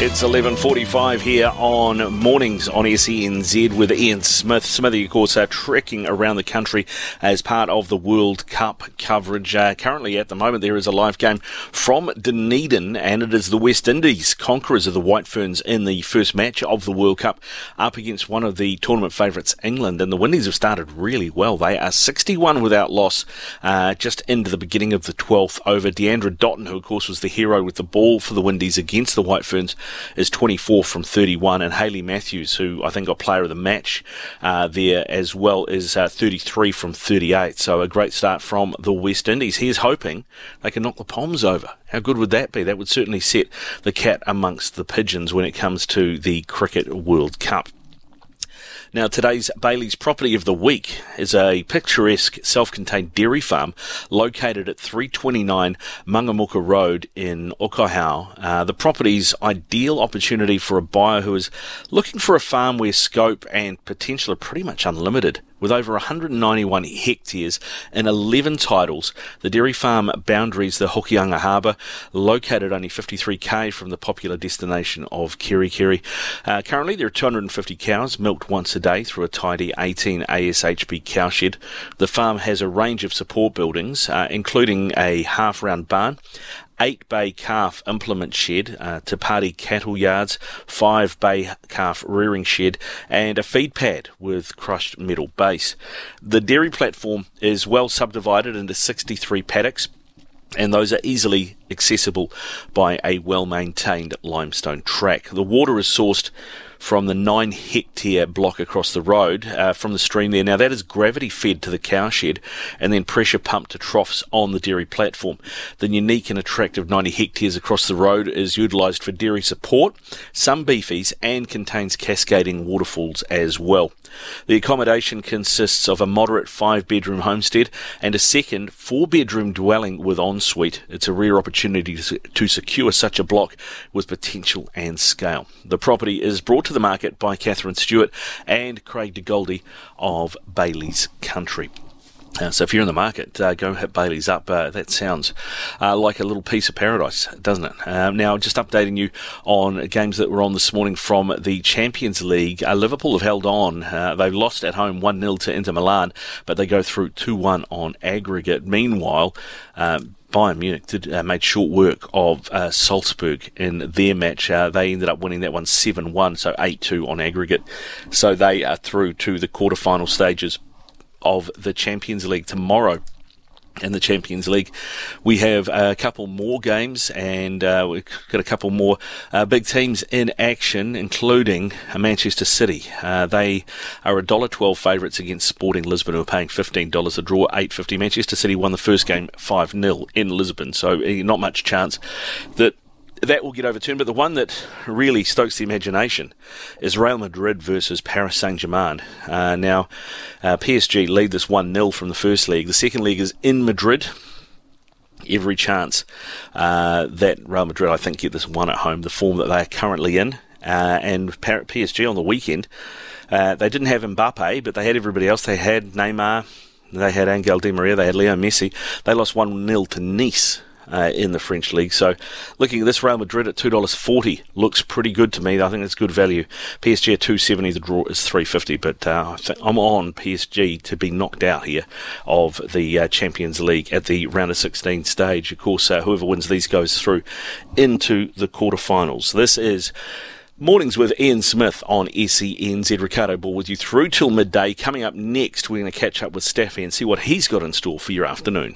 It's 11.45 here on Mornings on SENZ with Ian Smith. Smithy, of course, are trekking around the country as part of the World Cup coverage. Uh, currently, at the moment, there is a live game from Dunedin, and it is the West Indies, conquerors of the White Ferns, in the first match of the World Cup, up against one of the tournament favourites, England. And the Windies have started really well. They are 61 without loss, uh, just into the beginning of the 12th over Deandra Dottin, who, of course, was the hero with the ball for the Windies against the White Ferns, is 24 from 31, and Hayley Matthews, who I think got player of the match uh, there as well, is uh, 33 from 38. So a great start from the West Indies. Here's hoping they can knock the Poms over. How good would that be? That would certainly set the cat amongst the pigeons when it comes to the Cricket World Cup. Now, today's Bailey's property of the week is a picturesque self-contained dairy farm located at 329 Mangamuka Road in Okaihau. Uh, the property's ideal opportunity for a buyer who is looking for a farm where scope and potential are pretty much unlimited. With over 191 hectares and 11 titles, the dairy farm boundaries the Hokianga Harbour, located only 53k from the popular destination of Kerikeri. Uh, currently, there are 250 cows milked once a day through a tidy 18 ASHP cowshed. The farm has a range of support buildings, uh, including a half-round barn, eight bay calf implement shed, uh, party cattle yards, five bay calf rearing shed, and a feed pad with crushed metal base. The dairy platform is well subdivided into 63 paddocks. And those are easily accessible by a well maintained limestone track. The water is sourced from the nine hectare block across the road uh, from the stream there. Now, that is gravity fed to the cowshed and then pressure pumped to troughs on the dairy platform. The unique and attractive 90 hectares across the road is utilised for dairy support, some beefies, and contains cascading waterfalls as well. The accommodation consists of a moderate five bedroom homestead and a second four bedroom dwelling with ensuite. It's a rare opportunity to, secure such a block with potential and scale. The property is brought to the market by Catherine Stewart and Craig de Goldie of Bailey's Country. Uh, so if you're in the market, uh, go hit Bailey's up. Uh, that sounds uh, like a little piece of paradise, doesn't it? Um, now, just updating you on games that were on this morning from the Champions League. Uh, Liverpool have held on. Uh, they've lost at home 1-0 to Inter Milan, but they go through 2-1 on aggregate. Meanwhile, Bayern Munich did, uh, made short work of uh, Salzburg in their match. Uh, they ended up winning that one 7 1, so 8 2 on aggregate. So they are through to the quarterfinal stages of the Champions League tomorrow. In the Champions League. We have a couple more games and uh, we've got a couple more uh, big teams in action, including Manchester City. Uh, they are a dollar twelve favourites against Sporting Lisbon, who are paying fifteen dollars a draw, eight fifty. Manchester City won the first game five 0 in Lisbon, so uh, not much chance that that will get overturned. But the one that really stokes the imagination is Real Madrid versus Paris Saint Germain. Uh, now, uh, PSG lead this 1 0 from the first league. The second league is in Madrid. Every chance uh, that Real Madrid, I think, get this one at home, the form that they are currently in. Uh, and PSG on the weekend, uh, they didn't have Mbappe, but they had everybody else. They had Neymar, they had Angel Di Maria, they had Leo Messi. They lost 1 0 to Nice uh, in the French league. So, looking at this Real Madrid at two dollars forty looks pretty good to me. I think it's good value. PSG at two seventy. The draw is three fifty. But uh, I'm on PSG to be knocked out here of the uh, Champions League at the round of sixteen stage. Of course, uh, whoever wins these goes through into the quarterfinals. This is. Mornings with Ian Smith on SENZ. Ricardo Ball with you through till midday. Coming up next, we're going to catch up with Staffy and see what he's got in store for your afternoon.